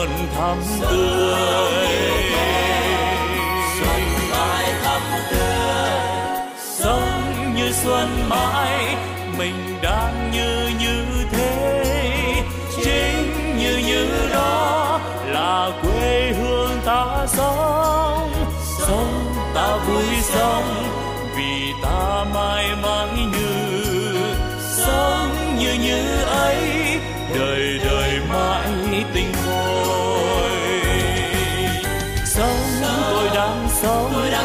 luôn thắm tươi. Xuân mãi thắm tươi sống như xuân mãi mình đang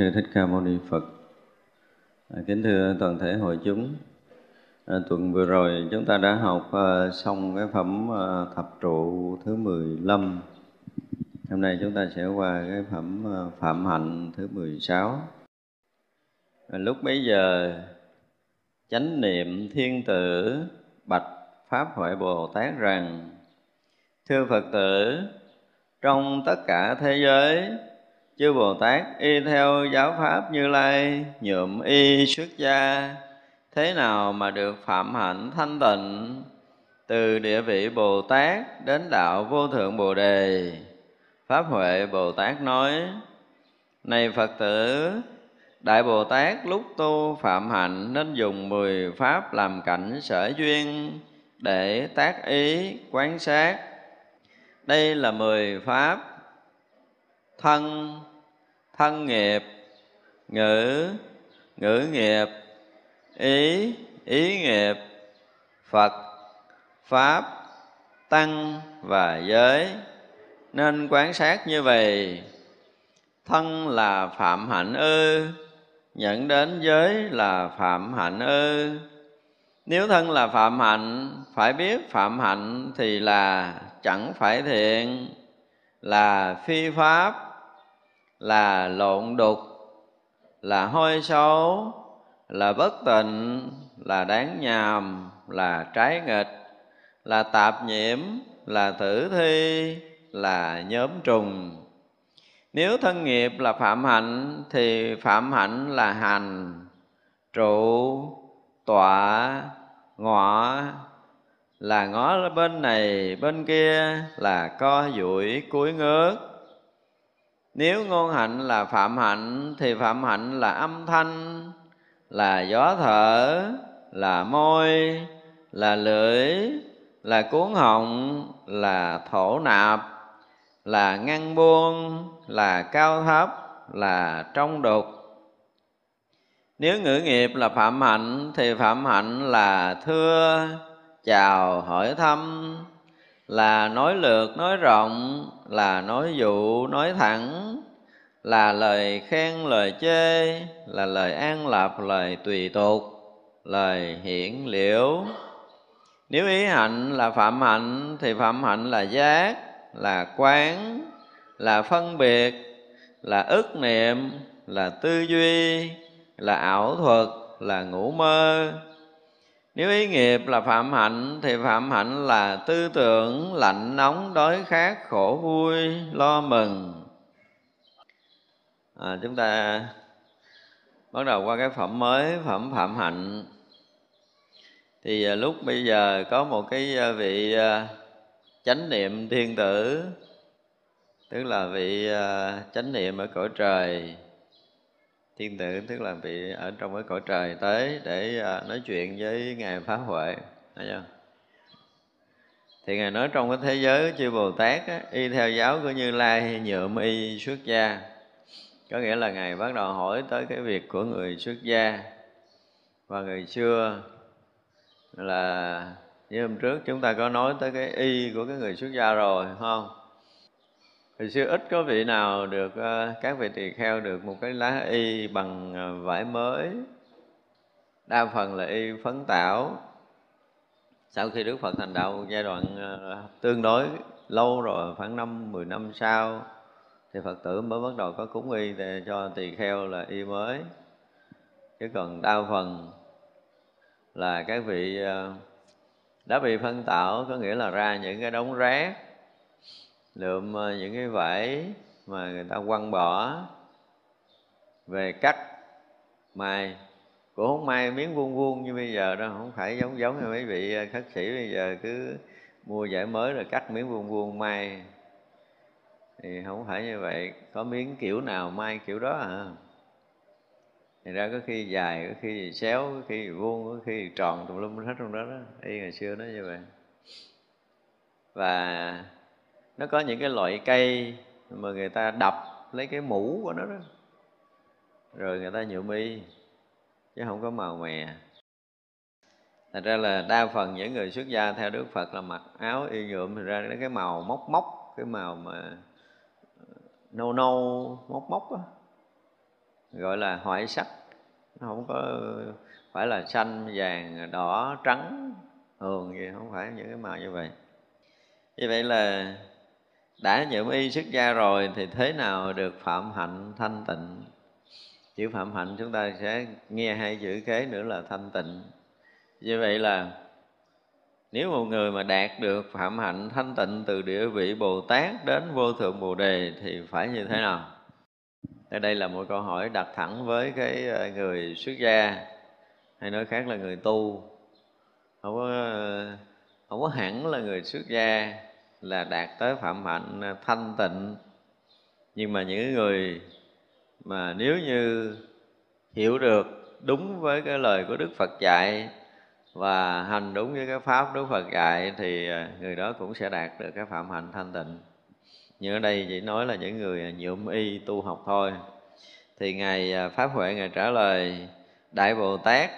Sư Thích Ca Mâu Ni Phật. À, kính thưa toàn thể hội chúng. À, tuần vừa rồi chúng ta đã học à, xong cái phẩm à, thập trụ thứ 15. Hôm nay chúng ta sẽ qua cái phẩm à, phạm hạnh thứ 16. À, lúc bấy giờ chánh niệm thiên tử bạch pháp huệ bồ tát rằng thưa phật tử trong tất cả thế giới chư bồ tát, y theo giáo pháp như lai, nhuộm y xuất gia. Thế nào mà được phạm hạnh thanh tịnh? Từ địa vị bồ tát đến đạo vô thượng bồ đề. Pháp huệ bồ tát nói, này phật tử, đại bồ tát lúc tu phạm hạnh nên dùng mười pháp làm cảnh sở duyên để tác ý, quán sát. Đây là mười pháp thân thân nghiệp, ngữ ngữ nghiệp, ý ý nghiệp, phật, pháp, tăng và giới. Nên quán sát như vậy, thân là phạm hạnh ư nhận đến giới là phạm hạnh ư. Nếu thân là phạm hạnh, phải biết phạm hạnh thì là chẳng phải thiện, là phi pháp là lộn đục, là hôi xấu, là bất tịnh, là đáng nhàm, là trái nghịch, là tạp nhiễm, là tử thi, là nhóm trùng. Nếu thân nghiệp là phạm hạnh, thì phạm hạnh là hành, trụ, tọa ngọ là ngó bên này, bên kia là co duỗi cuối ngước nếu ngôn hạnh là phạm hạnh, thì phạm hạnh là âm thanh, là gió thở, là môi, là lưỡi, là cuốn họng, là thổ nạp, là ngăn buông, là cao thấp, là trong đục. Nếu ngữ nghiệp là phạm hạnh, thì phạm hạnh là thưa, chào, hỏi thăm, là nói lượt, nói rộng là nói dụ, nói thẳng, là lời khen, lời chê, là lời an lập lời tùy tục, lời hiển liễu. Nếu ý hạnh là phạm hạnh, thì phạm hạnh là giác, là quán, là phân biệt, là ức niệm, là tư duy, là ảo thuật, là ngủ mơ nếu ý nghiệp là phạm hạnh thì phạm hạnh là tư tưởng lạnh nóng đói khát khổ vui lo mừng. À, chúng ta bắt đầu qua cái phẩm mới phẩm phạm hạnh. Thì à, lúc bây giờ có một cái à, vị à, chánh niệm thiên tử tức là vị chánh niệm ở cõi trời thiên tử tức là bị ở trong cái cõi trời tới để à, nói chuyện với ngài phá huệ thấy chưa? Thì ngài nói trong cái thế giới chư bồ tát á, y theo giáo của như lai nhuộm y xuất gia. Có nghĩa là ngài bắt đầu hỏi tới cái việc của người xuất gia. Và người xưa là như hôm trước chúng ta có nói tới cái y của cái người xuất gia rồi không? Hồi xưa ít có vị nào được ờ, các vị tỳ kheo được một cái lá y bằng ờ, vải mới. Đa phần là y phấn tảo. Sau khi Đức Phật thành đạo giai đoạn ờ, tương đối lâu rồi, khoảng năm 10 năm sau, thì Phật tử mới bắt đầu có cúng y để cho tỳ kheo là y mới. Chứ còn đa phần là các vị đã bị phân tạo có nghĩa là ra những cái đống rác lượm ờ, những cái vải mà người ta quăng bỏ về cắt mài. Cũng không may miếng vuông vuông như bây giờ đâu, không phải giống giống như mấy vị ờ, khất sĩ bây giờ cứ mua vải mới rồi cắt miếng vuông vuông may. Thì không phải như vậy, có miếng kiểu nào may kiểu đó à thì ra có khi dài, có khi xéo, có khi vuông, có khi tròn tùm lum hết trong đó đó. Y ngày xưa nó như vậy. Và nó có những cái loại cây mà người ta đập lấy cái mũ của nó đó. Rồi người ta nhuộm y, chứ không có màu mè. Thật ra là đa phần những người xuất gia theo Đức Phật là mặc áo y nhuộm thì ra cái màu móc móc, cái màu mà ờ, nâu nâu, móc móc á. Gọi là hoại sắc. Nó không có phải là xanh, vàng, đỏ, trắng thường gì, không phải những cái màu như vậy. Như vậy là đã nhuộm y xuất gia rồi thì thế nào được phạm hạnh thanh tịnh? Chữ phạm hạnh chúng ta sẽ nghe hai chữ kế nữa là thanh tịnh. Như vậy là nếu một người mà đạt được phạm hạnh thanh tịnh từ địa vị bồ tát đến vô thượng bồ đề thì phải như thế nào? Ở đây là một câu hỏi đặt thẳng với cái ờ, người xuất gia, hay nói khác là người tu. Không có ờ, không có hẳn là người xuất gia là đạt tới phạm hạnh à, thanh tịnh nhưng mà những người mà nếu như hiểu được đúng với cái lời của Đức Phật dạy và hành đúng với cái pháp Đức Phật dạy thì à, người đó cũng sẽ đạt được cái phạm hạnh thanh tịnh. Nhưng ở đây chỉ nói là những người à, nhuộm y tu học thôi. Thì Ngài Pháp Huệ Ngài trả lời, Đại Bồ Tát,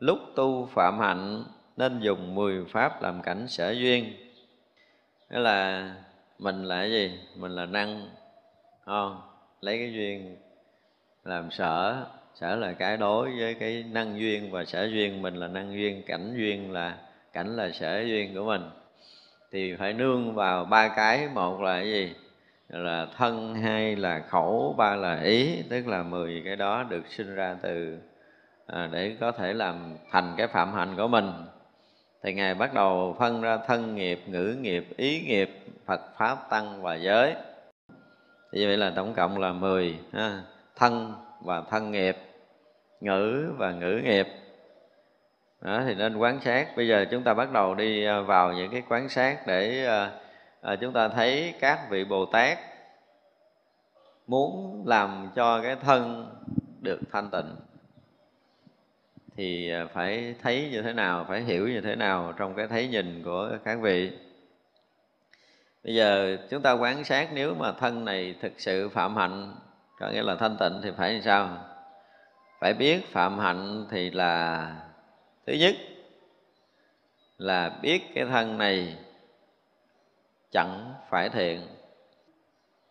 lúc tu phạm hạnh nên dùng mười pháp làm cảnh sở duyên. Nghĩa là mình là cái gì? Mình là năng không? Lấy cái duyên làm sở sở là cái đối với cái năng duyên và sở duyên mình là năng duyên cảnh duyên là cảnh là sở duyên của mình thì phải nương vào ba cái một là cái gì là thân hai là khẩu ba là ý tức là mười cái đó được sinh ra từ à, để có thể làm thành cái phạm hạnh của mình thì ngài bắt đầu phân ra thân nghiệp ngữ nghiệp ý nghiệp phật pháp tăng và giới. Như vậy là tổng cộng là mười ha. thân và thân nghiệp ngữ và ngữ nghiệp. Đó, thì nên quán sát. Bây giờ chúng ta bắt đầu đi à, vào những cái quán sát để à, à, chúng ta thấy các vị bồ tát muốn làm cho cái thân được thanh tịnh thì à, phải thấy như thế nào, phải hiểu như thế nào trong cái thấy nhìn của các vị. Bây giờ chúng ta quán sát nếu mà thân này thực sự phạm hạnh, có nghĩa là thanh tịnh thì phải làm sao? Phải biết phạm hạnh thì là, thứ nhất là biết cái thân này chẳng phải thiện.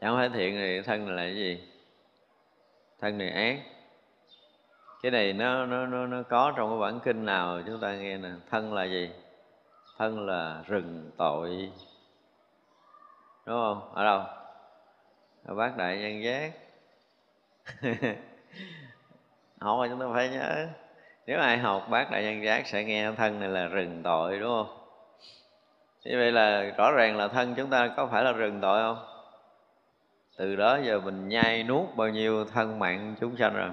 Chẳng phải thiện thì thân này là cái gì? Thân này ác cái này nó nó nó nó có trong cái bản kinh nào chúng ta nghe nè. Thân là gì? Thân là rừng tội. Đúng không? Ở đâu? Ở bác đại nhân giác. Học mà chúng ta phải nhớ. Nếu ai học bác đại nhân giác sẽ nghe thân này là rừng tội, đúng không? Như vậy là rõ ràng là thân chúng ta có phải là rừng tội không? Từ đó giờ mình nhai nuốt bao nhiêu thân mạng chúng sanh rồi.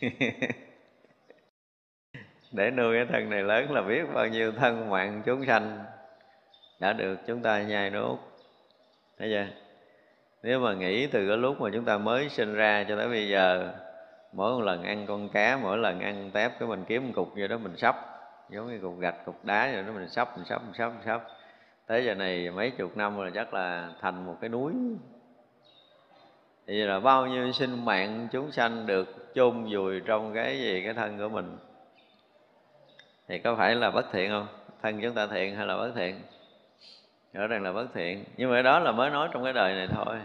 để nuôi cái thân này lớn là biết bao nhiêu thân mạng chúng sanh đã được chúng ta nhai nuốt. Thấy chưa? Nếu mà nghĩ từ cái lúc mà chúng ta mới sinh ra cho tới bây giờ, mỗi một lần ăn con cá, mỗi lần ăn tép cái mình kiếm một cục vậy đó mình sắp, giống như cục gạch, cục đá rồi đó mình sắp mình sắp mình sắp mình sắp. Tới giờ này mấy chục năm rồi chắc là thành một cái núi thì là bao nhiêu sinh mạng chúng sanh được chôn vùi trong cái gì, cái thân của mình? Thì có phải là bất thiện không? Thân chúng ta thiện hay là bất thiện? Rõ ràng là bất thiện. Nhưng mà đó là mới nói trong cái đời này thôi.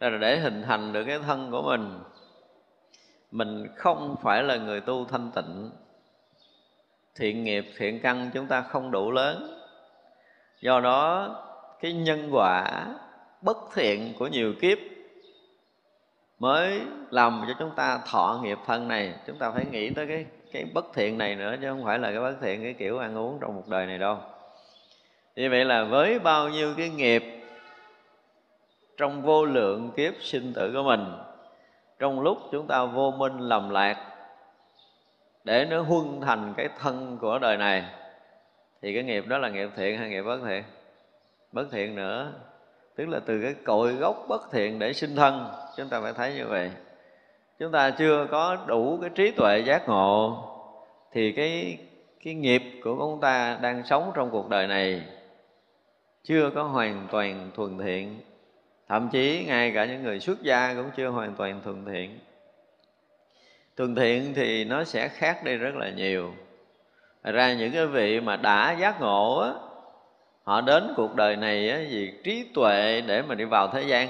Đó là để hình thành được cái thân của mình. Mình không phải là người tu thanh tịnh. Thiện nghiệp, thiện căn chúng ta không đủ lớn. Do đó, cái nhân quả bất thiện của nhiều kiếp mới làm cho chúng ta thọ nghiệp thân này. Chúng ta phải nghĩ tới cái cái bất thiện này nữa, chứ không phải là cái bất thiện, cái kiểu ăn uống trong một đời này đâu. Như vậy là với bao nhiêu cái nghiệp trong vô lượng kiếp sinh tử của mình, trong lúc chúng ta vô minh lầm lạc để nó huân thành cái thân của đời này, thì cái nghiệp đó là nghiệp thiện hay nghiệp bất thiện? Bất thiện nữa tức là từ cái cội gốc bất thiện để sinh thân, chúng ta phải thấy như vậy. Chúng ta chưa có đủ cái trí tuệ giác ngộ, thì cái cái nghiệp của chúng ta đang sống trong cuộc đời này chưa có hoàn toàn thuần thiện. Thậm chí ngay cả những người xuất gia cũng chưa hoàn toàn thuần thiện. Thuần thiện thì nó sẽ khác đi rất là nhiều. Thật ra những cái vị mà đã giác ngộ á họ đến cuộc đời này vì trí tuệ để mà đi vào thế gian.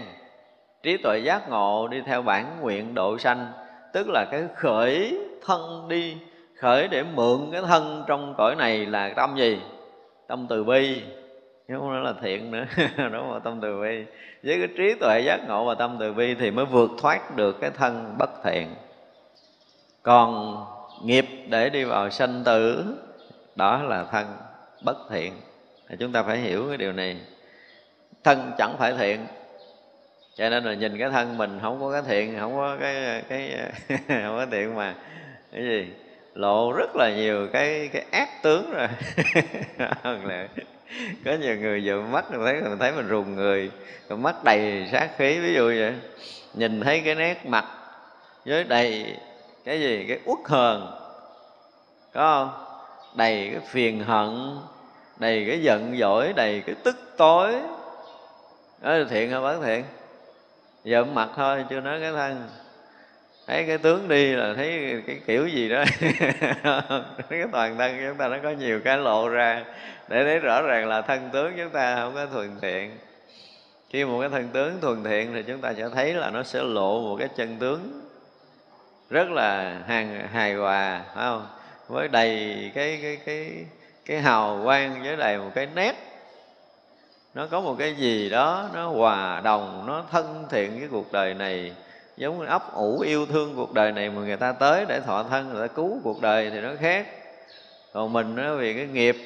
Trí tuệ giác ngộ đi theo bản nguyện độ sanh, tức là cái khởi thân đi, khởi để mượn cái thân trong cõi này là tâm gì? Tâm từ bi. Chứ không nói là thiện nữa. Đúng không? Tâm từ bi. Với cái trí tuệ giác ngộ và tâm từ bi thì mới vượt thoát được cái thân bất thiện. Còn nghiệp để đi vào sanh tử, đó là thân bất thiện thì chúng ta phải hiểu cái điều này. Thân chẳng phải thiện. Cho nên là nhìn cái thân mình không có cái thiện, không có cái cái không có thiện mà, cái gì? Lộ rất là nhiều cái cái ác tướng rồi. Có nhiều người vừa mắt mình thấy mình thấy mình rùng người mắt đầy sát khí, ví dụ vậy. Nhìn thấy cái nét mặt với đầy cái gì? Cái uất hờn. Có không? Đầy cái phiền hận đầy cái giận dỗi, đầy cái tức tối. Đó là thiện hay bất thiện. Giận mặt thôi, chưa nói cái thân. Thấy cái tướng đi là thấy cái kiểu gì đó. Cái toàn thân chúng ta nó có nhiều cái lộ ra. Để thấy rõ ràng là thân tướng chúng ta không có thuần thiện. Khi một cái thân tướng thuần thiện thì chúng ta sẽ thấy là nó sẽ lộ một cái chân tướng. Rất là hàng hài hòa, phải không? Với đầy cái cái cái cái hào quang với đầy một cái nét. Nó có một cái gì đó, nó hòa đồng, nó thân thiện với cuộc đời này, giống như ấp ủ yêu thương cuộc đời này mà người ta tới để thọ thân, người ta cứu cuộc đời thì nó khác. Còn mình nó vì cái nghiệp,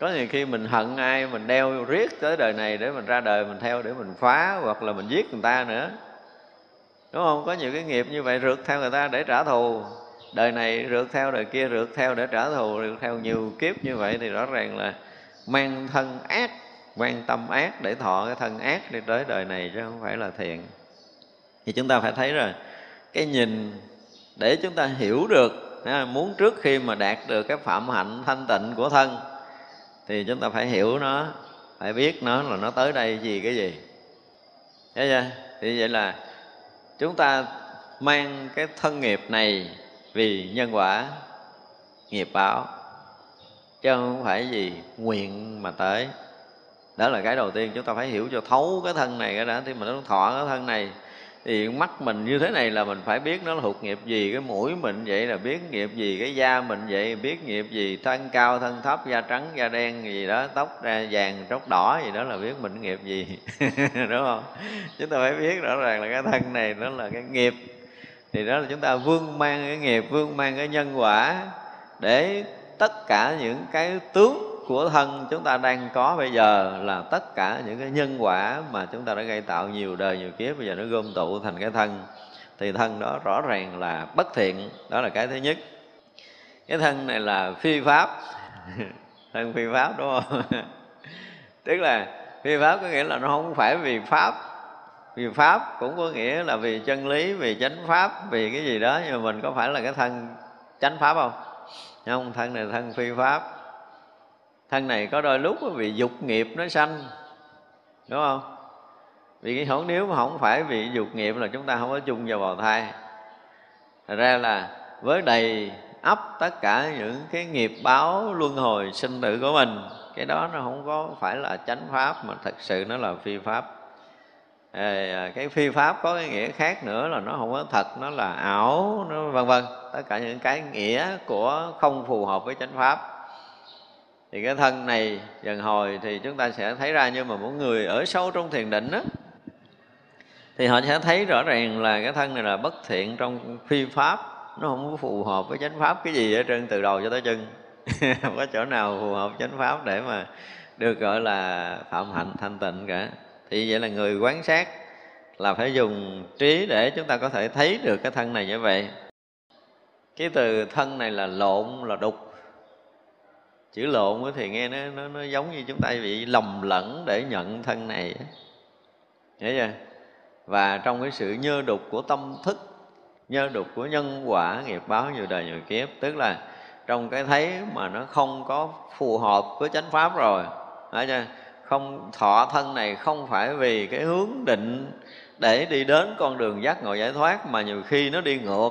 có nhiều khi mình hận ai, mình đeo riết tới đời này để mình ra đời, mình theo để mình phá, hoặc là mình giết người ta nữa. Đúng không? Có nhiều cái nghiệp như vậy rượt theo người ta để trả thù đời này rượt theo, đời kia rượt theo để trả thù, rượt theo nhiều kiếp như vậy thì rõ ràng là mang thân ác mang tâm ác để thọ cái thân ác đi tới đời này chứ không phải là thiện. Thì chúng ta phải thấy rồi cái nhìn để chúng ta hiểu được muốn trước khi mà đạt được cái phạm hạnh thanh tịnh của thân thì chúng ta phải hiểu nó, phải biết nó là nó tới đây gì cái gì. Thế chưa? Thì vậy là chúng ta mang cái thân nghiệp này vì nhân quả nghiệp báo, chứ không phải gì nguyện mà tới. Đó là cái đầu tiên chúng ta phải hiểu cho thấu cái thân này cái đã. Thì mình nó thọ cái thân này, thì mắt mình như thế này là mình phải biết nó thuộc nghiệp gì, cái mũi mình vậy là biết nghiệp gì, cái da mình vậy biết nghiệp gì, thân cao, thân thấp, da trắng, da đen gì đó, tóc ra vàng, tóc đỏ gì đó là biết mình nghiệp gì. Đúng không? Chúng ta phải biết rõ ràng là cái thân này nó là cái nghiệp thì đó là chúng ta vương mang cái nghiệp, vương mang cái nhân quả để tất cả những cái tướng của thân chúng ta đang có bây giờ là tất cả những cái nhân quả mà chúng ta đã gây tạo nhiều đời, nhiều kiếp, bây giờ nó gom tụ thành cái thân. Thì thân đó rõ ràng là bất thiện, đó là cái thứ nhất. Cái thân này là phi pháp. Thân phi pháp, đúng không? Tức là phi pháp có nghĩa là nó không phải vì pháp vì pháp cũng có nghĩa là vì chân lý, vì chánh pháp, vì cái gì đó, nhưng mà mình có phải là cái thân chánh pháp không? Không? Thân này thân phi pháp. Thân này có đôi lúc vì dục nghiệp nó sanh, đúng không? Vì cái không nếu mà không phải vì dục nghiệp là chúng ta không có chung vào bào thai. Thật ra là với đầy ấp tất cả những cái nghiệp báo luân hồi sinh tử của mình, cái đó nó không có phải là chánh pháp, mà thật sự nó là phi pháp à, cái phi pháp có cái nghĩa khác nữa là nó không có thật nó là ảo nó vân vân. Tất cả những cái nghĩa của không phù hợp với chánh pháp. Thì cái thân này dần hồi thì chúng ta sẽ thấy ra nhưng mà mỗi người ở sâu trong thiền định đó thì họ sẽ thấy rõ ràng là cái thân này là bất thiện trong phi pháp. Nó không có phù hợp với chánh pháp. Cái gì ở trên từ đầu cho tới chân? Không có chỗ nào phù hợp chánh pháp để mà được gọi là phạm hạnh thanh tịnh cả thì vậy là người quán sát là phải dùng trí để chúng ta có thể thấy được cái thân này như vậy. Cái từ thân này là lộn là đục. Chữ lộn thì nghe nó, nó nó giống như chúng ta bị lầm lẫn để nhận thân này hiểu chưa? Và trong cái sự nhơ đục của tâm thức nhơ đục của nhân quả nghiệp báo nhiều đời nhiều kiếp tức là trong cái thấy mà nó không có phù hợp với chánh pháp rồi. Phải chưa? Không, thọ thân này không phải vì cái hướng định để đi đến con đường giác ngộ giải thoát, mà nhiều khi nó đi ngược.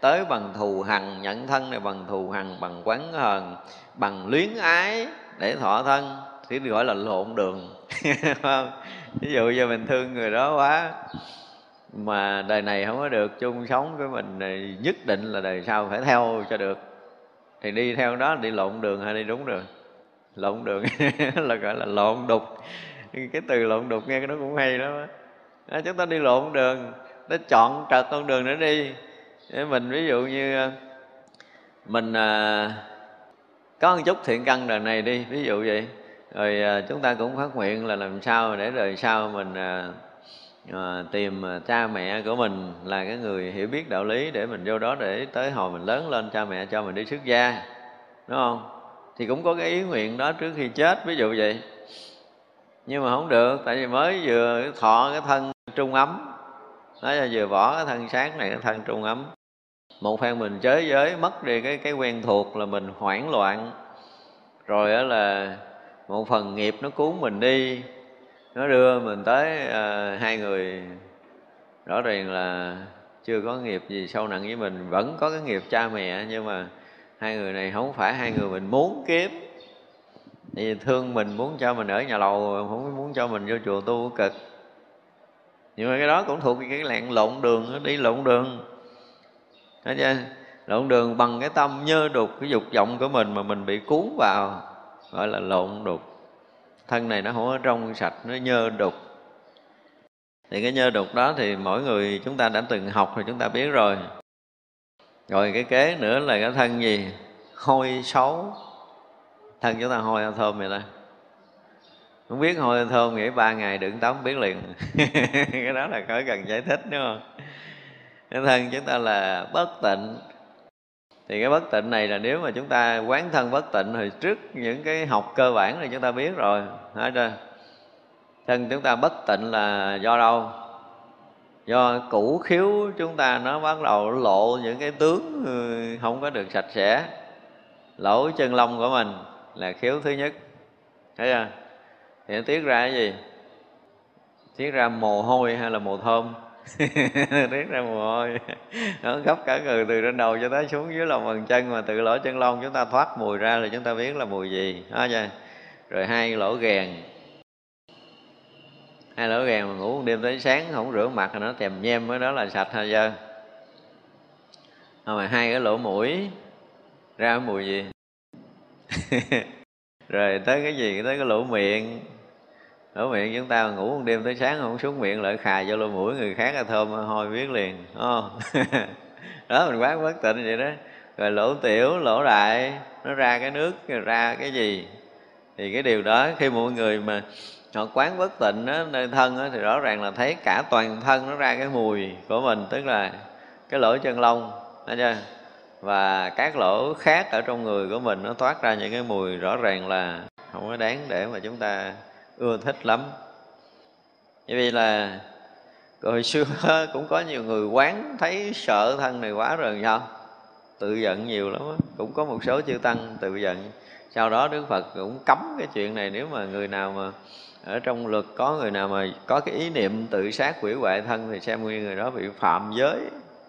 Tới bằng thù hằn nhận thân này bằng thù hằn bằng quán hờn, bằng luyến ái để thọ thân. Thì gọi là lộn đường ví dụ như mình thương người đó quá, mà đời này không có được, chung sống với mình thì nhất định là đời sau phải theo cho được. Thì đi theo đó, đi lộn đường hay đi đúng đường? Lộn đường là gọi là lộn đục. Cái từ lộn đục nghe cái nó cũng hay lắm đó, à, chúng ta đi lộn đường nó chọn trật con đường để đi. Để mình ví dụ như à, mình à, có một chút thiện căn đời này đi ví dụ vậy. Rồi à, chúng ta cũng phát nguyện là làm sao để đời sau mình à, à, tìm cha mẹ của mình là cái người hiểu biết đạo lý để mình vô đó để tới hồi mình lớn lên cha mẹ cho mình đi xuất gia. Đúng không? Thì cũng có cái ý nguyện đó trước khi chết ví dụ vậy. Nhưng mà không được tại vì mới vừa thọ cái thân trung ấm. Nói là vừa bỏ cái thân sáng này cái thân trung ấm. Một phen mình chới giới mất đi cái cái quen thuộc là mình hoảng loạn. Rồi đó là một phần nghiệp nó cuốn mình đi. Nó đưa mình tới uh, hai người. Rõ ràng là chưa có nghiệp gì sâu nặng với mình. Vẫn có cái nghiệp cha mẹ nhưng mà hai người này không phải hai người mình muốn kiếm, thì thương mình muốn cho mình ở nhà lầu không muốn cho mình vô chùa tu cực. Nhưng mà cái đó cũng thuộc cái lạng lộn đường đi lộn đường. Thấy chưa? Lộn đường bằng cái tâm nhơ đục cái dục vọng của mình mà mình bị cuốn vào gọi là lộn đục. Thân này nó không có trong sạch nó nhơ đục. Thì cái nhơ đục đó thì mỗi người chúng ta đã từng học thì chúng ta biết rồi rồi cái kế nữa là cái thân gì? Hôi xấu. Thân chúng ta hôi thơm vậy ta không biết hôi thơm nghĩ ba ngày đựng tắm biết liền. Cái đó là khỏi cần giải thích, đúng không? Cái thân chúng ta là bất tịnh. Thì cái bất tịnh này là nếu mà chúng ta quán thân bất tịnh thì trước những cái học cơ bản thì chúng ta biết rồi. Hết chưa? Thân chúng ta bất tịnh là do đâu? Do cũ khiếu chúng ta nó bắt đầu lộ những cái tướng ừ, không có được sạch sẽ. Lỗ chân lông của mình là khiếu thứ nhất. Thấy chưa? Thì nó tiết ra cái gì? Tiết ra mồ hôi hay là mồ thơm? Tiết ra mồ hôi. Nó gấp cả người từ trên đầu cho tới xuống dưới lòng bàn chân mà từ lỗ chân lông chúng ta thoát mùi ra là chúng ta biết là mùi gì. Đó chưa? Rồi hai lỗ ghèn hai lỗ gàng mà ngủ một đêm tới sáng, không rửa mặt thì nó tèm nhem với đó là sạch hay dơ mà hai cái lỗ mũi, ra mùi gì? Rồi tới cái gì? Tới cái lỗ miệng. Lỗ miệng chúng ta ngủ một đêm tới sáng không xuống miệng, lại khà cho lỗ mũi người khác là thơm, hôi biết liền oh. đó, mình quán bất tịnh vậy đó. Rồi lỗ tiểu, lỗ đại, nó ra cái nước ra cái gì? Thì cái điều đó khi mọi người mà họ quán bất tịnh đó, nơi thân đó, thì rõ ràng là thấy cả toàn thân nó ra cái mùi của mình tức là cái lỗ chân lông thấy chưa? Và các lỗ khác ở trong người của mình nó thoát ra những cái mùi rõ ràng là không có đáng để mà chúng ta ưa thích lắm. Bởi vì là hồi xưa cũng có nhiều người quán thấy sợ thân này quá rồi sao? Tự giận nhiều lắm cũng có một số chư tăng tự giận. Sau đó đức phật cũng cấm cái chuyện này nếu mà người nào mà ở trong luật có người nào mà có cái ý niệm tự sát hủy hoại thân thì xem nguyên người đó bị phạm giới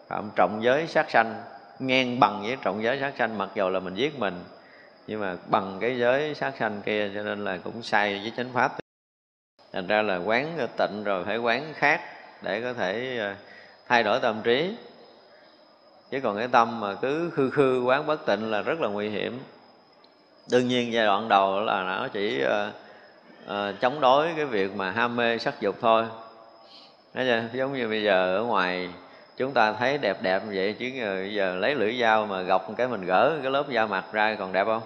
phạm trọng giới sát sanh ngang bằng với trọng giới sát sanh mặc dù là mình giết mình. Nhưng mà bằng cái giới sát sanh kia cho nên là cũng sai với chánh pháp. Thành ra là quán tịnh rồi phải quán khác để có thể ờ, thay đổi tâm trí. Chứ còn cái tâm mà cứ khư khư quán bất tịnh là rất là nguy hiểm. Đương nhiên giai đoạn đầu là nó chỉ uh, uh, chống đối cái việc mà ham mê sắc dục thôi. Nói chưa? giống như bây giờ ở ngoài chúng ta thấy đẹp đẹp như vậy chứ bây giờ lấy lưỡi dao mà gọc cái mình gỡ cái lớp da mặt ra còn đẹp không?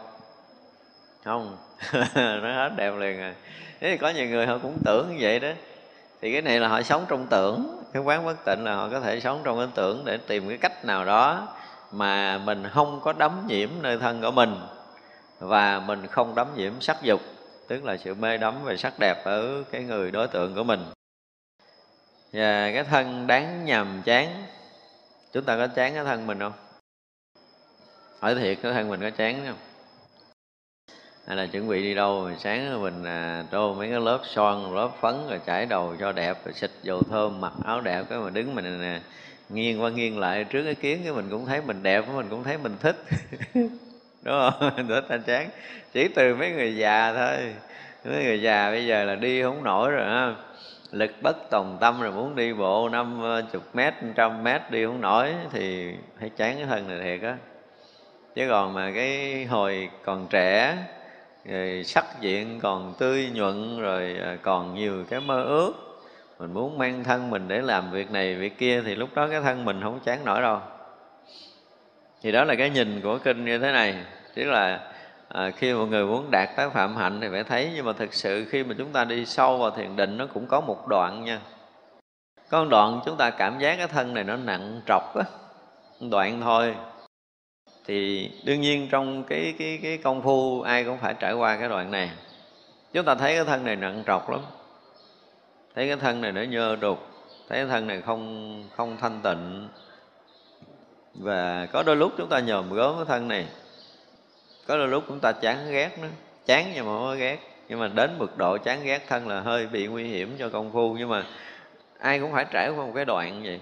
Không. Nó hết đẹp liền rồi thế thì có nhiều người họ cũng tưởng như vậy đó. Thì cái này là họ sống trong tưởng cái quán bất tịnh là họ có thể sống trong cái tưởng để tìm cái cách nào đó mà mình không có đấm nhiễm nơi thân của mình và mình không đấm nhiễm sắc dục tức là sự mê đắm về sắc đẹp ở cái người đối tượng của mình. Và cái thân đáng nhàm chán. Chúng ta có chán cái thân mình không? Hỏi thiệt cái thân mình có chán không? Hay là chuẩn bị đi đâu sáng mình à, trô mấy cái lớp son lớp phấn rồi chải đầu cho đẹp rồi xịt dầu thơm mặc áo đẹp cái mà đứng mình à, nghiêng qua nghiêng lại. Trước cái kiến cái mình cũng thấy mình đẹp mình cũng thấy mình thích. đúng không? Thích anh chán. Chỉ từ mấy người già thôi. Mấy người già bây giờ là đi không nổi rồi, ha. Lực bất tòng tâm rồi muốn đi bộ năm ờ, chục mét, trăm mét đi không nổi thì phải chán cái thân này thiệt á. Chứ còn mà cái hồi còn trẻ, rồi sắc diện còn tươi nhuận, rồi ờ, còn nhiều cái mơ ước, mình muốn mang thân mình để làm việc này việc kia thì lúc đó cái thân mình không chán nổi đâu thì đó là cái nhìn của kinh như thế này. Tức là à, khi một người muốn đạt tới phạm hạnh thì phải thấy nhưng mà thực sự khi mà chúng ta đi sâu vào thiền định nó cũng có một đoạn nha. Có một đoạn chúng ta cảm giác cái thân này nó nặng trọc á đoạn thôi. Thì đương nhiên trong cái cái cái công phu ai cũng phải trải qua cái đoạn này. Chúng ta thấy cái thân này nặng trọc lắm. Thấy cái thân này nó nhơ đục. Thấy cái thân này không không thanh tịnh và có đôi lúc chúng ta nhòm gớm cái thân này. Có đôi lúc chúng ta chán ghét nó. Chán nhưng mà không có ghét. Nhưng mà đến mức độ chán ghét thân là hơi bị nguy hiểm cho công phu. Nhưng mà ai cũng phải trải qua một cái đoạn vậy.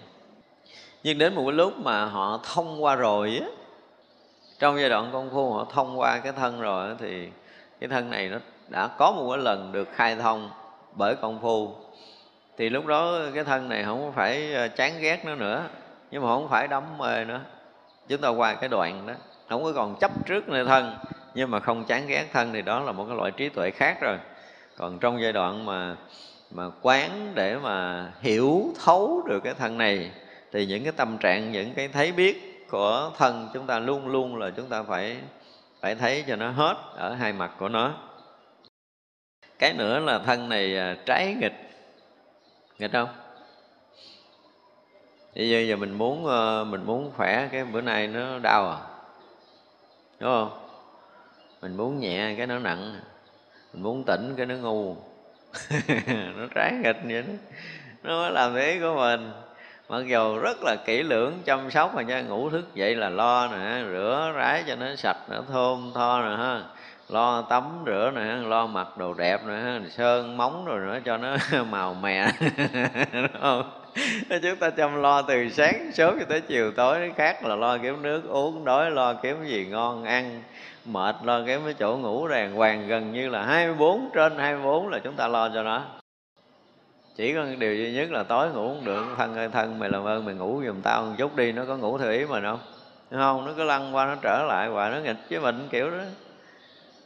Nhưng đến một cái lúc mà họ thông qua rồi á, trong giai đoạn công phu họ thông qua cái thân rồi thì cái thân này nó đã có một cái lần được khai thông bởi công phu. Thì lúc đó cái thân này không phải ờ, chán ghét nó nữa nhưng mà không phải đắm mê nữa. Chúng ta qua cái đoạn đó, không có còn chấp trước nơi thân, nhưng mà không chán ghét thân thì đó là một cái loại trí tuệ khác rồi. Còn trong giai đoạn mà mà quán để mà hiểu thấu được cái thân này, thì những cái tâm trạng, những cái thấy biết của thân chúng ta luôn luôn là chúng ta phải phải thấy cho nó hết ở hai mặt của nó. Cái nữa là thân này à, trái nghịch. Nghịch không? Bây giờ, giờ mình muốn ờ, mình muốn khỏe cái bữa nay nó đau à? Đúng không? Mình muốn nhẹ cái nó nặng. Mình muốn tỉnh cái nó ngu. Nó trái nghịch vậy đó. Nó mới làm thế của mình. Mặc dù rất là kỹ lưỡng chăm sóc mà nha ngủ thức dậy là lo nè rửa rái cho nó sạch nó thơm tho nè ha lo tắm rửa nè, lo mặc đồ đẹp nữa sơn móng rồi nữa cho nó màu mè. Đúng không? Chúng ta chăm lo từ sáng sớm cho tới chiều tối khác là lo kiếm nước uống, đói lo kiếm gì ngon ăn, mệt lo kiếm cái chỗ ngủ đàng hoàng, gần như là 24 trên 24 là chúng ta lo cho nó. Chỉ có điều duy nhất là tối ngủ không được, thân ơi, thân mày làm ơn mày ngủ giùm tao một chút đi, nó có ngủ theo ý mình không? Không? Nó cứ lăn qua nó trở lại và nó nghịch với mình kiểu đó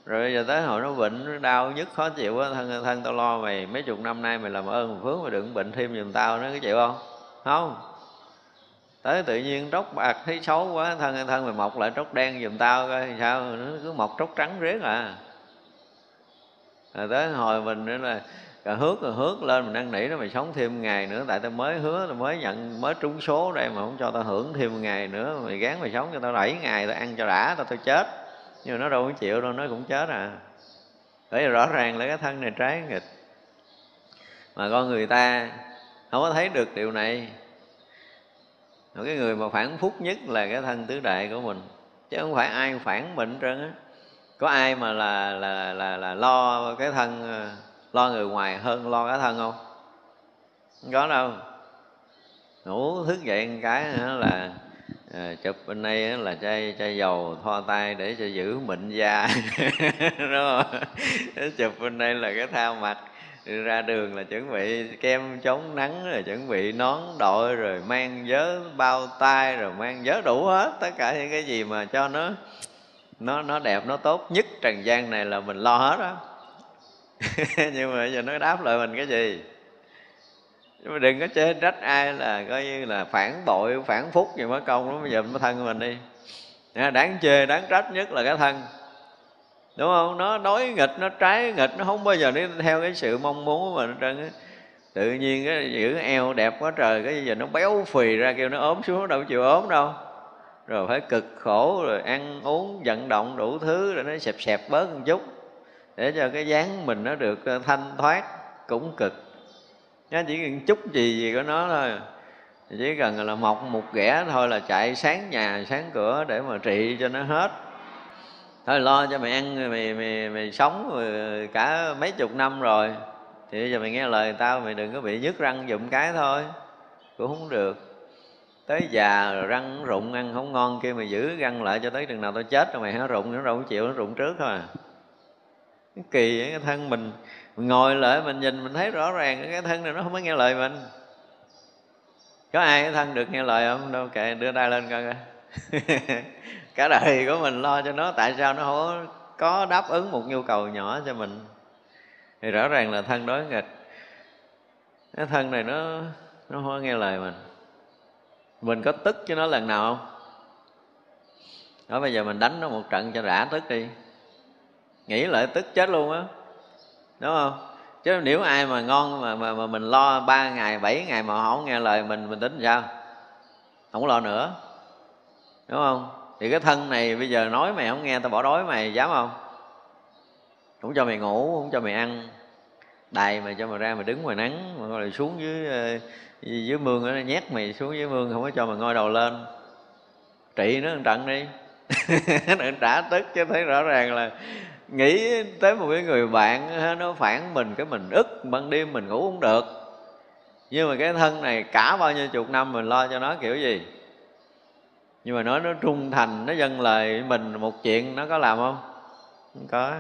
rồi giờ tới hồi nó bệnh, nó đau nhức khó chịu á, thân thân tao lo mày mấy chục năm nay mày làm ơn phước mày đừng bệnh thêm giùm tao nó có chịu không? Không. Tới tự nhiên tróc bạc thấy xấu quá, thân thân mày mọc lại tróc đen giùm tao coi sao, nó cứ mọc tróc trắng riết à. Rồi tới hồi mình nữa là, rồi hước rồi hước lên, mình năn nỉ nó mày sống thêm ngày nữa, tại tao mới hứa, tao mới nhận, mới trúng số đây mà không cho tao hưởng thêm một ngày nữa, mày gán mày sống cho tao bảy ngày tao ăn cho đã, tao tao chết nhưng mà nó đâu có chịu đâu, nó cũng chết à. Bởi vì rõ ràng là cái thân này trái nghịch. Mà con người ta không có thấy được điều này. Một cái người mà phản phúc nhất là cái thân tứ đại của mình. Chứ không phải ai phản bệnh trơn á. Có ai mà là là là là lo cái thân, lo người ngoài hơn lo cái thân không? Không có đâu. Ngủ thức dậy một cái là à, chụp bên đây là chai chai dầu thoa tay để cho giữ mịn da. Đúng không? Chụp bên đây là cái thao mặt ra đường là chuẩn bị kem chống nắng rồi chuẩn bị nón đội rồi mang vớ bao tay rồi mang vớ đủ hết tất cả những cái gì mà cho nó nó nó đẹp nó tốt nhất trần gian này là mình lo hết đó nhưng mà giờ nó đáp lại mình cái gì? Nhưng mà đừng có chê trách ai là coi như là phản bội, phản phúc gì mới công lắm. Bây giờ thân của mình đi. À, đáng chê, đáng trách nhất là cái thân. Đúng không? Nó đối nghịch, nó trái nghịch, nó không bao giờ đi theo cái sự mong muốn của mình trơn tự nhiên cái giữ eo đẹp quá trời, cái giờ nó béo phì ra kêu nó ốm xuống, đâu chịu ốm đâu. Rồi phải cực khổ, rồi ăn uống, vận động đủ thứ rồi nó xẹp xẹp bớt một chút để cho cái dáng mình nó được ờ, thanh thoát, cũng cực nó chỉ cần chút gì gì của nó thôi. Chỉ cần là mọc một ghẻ thôi là chạy sáng nhà sáng cửa để mà trị cho nó hết. Thôi lo cho mày ăn mày mày mày sống cả mấy chục năm rồi. Thì bây giờ mày nghe lời tao mày đừng có bị nhức răng dụm cái thôi. Cũng không được. Tới già rồi răng rụng ăn không ngon kia mày giữ răng lại cho tới chừng nào tao chết rồi mày hả rụng nó đâu chịu nó rụng trước thôi à. Kỳ vậy, cái thân mình, mình ngồi lại mình nhìn, mình thấy rõ ràng cái thân này nó không có nghe lời mình. Có ai cái thân được nghe lời không? Đâu kệ, đưa tay lên coi coi. Cả đời của mình lo cho nó, tại sao nó không có đáp ứng một nhu cầu nhỏ cho mình? Thì rõ ràng là thân đối nghịch. Cái thân này nó nó không có nghe lời mình. Mình có tức cho nó lần nào không? Đó, bây giờ mình đánh nó một trận cho rã tức đi. Nghĩ lại tức chết luôn á đúng không? Chứ nếu ai mà ngon mà mà, mà mình lo ba ngày bảy ngày mà họ không nghe lời mình mình tính sao? Không lo nữa. Đúng không? Thì cái thân này bây giờ nói mày không nghe tao bỏ đói mày dám không? Không cho mày ngủ không cho mày ăn. Đài mày cho mày ra mày đứng ngoài nắng mà rồi xuống dưới ờ, dưới mương nó nhét mày xuống dưới mương không có cho mày ngoi đầu lên. Trị nó một trận đi. Nó trả tức chứ thấy rõ ràng là nghĩ tới một cái người bạn nó phản mình cái mình ức, ban đêm mình ngủ không được. Nhưng mà cái thân này cả bao nhiêu chục năm mình lo cho nó kiểu gì? Nhưng mà nói nó trung thành, nó dâng lời mình một chuyện, nó có làm không? Không có.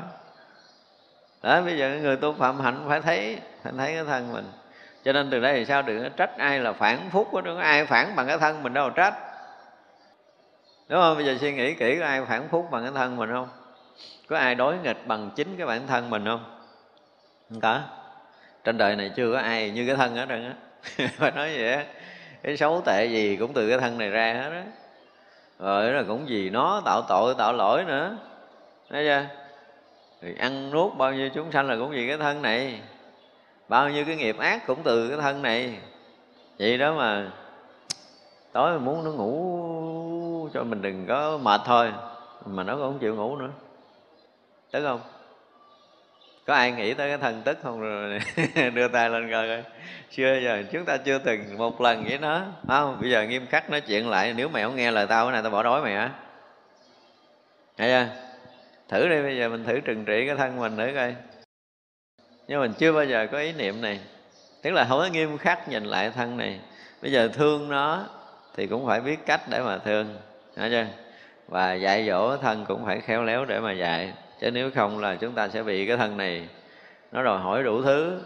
Đó, bây giờ người tu phạm hạnh phải thấy phải thấy cái thân mình. Cho nên từ đây thì sao? Đừng có trách ai là phản phúc đừng có ai phản bằng cái thân mình đâu mà trách. Đúng không? Bây giờ suy nghĩ kỹ, có ai phản phúc bằng cái thân mình không? Có ai đối nghịch bằng chính cái bản thân mình không? Không có. Trên đời này chưa có ai như cái thân hết trơn á. Phải nói vậy á. Cái xấu tệ gì cũng từ cái thân này ra hết á. Rồi là cũng vì nó tạo tội, tạo lỗi nữa. Thấy chưa? Thì ăn nuốt bao nhiêu chúng sanh là cũng vì cái thân này. Bao nhiêu cái nghiệp ác cũng từ cái thân này. Vậy đó mà tối muốn nó ngủ cho mình đừng có mệt thôi. Mà nó cũng không chịu ngủ nữa tức không? Có ai nghĩ tới cái thân tức không? Rồi đưa tay lên coi coi. Chưa giờ, chúng ta chưa từng một lần với nó. Không? Bây giờ nghiêm khắc nói chuyện lại, nếu mày không nghe lời tao, cái này tao bỏ đói mày hả thấy chưa? Thử đi, bây giờ mình thử trừng trị cái thân mình nữa coi. Nhưng mình chưa bao giờ có ý niệm này. Tức là không có nghiêm khắc nhìn lại thân này. Bây giờ thương nó thì cũng phải biết cách để mà thương. Thấy chưa? Và dạy dỗ thân cũng phải khéo léo để mà dạy chứ nếu không là chúng ta sẽ bị cái thân này nó đòi hỏi đủ thứ.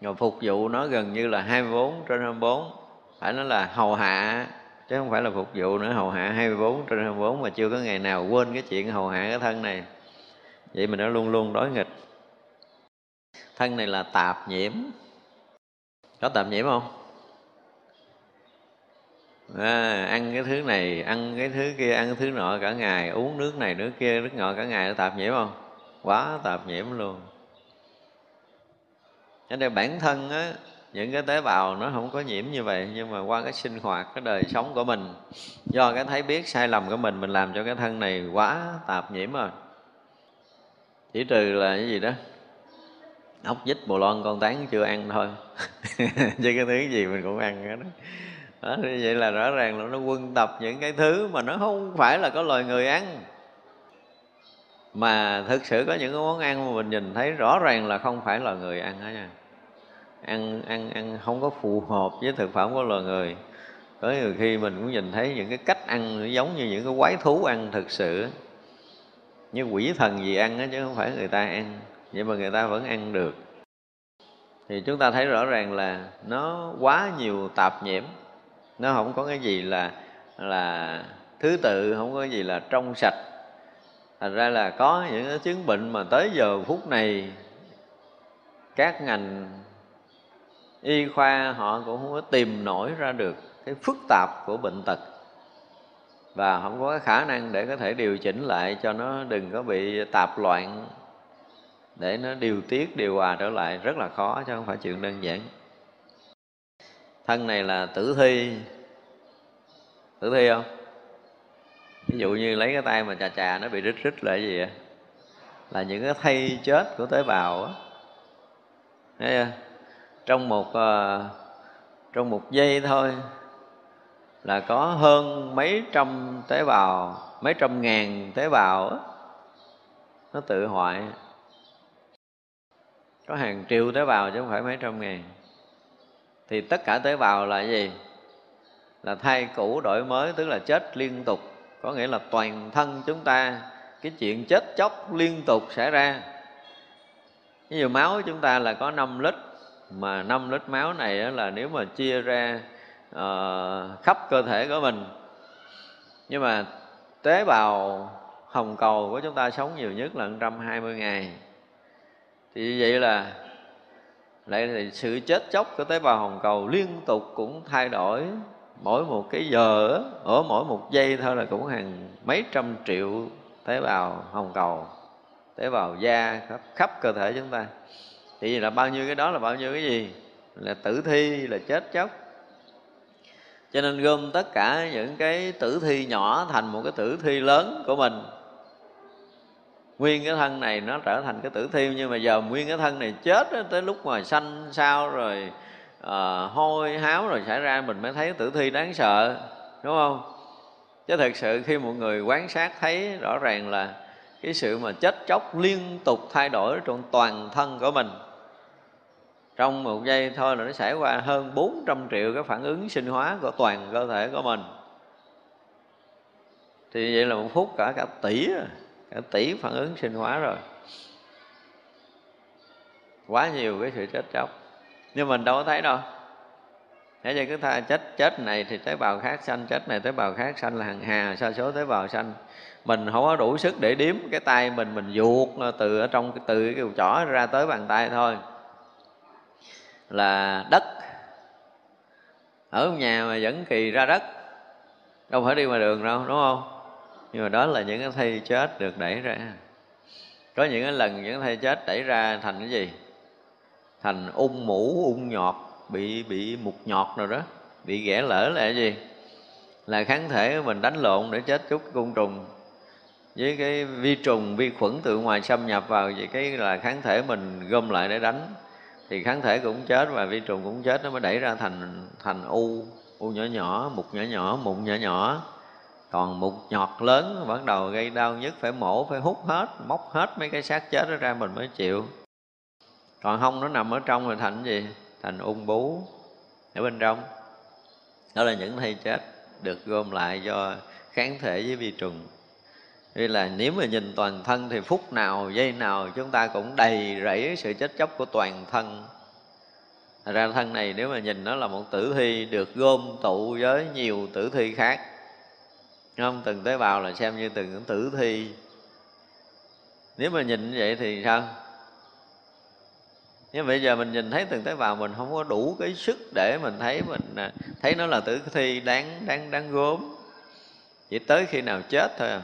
Rồi phục vụ nó gần như là 24 trên 24 phải nói là hầu hạ, chứ không phải là phục vụ nữa, hầu hạ 24 trên 24 mà chưa có ngày nào quên cái chuyện hầu hạ cái thân này. Vậy mình nó luôn luôn đối nghịch. Thân này là tạp nhiễm. Có tạp nhiễm không? À, ăn cái thứ này ăn cái thứ kia ăn cái thứ nọ cả ngày uống nước này nước kia nước nọ cả ngày nó tạp nhiễm không? Quá tạp nhiễm luôn. Cho nên bản thân á những cái tế bào nó không có nhiễm như vậy nhưng mà qua cái sinh hoạt cái đời sống của mình do cái thấy biết sai lầm của mình mình làm cho cái thân này quá tạp nhiễm rồi. Chỉ trừ là cái gì đó ốc dít bồ lon con tán chưa ăn thôi. Chứ cái thứ gì mình cũng ăn hết đó đó, như vậy là rõ ràng là nó quân tập những cái thứ mà nó không phải là có loài người ăn. Mà thực sự có những cái món ăn mà mình nhìn thấy rõ ràng là không phải là người ăn đó nha. Ăn ăn ăn không có phù hợp với thực phẩm của loài người. Có nhiều khi mình cũng nhìn thấy những cái cách ăn giống như những cái quái thú ăn thực sự. Như quỷ thần gì ăn đó chứ không phải người ta ăn. Vậy mà người ta vẫn ăn được. Thì chúng ta thấy rõ ràng là nó quá nhiều tạp nhiễm nó không có cái gì là là thứ tự, không có cái gì là trong sạch. Thành ra là có những cái chứng bệnh mà tới giờ phút này, các ngành y khoa họ cũng không có tìm nổi ra được cái phức tạp của bệnh tật. Và không có cái khả năng để có thể điều chỉnh lại cho nó đừng có bị tạp loạn. Để nó điều tiết, điều hòa trở lại rất là khó, chứ không phải chuyện đơn giản thân này là tử thi. Tử thi không? Ví dụ như lấy cái tay mà chà chà nó bị rít rít là cái gì vậy? Là những cái thay chết của tế bào á. Trong một ờ, trong một giây thôi là có hơn mấy trăm tế bào, mấy trăm ngàn tế bào á. Nó tự hoại. Có hàng triệu tế bào chứ không phải mấy trăm ngàn thì tất cả tế bào là gì? Là thay cũ đổi mới tức là chết liên tục. Có nghĩa là toàn thân chúng ta cái chuyện chết chóc liên tục xảy ra. Ví dụ máu chúng ta là có 5 lít mà 5 lít máu này là nếu mà chia ra uh, khắp cơ thể của mình. Nhưng mà tế bào hồng cầu của chúng ta sống nhiều nhất là 120 ngày. Thì vậy là lại là sự chết chóc của tế bào hồng cầu liên tục cũng thay đổi. Mỗi một cái giờ ở mỗi một giây thôi là cũng hàng mấy trăm triệu tế bào hồng cầu tế bào da khắp, khắp cơ thể chúng ta. Thì là bao nhiêu cái đó là bao nhiêu cái gì? Là tử thi là chết chóc. Cho nên gom tất cả những cái tử thi nhỏ thành một cái tử thi lớn của mình nguyên cái thân này nó trở thành cái tử thi nhưng mà giờ nguyên cái thân này chết đó, tới lúc mà sanh sao rồi uh, hôi háo rồi xảy ra mình mới thấy tử thi đáng sợ đúng không? Chứ thực sự khi một người quan sát thấy rõ ràng là cái sự mà chết chóc liên tục thay đổi trong toàn thân của mình. Trong một giây thôi là nó xảy qua hơn 400 triệu cái phản ứng sinh hóa của toàn cơ thể của mình. Thì vậy là một phút cả cả tỷ à cả tỷ phản ứng sinh hóa rồi. Quá nhiều cái sự chết chóc. Nhưng mình đâu có thấy đâu. Thế giờ cứ tha chết chết này thì tế bào khác xanh chết này tế bào khác xanh là hàng hà, sa số tế bào xanh mình không có đủ sức để đếm cái tay mình mình vuột từ ở trong từ cái chỏ ra tới bàn tay thôi. Là đất. Ở nhà mà vẫn kỳ ra đất. Đâu phải đi ngoài đường đâu, đúng không? Nhưng mà đó là những cái thây chết được đẩy ra. Có những cái lần những cái thây chết đẩy ra thành cái gì? Thành ung mũ, ung nhọt, bị bị mục nhọt rồi đó, bị ghẻ lỡ là cái gì? Là kháng thể của mình đánh lộn để chết chút côn trùng. Với cái vi trùng, vi khuẩn từ ngoài xâm nhập vào vậy cái là kháng thể mình gom lại để đánh. Thì kháng thể cũng chết và vi trùng cũng chết, nó mới đẩy ra thành thành u. U nhỏ nhỏ mục nhỏ nhỏ, mụn nhỏ nhỏ còn mục nhọt lớn bắt đầu gây đau nhất phải mổ, phải hút hết, móc hết mấy cái xác chết đó ra mình mới chịu. Còn không, nó nằm ở trong thì thành gì? Thành ung bú. Ở bên trong. Đó là những thây chết được gom lại do kháng thể với vi trùng. Vì là nếu mà nhìn toàn thân thì phút nào, giây nào chúng ta cũng đầy rẫy sự chết chóc của toàn thân. Thật ra thân này nếu mà nhìn nó là một tử thi được gom tụ với nhiều tử thi khác không, từng tế bào là xem như từng tử thi. Nếu mà nhìn như vậy thì sao? Nhưng bây giờ mình nhìn thấy từng tế bào mình không có đủ cái sức để mình thấy mình à, thấy nó là tử thi đáng đáng đáng gốm. Chỉ tới khi nào chết thôi à.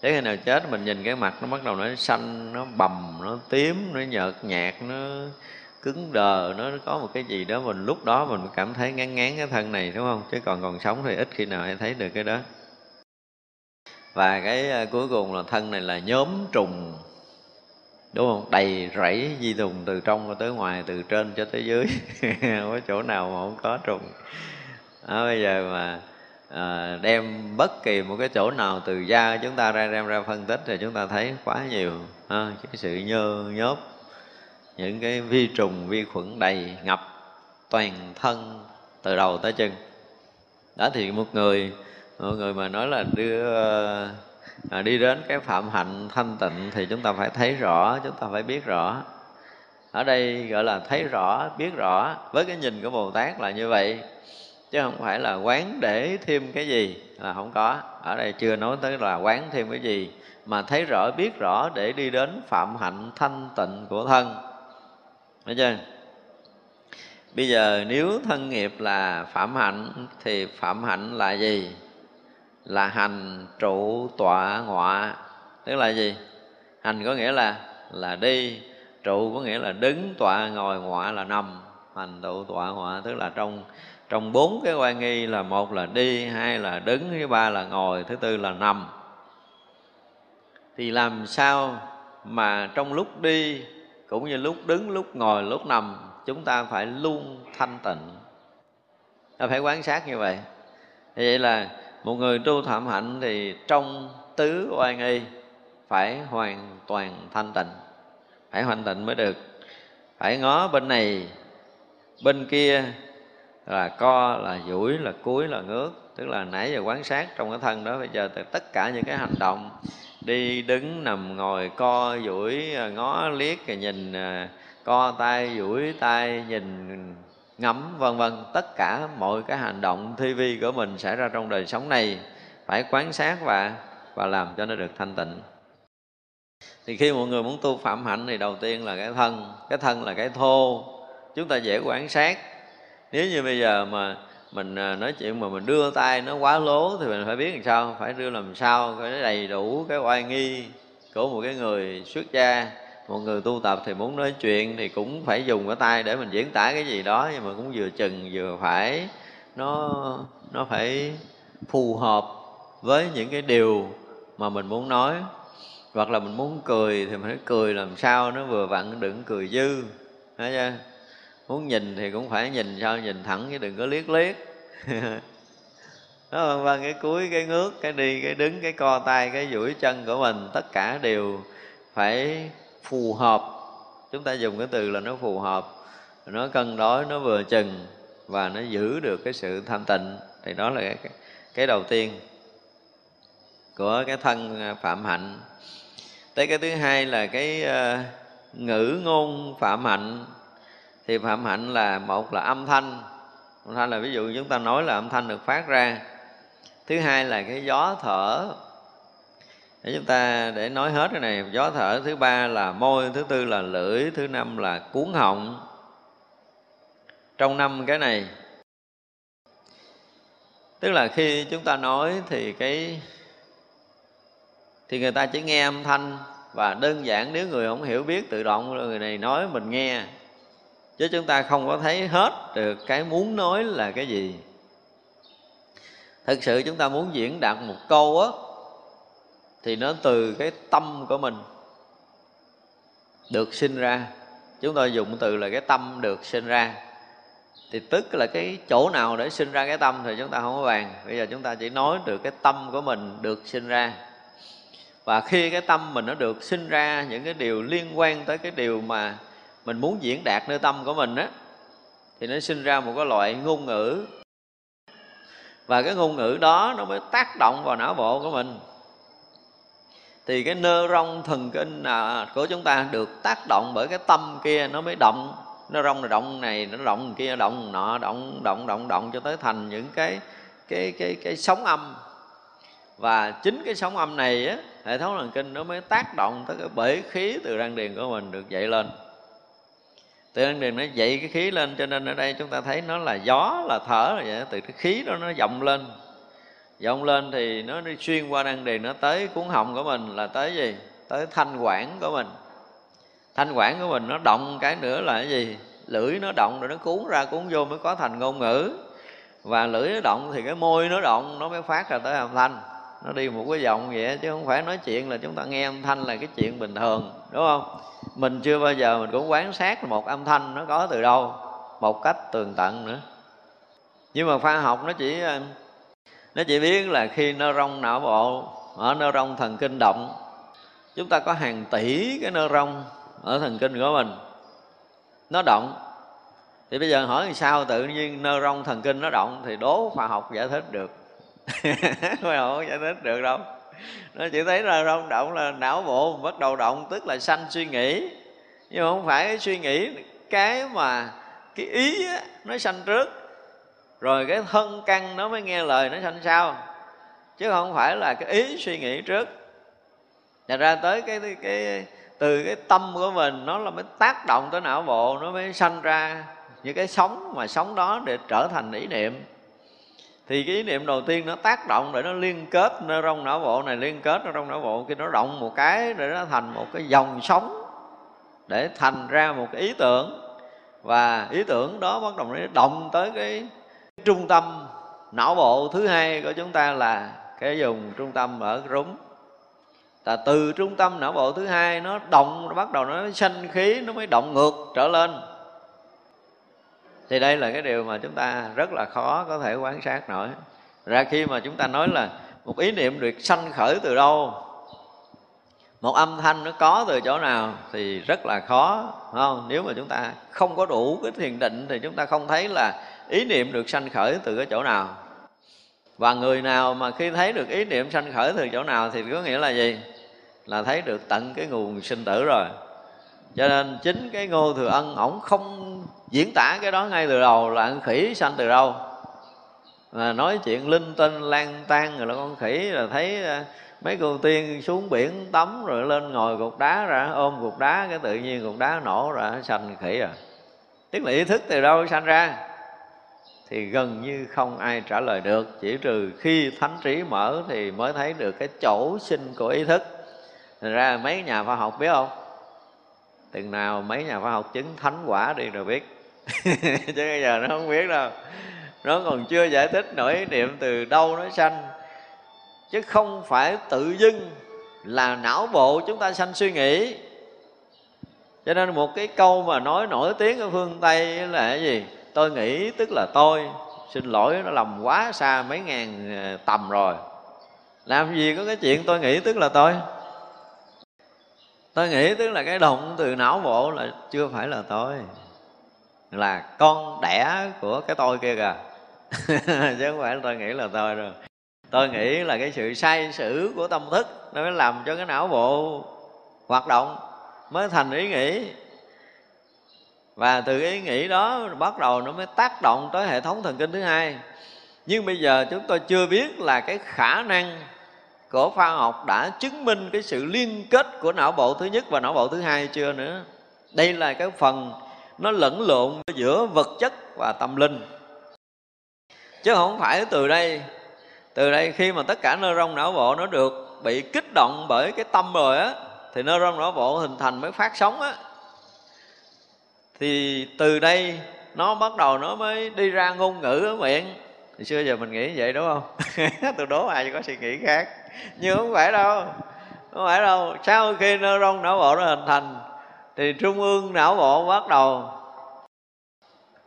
Tới khi nào chết mình nhìn cái mặt nó bắt đầu nó xanh, nó bầm, nó tím, nó nhợt nhạt, nó cứng đờ nó có một cái gì đó mình lúc đó mình cảm thấy ngán ngán cái thân này đúng không? Chứ còn còn sống thì ít khi nào hay thấy được cái đó. Và cái ờ, cuối cùng là thân này là nhóm trùng đúng không? Đầy rẫy di trùng từ trong tới ngoài từ trên cho tới dưới. Không có chỗ nào mà không có trùng. Đó, bây giờ mà à, đem bất kỳ một cái chỗ nào từ da chúng ta ra đem ra phân tích thì chúng ta thấy quá nhiều ha, cái sự nhơ nhớp những cái vi trùng vi khuẩn đầy ngập toàn thân từ đầu tới chân. Đó thì một người một người mà nói là đưa à, đi đến cái phạm hạnh thanh tịnh thì chúng ta phải thấy rõ chúng ta phải biết rõ. Ở đây gọi là thấy rõ biết rõ. Với cái nhìn của bồ tát là như vậy chứ không phải là quán để thêm cái gì là không có. Ở đây chưa nói tới là quán thêm cái gì mà thấy rõ biết rõ để đi đến phạm hạnh thanh tịnh của thân. Thấy chưa? Bây giờ nếu thân nghiệp là phạm hạnh thì phạm hạnh là gì? Là hành trụ tọa ngọa. Tức là gì? Hành có nghĩa là là đi, trụ có nghĩa là đứng, tọa ngồi, ngọa là nằm. Hành trụ tọa ngọa tức là trong trong bốn cái quan nghi là một là đi, hai là đứng, thứ ba là ngồi, thứ tư là nằm. Thì làm sao mà trong lúc đi cũng như lúc đứng, lúc ngồi, lúc nằm, chúng ta phải luôn thanh tịnh. Ta phải quan sát như vậy. Vậy là một người tu thạm hạnh thì trong tứ oan y phải hoàn toàn thanh tịnh. Phải hoàn tịnh mới được. Phải ngó bên này, bên kia, là co, là duỗi, là cúi là ngước. Tức là nãy giờ quan sát trong cái thân đó, bây giờ tất cả những cái hành động đi đứng nằm ngồi, co duỗi à, ngó liếc nhìn à, co tay, duỗi tay, nhìn, ngắm, vân vân. Tất cả mọi cái hành động thi vi của mình xảy ra trong đời sống này phải quan sát và và làm cho nó được thanh tịnh. Thì khi mọi người muốn tu phạm hạnh thì đầu tiên là cái thân. Cái thân là cái thô. Chúng ta dễ quan sát. Nếu như bây giờ mà mình à, nói chuyện mà mình đưa tay nó quá lố thì mình phải biết làm sao, phải đưa làm sao, phải đầy đủ cái oai nghi của một cái người xuất gia. Một người tu tập thì muốn nói chuyện thì cũng phải dùng cái tay để mình diễn tả cái gì đó, nhưng mà cũng vừa chừng vừa phải. Nó nó phải phù hợp với những cái điều mà mình muốn nói. Hoặc là mình muốn cười thì mình phải cười làm sao nó vừa vặn, đừng cười dư. Thấy chưa? Muốn nhìn thì cũng phải nhìn sao, nhìn thẳng chứ đừng có liếc liếc. nó vân vân cái cuối cái ngước cái đi cái đứng cái co tay cái duỗi chân của mình tất cả đều phải phù hợp. Chúng ta dùng cái từ là nó phù hợp nó cân đối nó vừa chừng và nó giữ được cái sự thanh tịnh. Thì đó là cái, cái đầu tiên của cái thân à, phạm hạnh. Tới cái thứ hai là cái uh, ngữ ngôn phạm hạnh. Thì phạm hạnh là một là âm thanh âm thanh là ví dụ chúng ta nói là âm thanh được phát ra. Thứ hai là cái gió thở. Để chúng ta để nói hết cái này, gió thở. Thứ ba là môi, thứ tư là lưỡi, thứ năm là cuốn họng. Trong năm cái này, tức là khi chúng ta nói thì cái, thì người ta chỉ nghe âm thanh và đơn giản nếu người không hiểu biết tự động người này nói mình nghe chứ chúng ta không có thấy hết được cái muốn nói là cái gì. Thực sự chúng ta muốn diễn đạt một câu á, thì nó từ cái tâm của mình được sinh ra. Chúng tôi dùng từ là cái tâm được sinh ra. Thì tức là cái chỗ nào để sinh ra cái tâm thì chúng ta không có bàn. Bây giờ chúng ta chỉ nói được cái tâm của mình được sinh ra. Và khi cái tâm mình nó được sinh ra, những cái điều liên quan tới cái điều mà mình muốn diễn đạt nơi tâm của mình á thì nó sinh ra một cái loại ngôn ngữ. Và cái ngôn ngữ đó nó mới tác động vào não bộ của mình. Thì cái nơ rong thần kinh à, của chúng ta được tác động bởi cái tâm kia nó mới động. Nó rong là động này nó động kia động nọ động động động động cho tới thành những cái cái cái cái sóng âm. Và chính cái sóng âm này á hệ thống thần kinh nó mới tác động tới cái bể khí từ răng điền của mình được dậy lên từ ân điền nó dậy cái khí lên, cho nên ở đây chúng ta thấy nó là gió, là thở là vậy từ cái khí đó nó vọng lên. Vọng lên thì nó đi xuyên qua răng điền, nó tới cuốn họng của mình là tới gì? Tới thanh quản của mình. Thanh quản của mình nó động cái nữa là cái gì? Lưỡi nó động rồi nó cuốn ra, cuốn vô mới có thành ngôn ngữ. Và lưỡi nó động thì cái môi nó động, nó mới phát ra tới âm thanh nó đi một cái vòng vậy chứ không phải nói chuyện là chúng ta nghe âm thanh là cái chuyện bình thường, đúng không? Mình chưa bao giờ mình cũng quán sát một âm thanh nó có từ đâu, một cách tường tận nữa. Nhưng mà khoa học nó chỉ ờ, nó chỉ biết là khi nơ rong não bộ, ở nơ rong thần kinh động, chúng ta có hàng tỷ cái nơ rong ở thần kinh của mình, nó động. Thì bây giờ hỏi sao tự nhiên nơ rong thần kinh nó động thì đố khoa học giải thích được. khoa không giải thích được đâu. Nó chỉ thấy là rong động là não bộ bắt đầu động tức là sanh suy nghĩ. Nhưng mà không phải suy nghĩ cái mà cái ý á, nó sanh trước. Rồi cái thân căn nó mới nghe lời nó sanh sau. Chứ không phải là cái ý suy nghĩ trước. Thành ra tới cái, cái cái từ cái tâm của mình nó là mới tác động tới não bộ nó mới sanh ra những cái sống mà sống đó để trở thành ý niệm thì cái ý niệm đầu tiên nó tác động để nó liên kết nó trong não bộ này, liên kết nó trong não bộ khi nó động một cái để nó thành một cái dòng sống để thành ra một cái ý tưởng. Và ý tưởng đó bắt đầu nó động tới cái trung tâm não bộ thứ hai của chúng ta là cái dùng trung tâm ở rúng. Là từ trung tâm não bộ thứ hai nó động nó bắt đầu nó sanh khí, nó mới động ngược trở lên thì đây là cái điều mà chúng ta rất là khó có thể quan sát nổi. Ra khi mà chúng ta nói là một ý niệm được sanh khởi từ đâu, một âm thanh nó có từ chỗ nào thì rất là khó không? Nếu mà chúng ta không có đủ cái thiền định thì chúng ta không thấy là ý niệm được sanh khởi từ cái chỗ nào. Và người nào mà khi thấy được ý niệm sanh khởi từ chỗ nào thì có nghĩa là gì? Là thấy được tận cái nguồn sinh tử rồi. Cho nên chính cái ngô thừa ân ổng không diễn tả cái đó ngay từ đầu là con khỉ sanh từ đâu. Mà nói chuyện linh tinh lan tan rồi là con khỉ là thấy ờ, mấy cô tiên xuống biển tắm rồi lên ngồi cục đá ra, ôm cục đá cái tự nhiên cục đá nổ ra, sanh khỉ à. Tức là ý thức từ đâu sanh ra? Thì gần như không ai trả lời được, chỉ trừ khi thánh trí mở thì mới thấy được cái chỗ sinh của ý thức. Thành ra mấy nhà khoa học biết không? Từng nào mấy nhà khoa học chứng thánh quả đi rồi biết. chứ bây giờ nó không biết đâu. Nó còn chưa giải thích nổi niệm từ đâu nó sanh. Chứ không phải tự dưng là não bộ chúng ta sanh suy nghĩ. Cho nên một cái câu mà nói nổi tiếng ở phương tây là cái gì? Tôi nghĩ tức là tôi. Xin lỗi, nó lầm quá xa mấy ngàn ờ, tầm rồi. Làm gì có cái chuyện tôi nghĩ tức là tôi? Tôi nghĩ tức là cái động từ não bộ là chưa phải là tôi là con đẻ của cái tôi kia kìa. Chứ không phải tôi nghĩ là tôi rồi tôi nghĩ là cái sự sai sử của tâm thức nó mới làm cho cái não bộ hoạt động, mới thành ý nghĩ. Và từ cái ý nghĩ đó bắt đầu nó mới tác động tới hệ thống thần kinh thứ hai. Nhưng bây giờ chúng tôi chưa biết là cái khả năng của khoa học đã chứng minh cái sự liên kết của não bộ thứ nhất và não bộ thứ hai chưa nữa. Đây là cái phần nó lẫn lộn giữa vật chất và tâm linh. Chứ không phải từ đây từ đây khi mà tất cả nơ rong não bộ nó được bị kích động bởi cái tâm rồi á, thì nơ rong não bộ hình thành mới phát sóng á. Thì từ đây nó bắt đầu nó mới đi ra ngôn ngữ ở miệng thì xưa giờ mình nghĩ vậy đúng không? Tôi đố ai có suy nghĩ khác. Nhưng không phải đâu, không phải đâu. Sau khi nơ rong não bộ nó hình thành thì trung ương não bộ bắt đầu.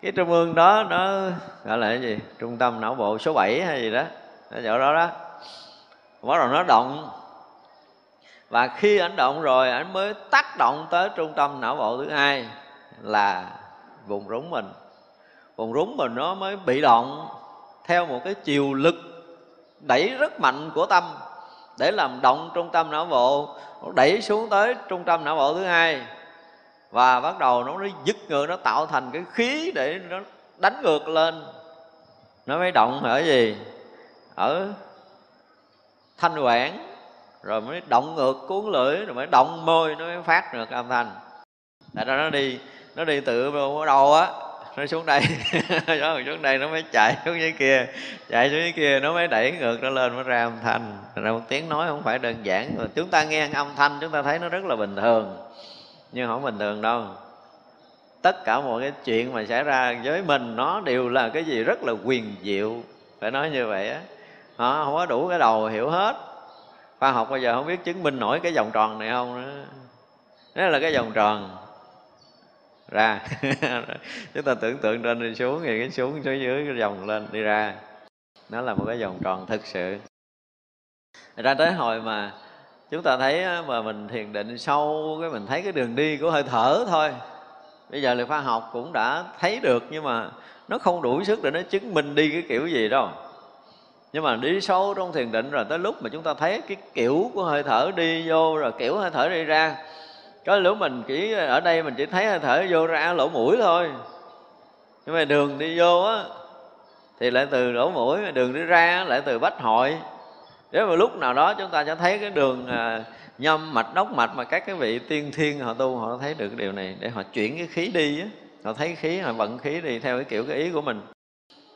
Cái trung ương đó nó gọi là cái gì? Trung tâm não bộ số 7 hay gì đó, ở chỗ đó đó. Bắt đầu nó động. Và khi ảnh động rồi, ảnh mới tác động tới trung tâm não bộ thứ hai là vùng rúng mình. Vùng rúng mình nó mới bị động theo một cái chiều lực đẩy rất mạnh của tâm để làm động trung tâm não bộ, đẩy xuống tới trung tâm não bộ thứ hai và bắt đầu nó nó dứt ngược, nó tạo thành cái khí để nó đánh ngược lên. Nó mới động ở gì? Ở thanh quản rồi mới động ngược, cuốn lưỡi, rồi mới động môi, nó mới phát được âm thanh. Tại đó nó đi nó đi từ đầu á, nó xuống đây. Nó xuống đây nó mới chạy xuống dưới kia. Chạy xuống dưới kia, nó mới đẩy ngược nó lên mới ra âm thanh. Ra một tiếng nói không phải đơn giản. Chúng ta nghe âm thanh, chúng ta thấy nó rất là bình thường nhưng không bình thường đâu. Tất cả mọi cái chuyện mà xảy ra với mình, nó đều là cái gì rất là quyền diệu. Phải nói như vậy á. Họ không có đủ cái đầu hiểu hết. Khoa học bây giờ không biết chứng minh nổi cái vòng tròn này không nữa. Đó là cái vòng tròn. Ra. Chúng ta tưởng tượng trên đi xuống thì cái xuống xuống dưới cái vòng lên, đi ra. Nó là một cái vòng tròn thực sự. Ra tới hồi mà chúng ta thấy mà mình thiền định sâu, cái mình thấy cái đường đi của hơi thở thôi. Bây giờ là khoa học cũng đã thấy được, nhưng mà nó không đủ sức để nó chứng minh đi cái kiểu gì đâu. Nhưng mà đi sâu trong thiền định rồi tới lúc mà chúng ta thấy cái kiểu của hơi thở đi vô, rồi kiểu hơi thở đi ra. Có lúc mình chỉ, ở đây mình chỉ thấy hơi thở vô ra lỗ mũi thôi. Nhưng mà đường đi vô á, thì lại từ lỗ mũi đường đi ra lại từ bách hội nếu mà lúc nào đó chúng ta sẽ thấy cái đường à, nhâm mạch đốc mạch mà các cái vị tiên thiên họ tu họ thấy được điều này để họ chuyển cái khí đi á. Họ thấy khí họ vận khí đi theo cái kiểu cái ý của mình.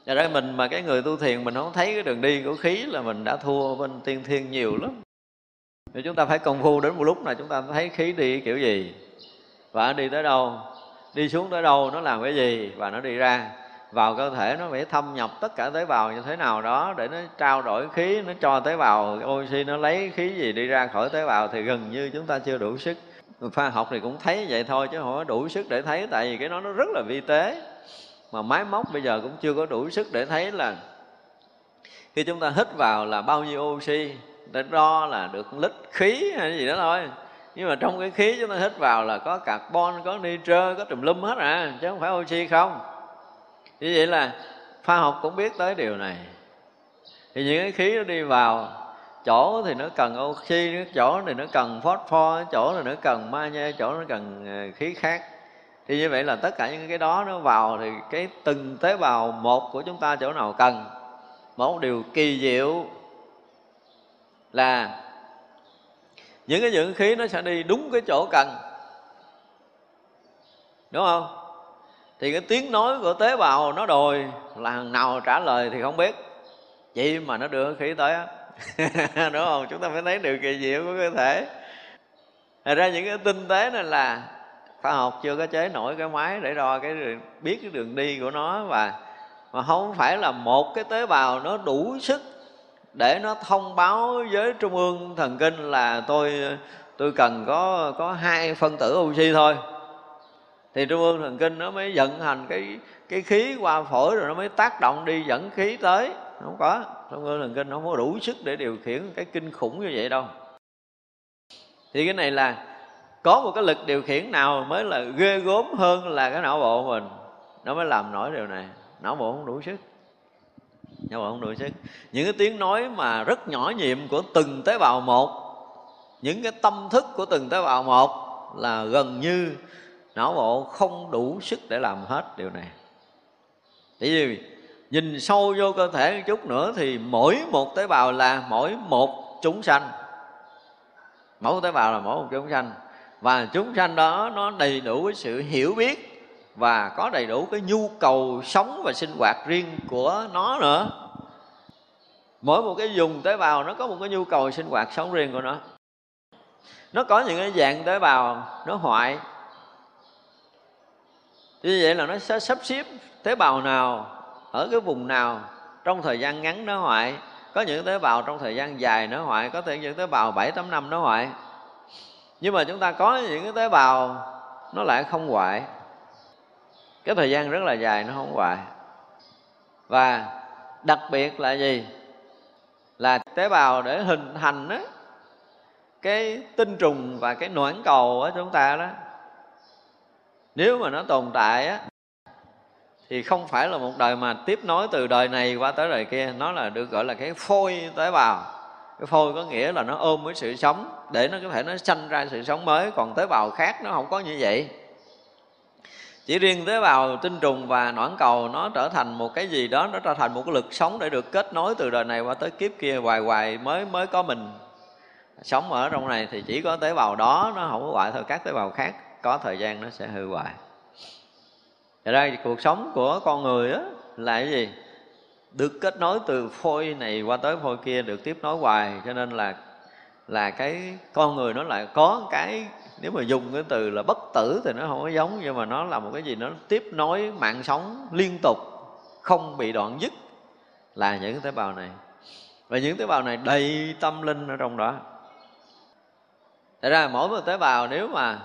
Và đây mình mà cái người tu thiền mình không thấy cái đường đi của khí là mình đã thua bên tiên thiên nhiều lắm. Thì chúng ta phải công phu đến một lúc nào chúng ta thấy khí đi kiểu gì. Và đi tới đâu? Đi xuống tới đâu nó làm cái gì? Và nó đi ra vào cơ thể nó phải thâm nhập tất cả tế bào như thế nào đó để nó trao đổi khí, nó cho tế bào, oxy nó lấy khí gì đi ra khỏi tế bào thì gần như chúng ta chưa đủ sức. Khoa học thì cũng thấy vậy thôi chứ không có đủ sức để thấy, tại vì cái nó nó rất là vi tế. Mà máy móc bây giờ cũng chưa có đủ sức để thấy là khi chúng ta hít vào là bao nhiêu oxy, để đo là được lít khí hay gì đó thôi. Nhưng mà trong cái khí chúng ta hít vào là có carbon, có nitơ có trùm lum hết à chứ không phải oxy không như vậy là khoa học cũng biết tới điều này. Thì những cái khí nó đi vào, chỗ thì nó cần oxy, chỗ thì nó cần phosphor, chỗ thì nó cần magie, chỗ nó cần ờ, khí khác. Thì như vậy là tất cả những cái đó nó vào thì cái từng tế bào một của chúng ta chỗ nào cần. Một điều kỳ diệu là những cái dưỡng khí nó sẽ đi đúng cái chỗ cần. Đúng không? Thì cái tiếng nói của tế bào nó đòi là thằng nào trả lời thì không biết. Vậy mà nó đưa khí tới đúng không? Chúng ta phải thấy điều kỳ diệu của cơ thể. Thật ra những cái tinh tế này là khoa học chưa có chế nổi cái máy để đo cái biết cái đường đi của nó và, mà không phải là một cái tế bào nó đủ sức để nó thông báo với trung ương thần kinh là tôi tôi cần có có hai phân tử oxy thôi thì trung ương thần kinh nó mới vận hành cái cái khí qua phổi rồi nó mới tác động đi dẫn khí tới. Không có. Trung ương thần kinh nó không có đủ sức để điều khiển cái kinh khủng như vậy đâu. Thì cái này là có một cái lực điều khiển nào mới là ghê gốm hơn là cái não bộ mình. Nó mới làm nổi điều này. Não bộ không đủ sức. Não bộ không đủ sức. Những cái tiếng nói mà rất nhỏ nhiệm của từng tế bào một, những cái tâm thức của từng tế bào một là gần như não bộ không đủ sức để làm hết điều này. Tại vì nhìn sâu vô cơ thể một chút nữa thì mỗi một tế bào là mỗi một chúng sanh. Mỗi tế bào là mỗi một chúng sanh. Và chúng sanh đó nó đầy đủ cái sự hiểu biết và có đầy đủ cái nhu cầu sống và sinh hoạt riêng của nó nữa. Mỗi một cái dùng tế bào nó có một cái nhu cầu sinh hoạt sống riêng của nó. Nó có những cái dạng tế bào nó hoại như vậy là nó sẽ sắp xếp tế bào nào ở cái vùng nào trong thời gian ngắn nó hoại có những tế bào trong thời gian dài nó hoại có thể những tế bào 7 8 năm nó hoại. Nhưng mà chúng ta có những cái tế bào nó lại không hoại. Cái thời gian rất là dài nó không hoại. Và đặc biệt là gì? Là tế bào để hình thành đó, cái tinh trùng và cái noãn cầu của chúng ta đó nếu mà nó tồn tại á, thì không phải là một đời mà tiếp nối từ đời này qua tới đời kia. Nó là được gọi là cái phôi tế bào. Cái phôi có nghĩa là nó ôm với sự sống, để nó có thể nó sanh ra sự sống mới. Còn tế bào khác nó không có như vậy. Chỉ riêng tế bào tinh trùng và noãn cầu, nó trở thành một cái gì đó, nó trở thành một cái lực sống để được kết nối từ đời này qua tới kiếp kia hoài hoài mới mới có mình. Sống ở trong này thì chỉ có tế bào đó, nó không có gọi thôi các tế bào khác có thời gian nó sẽ hư hoại. Thật ra cuộc sống của con người á, là cái gì? Được kết nối từ phôi này qua tới phôi kia, được tiếp nối hoài. Cho nên là là cái con người nó lại có cái, nếu mà dùng cái từ là bất tử thì nó không có giống, nhưng mà nó là một cái gì nó tiếp nối mạng sống liên tục, không bị đoạn dứt, là những tế bào này. Và những tế bào này đầy tâm linh ở trong đó. Thật ra mỗi một tế bào nếu mà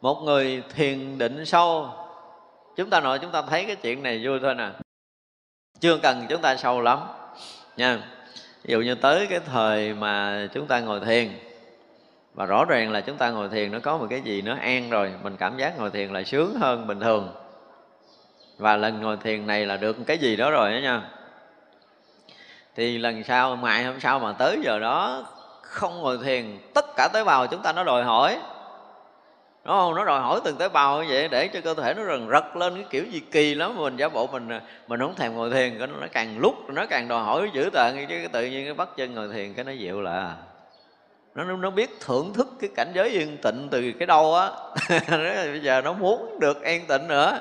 một người thiền định sâu. Chúng ta nói chúng ta thấy cái chuyện này vui thôi nè. Chưa cần chúng ta sâu lắm. Nha. Ví dụ như tới cái thời mà chúng ta ngồi thiền và rõ ràng là chúng ta ngồi thiền nó có một cái gì nó an rồi, mình cảm giác ngồi thiền là sướng hơn bình thường. Và lần ngồi thiền này là được cái gì đó rồi đó nha. Thì lần sau, ngày hôm sau mà tới giờ đó không ngồi thiền, tất cả tế bào chúng ta nó đòi hỏi đúng không? Nó đòi hỏi từng tế bào như vậy để cho cơ thể nó rần rật lên cái kiểu gì kỳ lắm. Mình giả bộ mình mình không thèm ngồi thiền, cái nó càng lúc, nó càng đòi hỏi dữ tợn chứ tự nhiên cái bắt chân ngồi thiền cái nó dịu là nó nó biết thưởng thức cái cảnh giới yên tịnh từ cái đâu á. Bây giờ nó muốn được an tịnh nữa.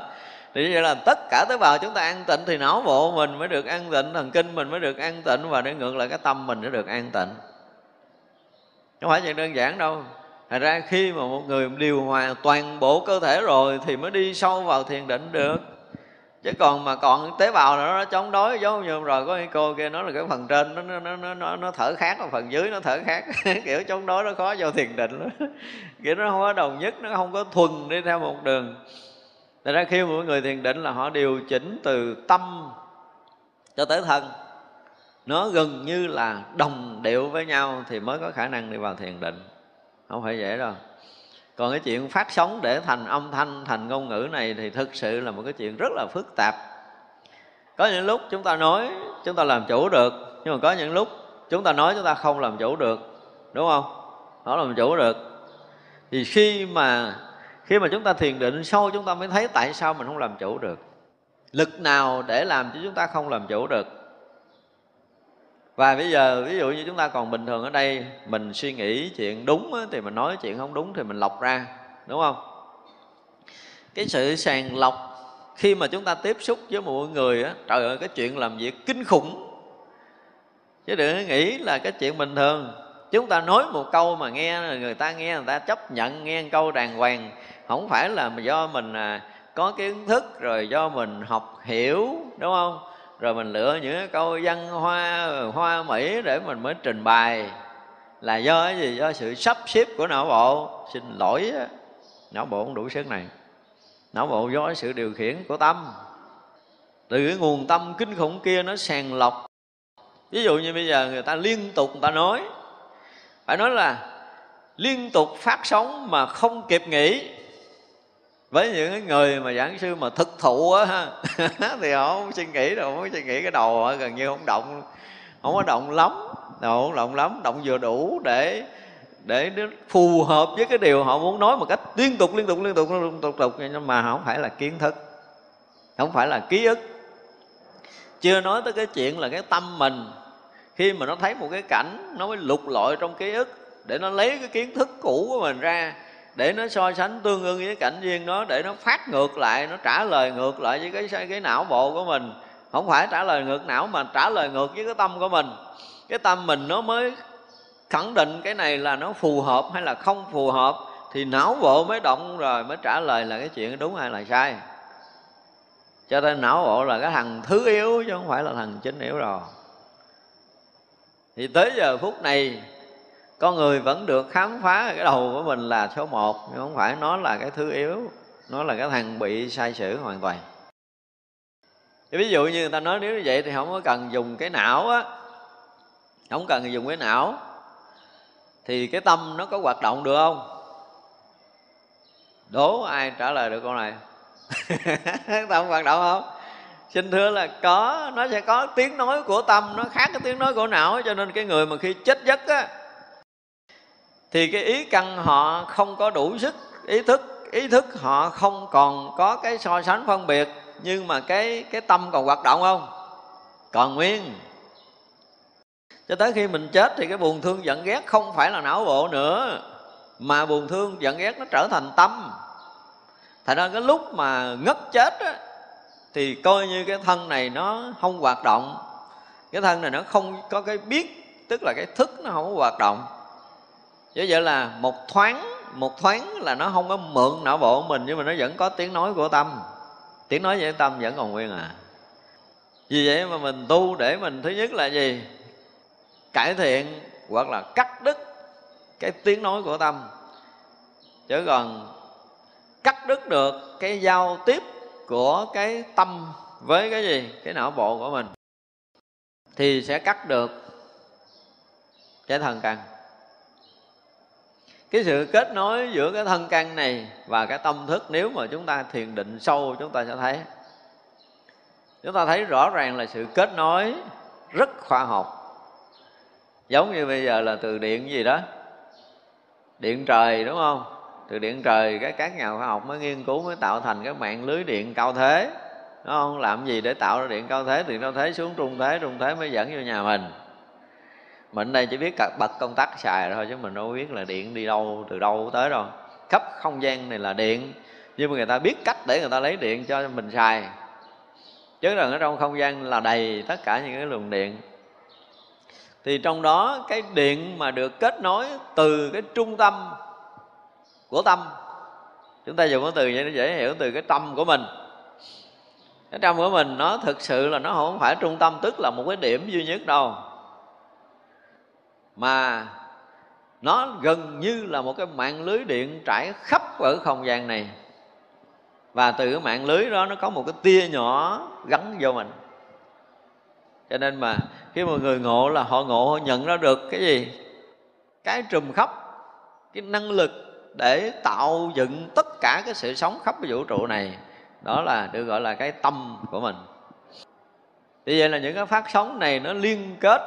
Thì vậy là tất cả tế bào chúng ta an tịnh thì não bộ mình mới được an tịnh, thần kinh mình mới được an tịnh và để ngược lại cái tâm mình mới được an tịnh. Không phải chuyện đơn giản đâu. Thật ra khi mà một người điều hòa toàn bộ cơ thể rồi thì mới đi sâu vào thiền định được. Chứ còn mà còn tế bào nó chống đối giống như rồi có cô kia nói là cái phần trên nó nó nó nó, nó thở khác và phần dưới nó thở khác. Kiểu chống đối nó khó vào thiền định lắm. Kiểu nó không có đồng nhất nó không có thuần đi theo một đường. Thật ra khi mỗi người thiền định là họ điều chỉnh từ tâm cho tới thân. Nó gần như là đồng điệu với nhau thì mới có khả năng đi vào thiền định không phải dễ đâu. Còn cái chuyện phát sóng để thành âm thanh, thành ngôn ngữ này thì thực sự là một cái chuyện rất là phức tạp. Có những lúc chúng ta nói chúng ta làm chủ được, nhưng mà có những lúc chúng ta nói chúng ta không làm chủ được, đúng không? Không làm chủ được. Thì khi mà khi mà chúng ta thiền định sâu, chúng ta mới thấy tại sao mình không làm chủ được. Lực nào để làm cho chúng ta không làm chủ được? Và bây giờ, ví dụ như chúng ta còn bình thường ở đây, mình suy nghĩ chuyện đúng thì mình nói chuyện không đúng thì mình lọc ra, đúng không? Cái sự sàng lọc khi mà chúng ta tiếp xúc với mọi người á, trời ơi, cái chuyện làm việc kinh khủng. Chứ đừng nghĩ là cái chuyện bình thường. Chúng ta nói một câu mà nghe, người ta nghe, người ta chấp nhận, nghe một câu đàng hoàng. Không phải là do mình à, có kiến thức, rồi do mình học hiểu, đúng không? Rồi mình lựa những câu văn hoa hoa mỹ để mình mới trình bày. Là do cái gì? Do sự sắp xếp của não bộ. Xin lỗi não bộ không đủ sức này. Não bộ do sự điều khiển của tâm. Từ cái nguồn tâm kinh khủng kia nó sàng lọc. Ví dụ như bây giờ người ta liên tục người ta nói. Phải nói là liên tục phát sóng mà không kịp nghỉ với những người mà giảng sư mà thực thụ á thì họ không suy nghĩ đâu không suy nghĩ cái đầu họ gần như không động không có động lắm đầu không động lắm động vừa đủ để để phù hợp với cái điều họ muốn nói một cách liên tục liên tục liên tục liên tục, tục nhưng mà không phải là kiến thức không phải là ký ức. Chưa nói tới cái chuyện là cái tâm mình khi mà nó thấy một cái cảnh nó mới lục lọi trong ký ức để nó lấy cái kiến thức cũ của mình ra để nó so sánh tương ưng với cảnh duyên đó, để nó phát ngược lại, nó trả lời ngược lại với cái cái não bộ của mình. Không phải trả lời ngược não mà trả lời ngược với cái tâm của mình. Cái tâm mình nó mới khẳng định cái này là nó phù hợp hay là không phù hợp, thì não bộ mới động rồi mới trả lời là cái chuyện đúng hay là sai. Cho nên não bộ là cái thằng thứ yếu chứ không phải là thằng chính yếu rồi. Thì tới giờ phút này con người vẫn được khám phá cái đầu của mình là số một, nhưng không phải nó là cái thứ yếu nó là cái thằng bị sai sử hoàn toàn. Thì ví dụ như người ta nói nếu như vậy thì không có cần dùng cái não á, không cần dùng cái não, thì cái tâm nó có hoạt động được không? Đố ai trả lời được câu này? Tâm hoạt động không? Xin thưa là có, nó sẽ có tiếng nói của tâm, nó khác cái tiếng nói của não, cho nên cái người mà khi chết giấc á thì cái ý căn họ không có đủ sức ý thức ý thức họ không còn có cái so sánh phân biệt nhưng mà cái cái tâm còn hoạt động không? Còn nguyên. Cho tới khi mình chết thì cái buồn thương giận ghét không phải là não bộ nữa mà buồn thương giận ghét nó trở thành tâm. Thành ra cái lúc mà ngất chết á, thì coi như cái thân này nó không hoạt động. Cái thân này nó không có cái biết tức là cái thức nó không có hoạt động chứ vậy là một thoáng một thoáng là nó không có mượn não bộ của mình, nhưng mà nó vẫn có tiếng nói của tâm. Tiếng nói với tâm vẫn còn nguyên à. Vì vậy mà mình tu để mình, thứ nhất là gì? Cải thiện hoặc là cắt đứt cái tiếng nói của tâm. Chứ còn cắt đứt được cái giao tiếp của cái tâm với cái gì? Cái não bộ của mình, thì sẽ cắt được cái thần căn cái sự kết nối giữa cái thân căn này và cái tâm thức, nếu mà chúng ta thiền định sâu, chúng ta sẽ thấy. Chúng ta thấy rõ ràng là sự kết nối rất khoa học. Giống như bây giờ là từ điện gì đó. Điện trời, đúng không? Từ điện trời cái các nhà khoa học mới nghiên cứu, mới tạo thành cái mạng lưới điện cao thế. Đúng không? Làm gì để tạo ra điện cao thế? Điện cao thế xuống trung thế trung thế mới dẫn vô nhà mình mình đây chỉ biết bật công tắc xài thôi, chứ mình đâu biết là điện đi đâu, từ đâu tới đâu. Khắp không gian này là điện, nhưng mà người ta biết cách để người ta lấy điện cho mình xài. Chứ rằng ở trong không gian là đầy tất cả những cái luồng điện. Thì trong đó cái điện mà được kết nối từ cái trung tâm của tâm, chúng ta dùng cái từ vậy nó dễ hiểu, từ cái tâm của mình. Cái tâm của mình nó thực sự là nó không phải trung tâm, tức là một cái điểm duy nhất đâu mà nó gần như là một cái mạng lưới điện trải khắp ở không gian này. Và từ cái mạng lưới đó nó có một cái tia nhỏ gắn vô mình. Cho nên mà khi mà người ngộ là họ ngộ, họ nhận ra được cái gì? Cái trùm khắp, cái năng lực để tạo dựng tất cả cái sự sống khắp cái vũ trụ này. Đó là được gọi là cái tâm của mình. Vì vậy là những cái phát sóng này nó liên kết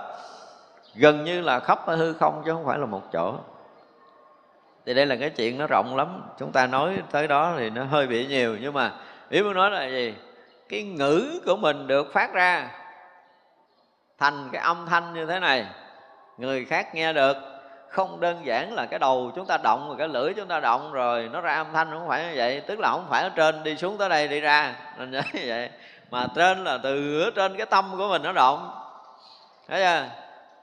gần như là khắp ở hư không chứ không phải là một chỗ. Thì đây là cái chuyện nó rộng lắm. Chúng ta nói tới đó thì nó hơi bị nhiều. Nhưng mà ý muốn nói là gì? Cái ngữ của mình được phát ra thành cái âm thanh như thế này, người khác nghe được. Không đơn giản là cái đầu chúng ta động rồi cái lưỡi chúng ta động rồi nó ra âm thanh không phải như vậy. Tức là không phải ở trên đi xuống tới đây đi ra. Nên nhớ như vậy. Mà trên là từ ở trên cái tâm của mình nó động. Thấy chưa?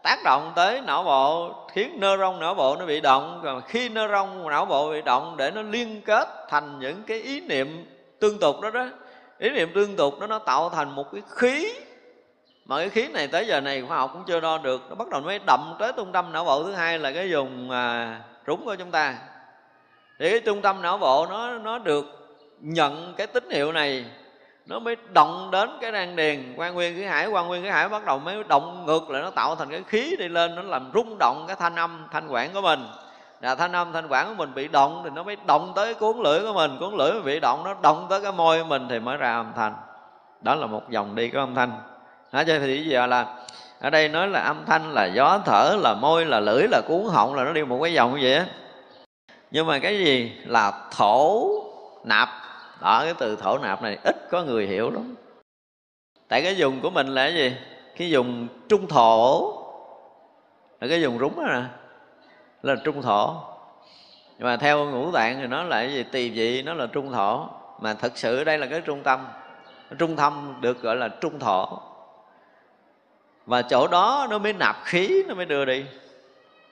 Tác động tới não bộ khiến nơ rong não bộ nó bị động. Rồi khi nơ rong não bộ bị động để nó liên kết thành những cái ý niệm tương tục đó đó ý niệm tương tục đó nó tạo thành một cái khí. Mà cái khí này tới giờ này khoa học cũng chưa đo được nó bắt đầu mới đậm tới trung tâm não bộ. Thứ hai là cái vùng à, rúng của chúng ta. Thì cái trung tâm não bộ nó nó được nhận cái tín hiệu này nó mới động đến cái đan điền quan nguyên cái hải. Quan nguyên cái hải bắt đầu mới động ngược lại, nó tạo thành cái khí đi lên, nó làm rung động cái thanh âm, thanh quản của mình. Là thanh âm, thanh quản của mình bị động thì nó mới động tới cuốn lưỡi của mình. Cuốn lưỡi bị động, nó động tới cái môi của mình thì mới ra âm thanh. Đó là một dòng đi của âm thanh. Nói cho thì giờ là, ở đây nói là âm thanh là gió thở, là môi, là lưỡi, là cuốn họng, là nó đi một cái dòng như vậy á. Nhưng mà cái gì? Là thổ nạp đó, cái từ thổ nạp này, ít có người hiểu lắm. Tại cái dùng của mình là cái gì? Cái dùng trung thổ. Là cái dùng rúng đó nè. Là trung thổ. Nhưng mà theo ngũ tạng thì nó là cái gì? Tỳ vị, nó là trung thổ. Mà thật sự đây là cái trung tâm. Trung tâm được gọi là trung thổ. Và chỗ đó nó mới nạp khí, nó mới đưa đi.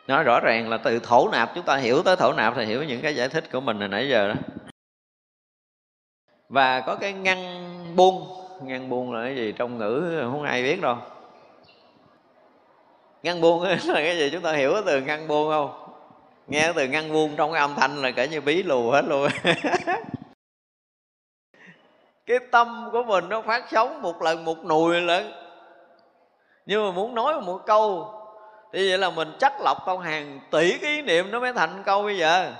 Nó rõ ràng là từ thổ nạp, chúng ta hiểu tới thổ nạp thì hiểu những cái giải thích của mình hồi nãy giờ đó và có cái ngăn buông. Ngăn buông là cái gì? Trong ngữ không ai biết đâu. Ngăn buông là cái gì? Chúng ta hiểu từ ngăn buông không? Nghe từ ngăn buông trong cái âm thanh là kể như bí lù hết luôn. Cái tâm của mình nó phát sống một lần một nùi lớn nhưng mà muốn nói một câu, thì vậy là mình chắc lọc tao hàng tỷ cái ý niệm nó mới thành câu bây giờ.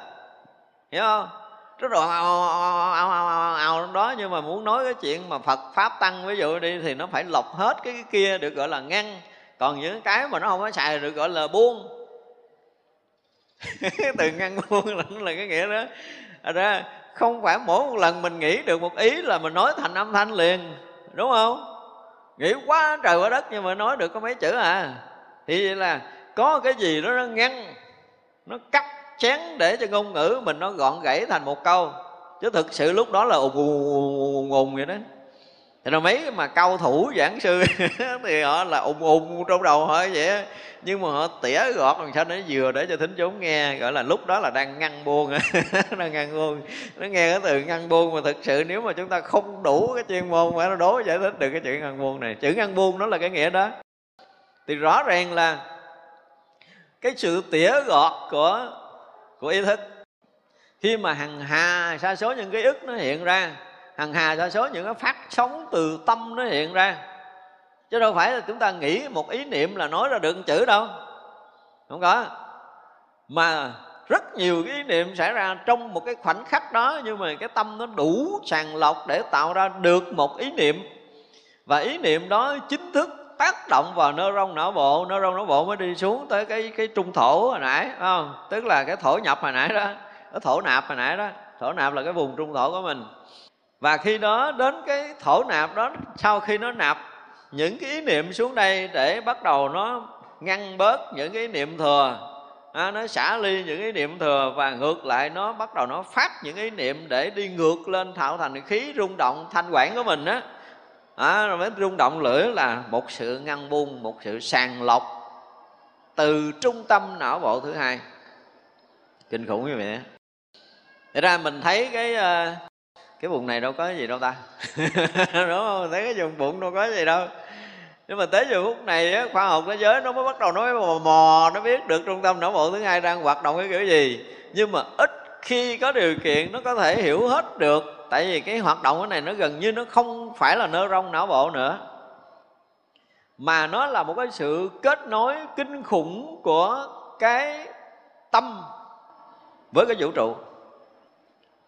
Hiểu không? Rất là ào ào ào ào ào đó. Nhưng mà muốn nói cái chuyện mà Phật pháp tăng ví dụ đi thì nó phải lọc hết cái, cái kia được gọi là ngăn. Còn những cái mà nó không có xài được gọi là buông. Từ ngăn buông là, là cái nghĩa đó. Ra không phải mỗi một lần mình nghĩ được một ý là mình nói thành âm thanh liền đúng không? Nghĩ quá trời quá đất nhưng mà nói được có mấy chữ à. Thì vậy là có cái gì đó nó ngăn nó cắt chén để cho ngôn ngữ mình nó gọn gãy thành một câu. Chứ thực sự lúc đó là ùng ùng ùng vậy đó. Thì là mấy mà cao thủ giảng sư thì họ là ùng ùng trong đầu họ vậy nhưng mà họ tỉa gọt làm sao nó vừa để cho thính chúng nghe, gọi là lúc đó là đang ngăn buông. Đang ngăn buông. Nó nghe cái từ ngăn buông mà thực sự nếu mà chúng ta không đủ cái chuyên môn phải nó đối giải thích được cái chữ ngăn buông này. Chữ ngăn buông nó là cái nghĩa đó. Thì rõ ràng là cái sự tỉa gọt của của ý thức. Khi mà hằng hà sa số những cái ức nó hiện ra, hằng hà sa số những cái phát sóng từ tâm nó hiện ra. Chứ đâu phải là chúng ta nghĩ một ý niệm là nói ra được một chữ đâu. Không có. Mà rất nhiều cái ý niệm xảy ra trong một cái khoảnh khắc đó, nhưng mà cái tâm nó đủ sàng lọc để tạo ra được một ý niệm. Và ý niệm đó chính thức tác động vào nơ rong não bộ nơ rong não bộ mới đi xuống tới cái cái trung thổ hồi nãy không? Tức là cái thổ nhập hồi nãy đó cái thổ nạp hồi nãy đó. Thổ nạp là cái vùng trung thổ của mình. Và khi đó đến cái thổ nạp đó sau khi nó nạp những cái ý niệm xuống đây để bắt đầu nó ngăn bớt những cái ý niệm thừa à, nó xả ly những ý niệm thừa và ngược lại nó bắt đầu nó phát những ý niệm để đi ngược lên tạo thành khí rung động thanh quản của mình á à, rồi mới rung động lưỡi là một sự ngăn buông một sự sàng lọc từ trung tâm não bộ thứ hai. Kinh khủng như vậy Thật ra mình thấy cái ờ, cái vùng này đâu có gì đâu ta. Đúng không? Thấy cái vùng bụng đâu có gì đâu. Nhưng mà tới giờ phút này á, khoa học thế giới nó mới bắt đầu nói mò mò nó biết được trung tâm não bộ thứ hai đang hoạt động cái kiểu gì. Nhưng mà ít khi có điều kiện nó có thể hiểu hết được tại vì cái hoạt động cái này nó gần như nó không phải là nơ rong não bộ nữa. Mà nó là một cái sự kết nối kinh khủng của cái tâm với cái vũ trụ.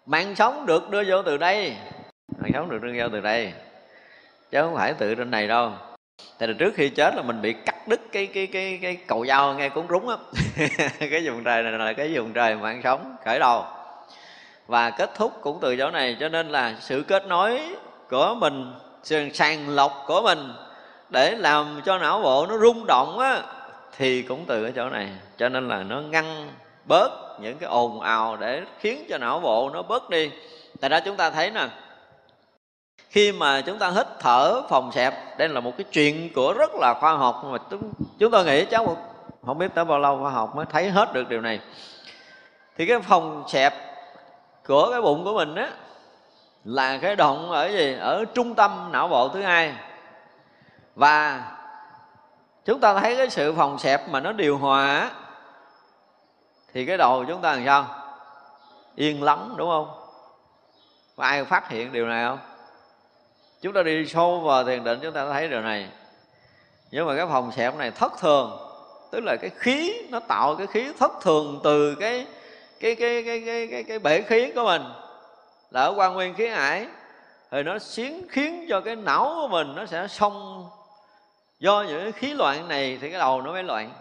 Mạng sống được đưa vô từ đây. Mạng sống được đưa vô từ đây. Chứ không phải từ trên này đâu. Tại là trước khi chết là mình bị cắt đứt cái cái cái cái cầu dao ngay cuốn rúng á. Cái vùng trời này là cái vùng trời mạng sống khởi đầu và kết thúc cũng từ chỗ này cho nên là sự kết nối của mình sự sàng lọc của mình để làm cho não bộ nó rung động á thì cũng từ cái chỗ này. Cho nên là nó ngăn bớt những cái ồn ào để khiến cho não bộ nó bớt đi. Tại đó chúng ta thấy nè khi mà chúng ta hít thở phòng xẹp đây là một cái chuyện của rất là khoa học mà chúng, chúng tôi nghĩ cháu không biết tới bao lâu khoa học mới thấy hết được điều này. Thì cái phòng xẹp của cái bụng của mình á, là cái động ở gì? Ở trung tâm não bộ thứ hai. Và chúng ta thấy cái sự phòng xẹp mà nó điều hòa thì cái đầu chúng ta làm sao? Yên lắng đúng không? Có ai phát hiện điều này không? Chúng ta đi sâu vào thiền định, chúng ta thấy điều này. Nhưng mà cái phòng xẹp này thất thường, tức là cái khí, nó tạo cái khí thất thường từ cái cái cái cái cái cái, cái bể khí của mình là ở quan nguyên khí hải thì nó xiến khiến cho cái não của mình nó sẽ xong do những cái khí loạn này thì cái đầu nó mới loạn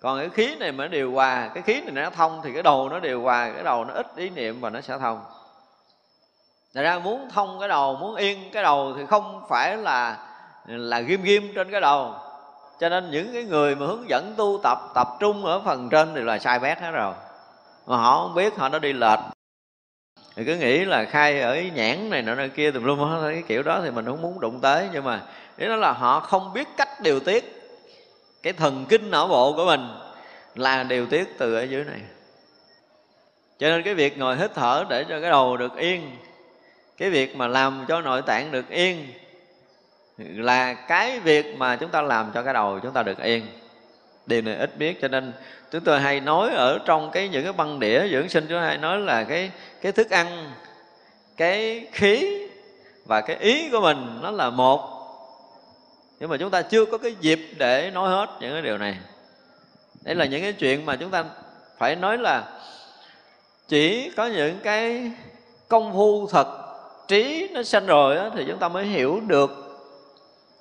còn cái khí này mà nó điều hòa cái khí này nó thông thì cái đầu nó điều hòa cái đầu nó ít ý niệm và nó sẽ thông Thật ra muốn thông cái đầu, muốn yên cái đầu thì không phải là là ghim ghim trên cái đầu. Cho nên những cái người mà hướng dẫn tu tập tập trung ở phần trên thì là sai bét hết rồi. Mà họ không biết, họ đã đi lệch. Thì cứ nghĩ là khai ở nhãn này nọ nơi kia tùm lum cái kiểu đó thì mình không muốn đụng tới. Nhưng mà ý đó là họ không biết cách điều tiết cái thần kinh não bộ của mình là điều tiết từ ở dưới này. Cho nên cái việc ngồi hít thở để cho cái đầu được yên, cái việc mà làm cho nội tạng được yên là cái việc mà chúng ta làm cho cái đầu chúng ta được yên. Điều này ít biết, cho nên chúng tôi hay nói ở trong cái những cái băng đĩa dưỡng sinh chúng tôi hay nói là cái cái thức ăn cái khí và cái ý của mình nó là một. Nhưng mà chúng ta chưa có cái dịp để nói hết những cái điều này. Đây là những cái chuyện mà chúng ta phải nói là chỉ có những cái công phu thật trí nó sanh rồi đó, thì chúng ta mới hiểu được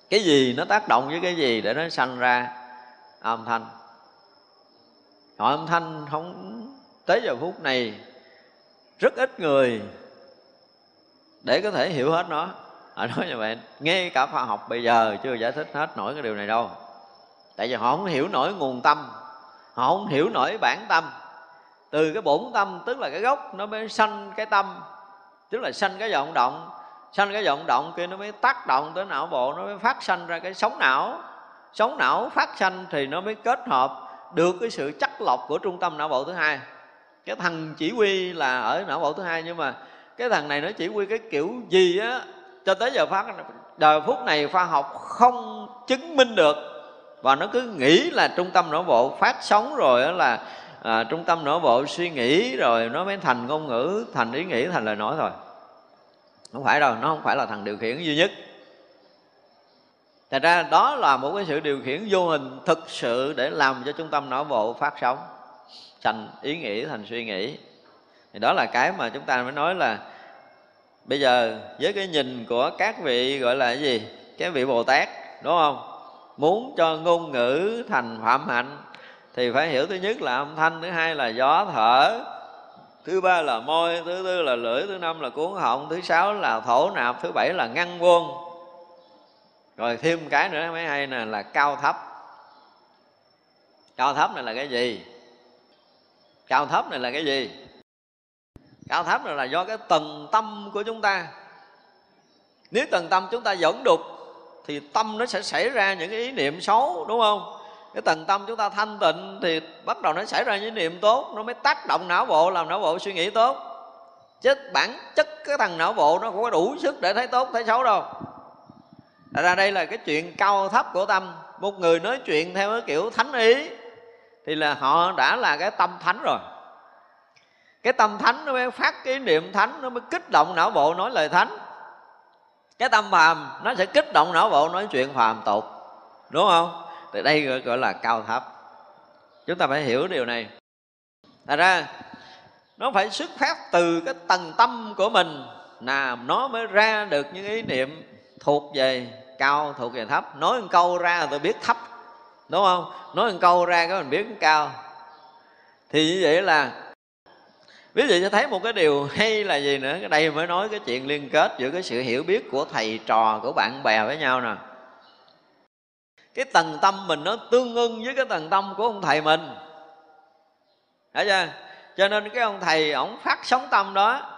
cái gì nó tác động với cái gì để nó sanh ra âm thanh họ âm thanh không tới giờ phút này, rất ít người để có thể hiểu hết nó. Họ nói như vậy, nghe cả khoa học bây giờ chưa giải thích hết nổi cái điều này đâu. Tại vì họ không hiểu nổi nguồn tâm, họ không hiểu nổi bản tâm. Từ cái bổn tâm, tức là cái gốc, nó mới sanh cái tâm, tức là sanh cái vọng động. Sanh cái vọng động kia nó mới tác động tới não bộ, nó mới phát sanh ra cái sóng não. Sóng não phát sanh thì nó mới kết hợp được cái sự chắc lọc của trung tâm não bộ thứ hai. Cái thằng chỉ huy là ở não bộ thứ hai nhưng mà cái thằng này nó chỉ huy cái kiểu gì á cho tới giờ phát đời phút này khoa học không chứng minh được. Và nó cứ nghĩ là trung tâm não bộ phát sóng rồi là à, trung tâm não bộ suy nghĩ rồi nó mới thành ngôn ngữ thành ý nghĩ thành lời nói thôi. Không phải đâu nó không phải là thằng điều khiển duy nhất. Thật ra đó là một cái sự điều khiển vô hình thực sự để làm cho trung tâm não bộ phát sóng. Thành ý nghĩ, thành suy nghĩ. Thì đó là cái mà chúng ta mới nói là bây giờ với cái nhìn của các vị gọi là cái gì? Cái vị bồ tát, đúng không? Muốn cho ngôn ngữ thành phạm hạnh thì phải hiểu thứ nhất là âm thanh, thứ hai là gió thở, thứ ba là môi, thứ tư là lưỡi, thứ năm là cuốn họng, thứ sáu là thổ nạp, thứ bảy là ngăn vuông rồi thêm cái nữa mới hay nè, là cao thấp. Cao thấp này là cái gì? Cao thấp này là cái gì? Cao thấp này là do cái tầng tâm của chúng ta. Nếu tầng tâm chúng ta dẫn đục, thì tâm nó sẽ xảy ra những cái ý niệm xấu, đúng không? Cái tầng tâm chúng ta thanh tịnh, thì bắt đầu nó xảy ra những niệm tốt, nó mới tác động não bộ, làm não bộ suy nghĩ tốt. Chứ bản chất cái thằng não bộ nó không có đủ sức để thấy tốt, thấy xấu đâu ra đây là cái chuyện cao thấp của tâm. Một người nói chuyện theo cái kiểu thánh ý thì là họ đã là cái tâm thánh rồi. Cái tâm thánh nó mới phát cái niệm thánh nó mới kích động não bộ nói lời thánh. Cái tâm phàm nó sẽ kích động não bộ nói chuyện phàm tục đúng không? Thì đây gọi, gọi là cao thấp. Chúng ta phải hiểu điều này. Thật ra nó phải xuất phát từ cái tầng tâm của mình là nó mới ra được những ý niệm thuộc về cao, thuộc về thấp. Nói một câu ra là tôi biết thấp, đúng không? Nói một câu ra cái mình biết cao. Thì như vậy là ví dụ cho thấy một cái điều hay là gì nữa. Cái đây mới nói cái chuyện liên kết giữa cái sự hiểu biết của thầy trò, của bạn bè với nhau nè. Cái tầng tâm mình nó tương ưng với cái tầng tâm của ông thầy mình. Thấy chưa? Cho nên cái ông thầy ổng phát sóng tâm đó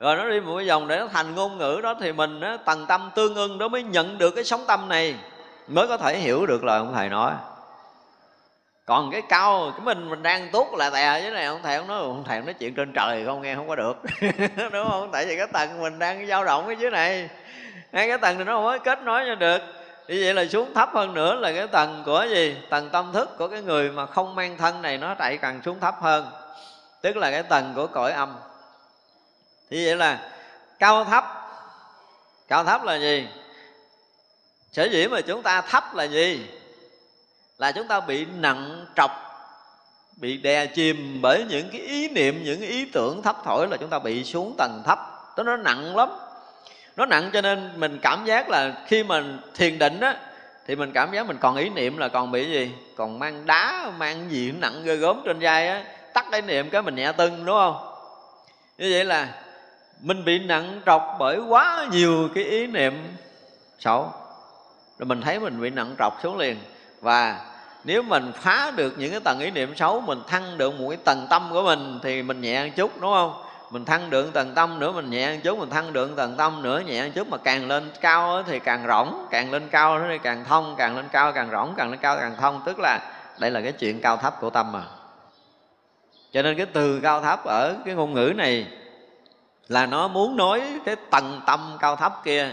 rồi nó đi một cái vòng để nó thành ngôn ngữ đó thì mình á, tầng tâm tương ưng đó mới nhận được cái sóng tâm này mới có thể hiểu được lời ông thầy nói. Còn cái cao cái mình mình đang tốt là tè với này ông thầy ông nói ông thầy nói chuyện trên trời không nghe không có được. Đúng không? Tại vì cái tầng mình đang dao động cái dưới này. Ngay cái tầng này nó không có kết nối cho được. Như vậy là xuống thấp hơn nữa là cái tầng của gì? Tầng tâm thức của cái người mà không mang thân này nó chạy càng xuống thấp hơn. Tức là cái tầng của cõi âm thì vậy là cao thấp. Cao thấp là gì? Sở dĩ mà chúng ta thấp là gì? Là chúng ta bị nặng trọc, bị đè chìm bởi những cái ý niệm, những ý tưởng thấp thổi là chúng ta bị xuống tầng thấp. Đó, nó nặng lắm. Nó nặng cho nên mình cảm giác là khi mình thiền định á, thì mình cảm giác mình còn ý niệm là còn bị gì? Còn mang đá, mang gì nặng ghê gớm trên vai á, tắt cái niệm cái mình nhẹ tưng, đúng không? Như vậy là mình bị nặng trọc bởi quá nhiều cái ý niệm. Xấu rồi mình thấy mình bị nặng trọc xuống liền. Và nếu mình phá được những cái tầng ý niệm xấu, mình thăng được một cái tầng tâm của mình thì mình nhẹ một chút, đúng không? Mình thăng được tầng tâm nữa, mình nhẹ một chút, mình thăng được tầng tâm nữa, nhẹ một chút mà càng lên cao thì càng rỗng, càng lên cao thì càng thông, càng lên cao càng rỗng, càng lên cao càng thông. Tức là đây là cái chuyện cao thấp của tâm mà. Cho nên cái từ cao thấp ở cái ngôn ngữ này là nó muốn nói cái tầng tâm cao thấp kia,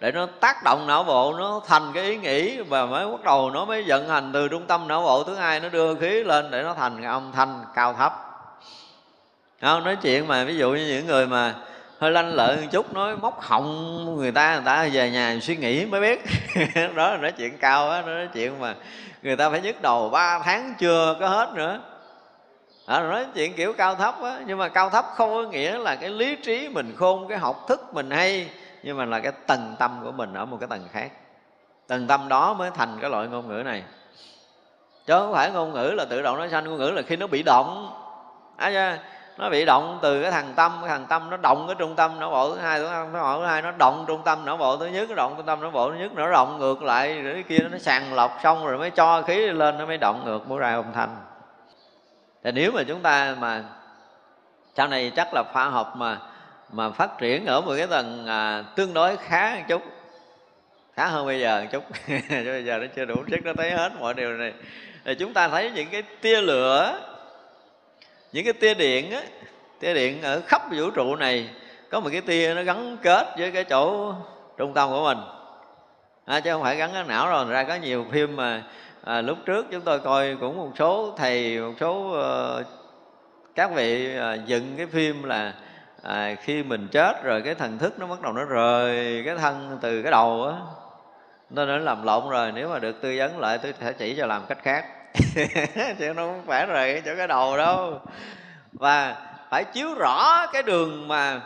để nó tác động não bộ, nó thành cái ý nghĩ, và mới bắt đầu nó mới vận hành từ trung tâm não bộ thứ hai, nó đưa khí lên để nó thành cái âm thanh cao thấp. Không, nói chuyện mà, ví dụ như những người mà hơi lanh lợi một chút, nói móc họng người ta người ta về nhà suy nghĩ mới biết. Đó là nói chuyện cao á nói chuyện mà người ta phải nhức đầu ba tháng chưa có hết nữa à, nói chuyện kiểu cao thấp á nhưng mà cao thấp không có nghĩa là cái lý trí mình khôn cái học thức mình hay nhưng mà là cái tầng tâm của mình ở một cái tầng khác. Tầng tâm đó mới thành cái loại ngôn ngữ này. Chứ không phải ngôn ngữ là tự động nó sanh ngôn ngữ là khi nó bị động. À, nó bị động từ cái thằng tâm cái thằng tâm nó động cái trung tâm não bộ thứ hai thứ hai thứ hai nó động trung tâm não bộ thứ nhất nó động trung tâm não bộ thứ nhất nó động ngược lại rồi cái kia nó sàng lọc xong rồi mới cho khí lên nó mới động ngược mới ra âm thanh thì nếu mà chúng ta mà sau này chắc là khoa học mà mà phát triển ở một cái tầng à, tương đối khá một chút khá hơn bây giờ một chút. Bây giờ nó chưa đủ sức nó thấy hết mọi điều này. Thì chúng ta thấy những cái tia lửa những cái tia điện á tia điện ở khắp vũ trụ này có một cái tia nó gắn kết với cái chỗ trung tâm của mình. À, chứ không phải gắn cái não rồi ra có nhiều phim mà à, lúc trước chúng tôi coi cũng một số thầy một số uh, các vị uh, dựng cái phim là à, khi mình chết rồi cái thần thức nó bắt đầu nó rời cái thân từ cái đầu á nên nó làm lộn rồi nếu mà được tư vấn lại tôi sẽ chỉ cho làm cách khác. Chứ nó không phải rời chỗ cái đầu đâu. Và phải chiếu rõ cái đường mà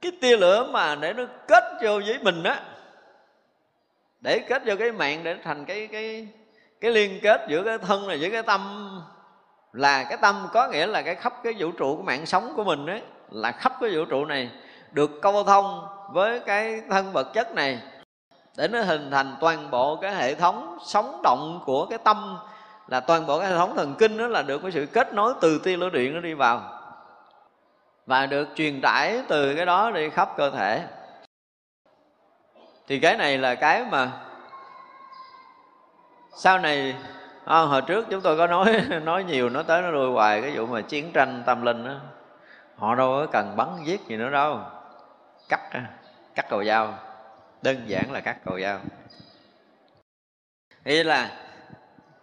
cái tia lửa mà để nó kết vô với mình á. Để kết vô cái mạng để thành cái cái cái liên kết giữa cái thân này với cái tâm là cái tâm có nghĩa là cái khắp cái vũ trụ của mạng sống của mình ấy, là khắp cái vũ trụ này được câu thông với cái thân vật chất này để nó hình thành toàn bộ cái hệ thống sống động của cái tâm. Là toàn bộ cái hệ thống thần kinh đó là được cái sự kết nối từ tia lửa điện nó đi vào và được truyền tải từ cái đó đi khắp cơ thể. Thì cái này là cái mà sau này à, hồi trước chúng tôi có nói nói nhiều nói tới nó đuôi hoài cái vụ mà chiến tranh tâm linh đó họ đâu có cần bắn giết gì nữa đâu. Cắt cắt cầu dao. Đơn giản là cắt cầu dao. Ý là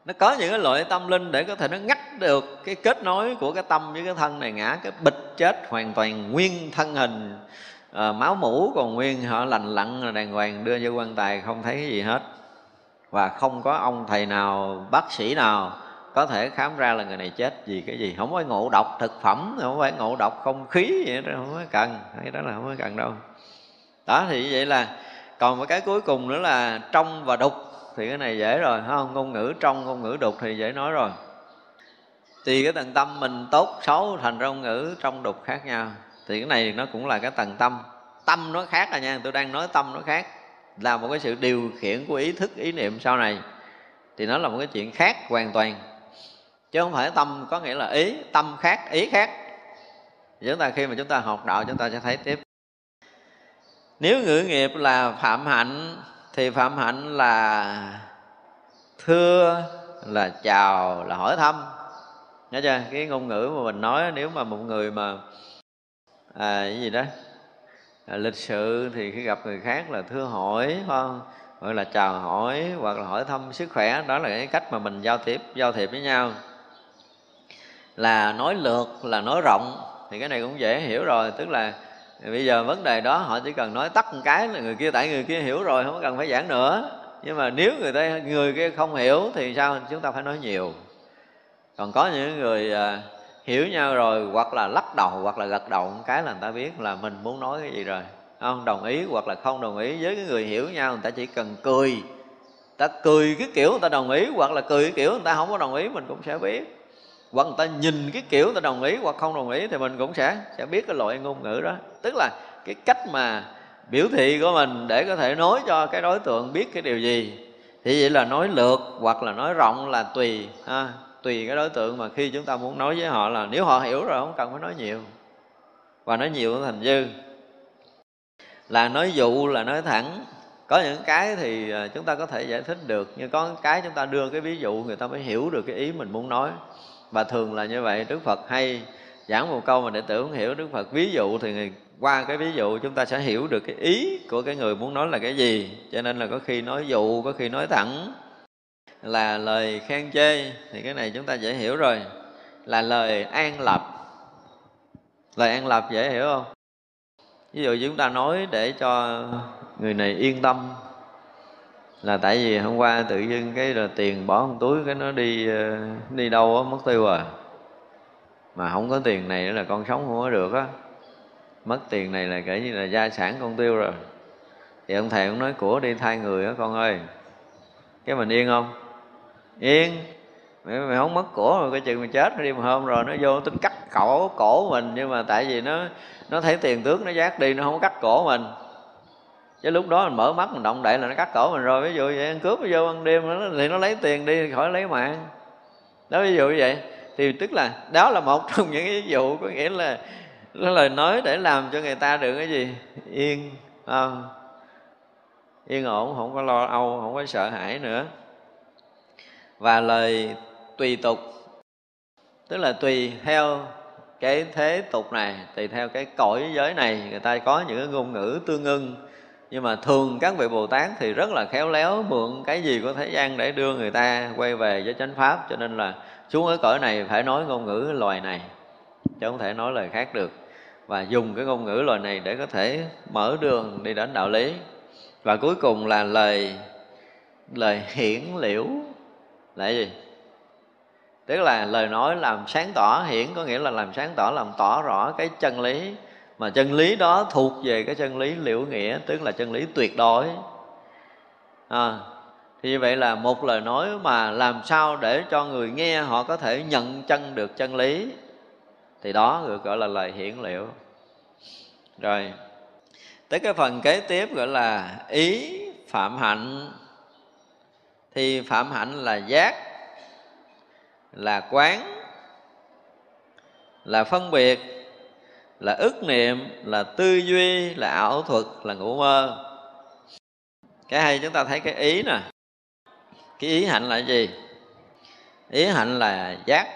nó có những cái loại tâm linh để có thể nó ngắt được cái kết nối của cái tâm với cái thân này ngã cái bịch chết hoàn toàn nguyên thân hình. À, máu mũ còn nguyên họ lành lặn đàng hoàng đưa vô quan tài không thấy cái gì hết và không có ông thầy nào, bác sĩ nào có thể khám ra là người này chết vì cái gì. Không phải ngộ độc thực phẩm, không phải ngộ độc không khí vậy đó, không có cần. Cái đó là không có cần đâu. Đó, thì vậy là còn một cái cuối cùng nữa là trong và đục, thì cái này dễ rồi không ngôn ngữ trong, ngôn ngữ đục thì dễ nói rồi. Tùy cái tầng tâm mình tốt, xấu, thành ra ngôn ngữ trong đục khác nhau. Thì cái này nó cũng là cái tầng tâm. Tâm nó khác à nha, tôi đang nói tâm nó khác là một cái sự điều khiển của ý thức ý niệm sau này. Thì nó là một cái chuyện khác hoàn toàn. Chứ không phải tâm có nghĩa là ý tâm khác ý khác. Chúng ta khi mà chúng ta học đạo chúng ta sẽ thấy tiếp. Nếu ngữ nghiệp là phạm hạnh thì phạm hạnh là thưa là chào là hỏi thăm. Nhớ chưa? Cái ngôn ngữ mà mình nói nếu mà một người mà à, cái gì đó à, lịch sự thì khi gặp người khác là thưa hỏi không? Gọi là chào hỏi hoặc là hỏi thăm sức khỏe đó là cái cách mà mình giao tiếp giao thiệp với nhau. Là nói lượt là nói rộng thì cái này cũng dễ hiểu rồi. Tức là bây giờ vấn đề đó họ chỉ cần nói tắt một cái là người kia tại người kia hiểu rồi không cần phải giảng nữa. Nhưng mà nếu người ta người kia không hiểu thì sao? Chúng ta phải nói nhiều. Còn có những người à, hiểu nhau rồi hoặc là lắc đầu hoặc là gật đầu một cái là người ta biết là mình muốn nói cái gì rồi. Không đồng ý hoặc là không đồng ý với cái người hiểu nhau người ta chỉ cần cười. Ta cười cái kiểu người ta đồng ý hoặc là cười cái kiểu người ta không có đồng ý mình cũng sẽ biết. Hoặc người ta nhìn cái kiểu người ta đồng ý hoặc không đồng ý thì mình cũng sẽ sẽ biết cái loại ngôn ngữ đó. Tức là cái cách mà biểu thị của mình để có thể nói cho cái đối tượng biết cái điều gì. Thì vậy là nói lượt hoặc là nói rộng là tùy ha, tùy cái đối tượng mà khi chúng ta muốn nói với họ là nếu họ hiểu rồi không cần phải nói nhiều. Và nói nhiều thành dư. Là nói dụ, là nói thẳng. Có những cái thì à, chúng ta có thể giải thích được, nhưng có cái chúng ta đưa cái ví dụ, người ta mới hiểu được cái ý mình muốn nói. Và thường là như vậy, đức phật hay giảng một câu mà đệ tử không hiểu, đức phật ví dụ thì qua cái ví dụ chúng ta sẽ hiểu được cái ý của cái người muốn nói là cái gì. Cho nên là có khi nói dụ, có khi nói thẳng là lời khen chê, thì cái này chúng ta dễ hiểu rồi. Là lời an lập. Lời an lập dễ hiểu không? Ví dụ chúng ta nói để cho người này yên tâm. Là tại vì hôm qua tự dưng cái là tiền bỏ trong túi, cái nó đi ờ, đi đâu á, mất tiêu à. Mà không có tiền này là con sống không có được á. Mất tiền này là kể như là gia sản con tiêu rồi. Thì ông thầy cũng nói, của đi thay người á con ơi. Cái mình yên không? Yên. Mày, mày không mất của rồi cái chừng mày chết đi một hôm rồi nó vô tính cắt cổ cổ mình nhưng mà tại vì nó nó thấy tiền tướng nó giác đi nó không cắt cổ mình. Chứ lúc đó mình mở mắt mình động đậy là nó cắt cổ mình rồi. Ví dụ vậy ăn cướp nó vô ăn đêm nó, thì nó lấy tiền đi khỏi lấy mạng. Đó ví dụ như vậy. Thì tức là đó là một trong những ví dụ có nghĩa là nó lời nói để làm cho người ta được cái gì? Yên không? Yên ổn không có lo âu không có sợ hãi nữa và lời tùy tục. Tức là tùy theo cái thế tục này, tùy theo cái cõi giới này, người ta có những cái ngôn ngữ tương ưng. Nhưng mà thường các vị bồ tát thì rất là khéo léo mượn cái gì của thế gian để đưa người ta quay về với chánh pháp. Cho nên là xuống ở cõi này phải nói ngôn ngữ loài này, chứ không thể nói lời khác được. Và dùng cái ngôn ngữ loài này để có thể mở đường đi đến đạo lý. Và cuối cùng là lời lời hiển liễu là gì? Tức là lời nói làm sáng tỏ hiển có nghĩa là làm sáng tỏ làm tỏ rõ cái chân lý. Mà chân lý đó thuộc về cái chân lý liễu nghĩa tức là chân lý tuyệt đối. À, thì như vậy là một lời nói mà làm sao để cho người nghe họ có thể nhận chân được chân lý? Thì đó được gọi là lời hiển liệu rồi tới cái phần kế tiếp gọi là ý phạm hạnh thì phạm hạnh là giác, là quán, là phân biệt, là ức niệm, là tư duy, là ảo thuật, là ngủ mơ. Cái hay chúng ta thấy cái ý nè. Cái ý hạnh là gì? Ý hạnh là giác.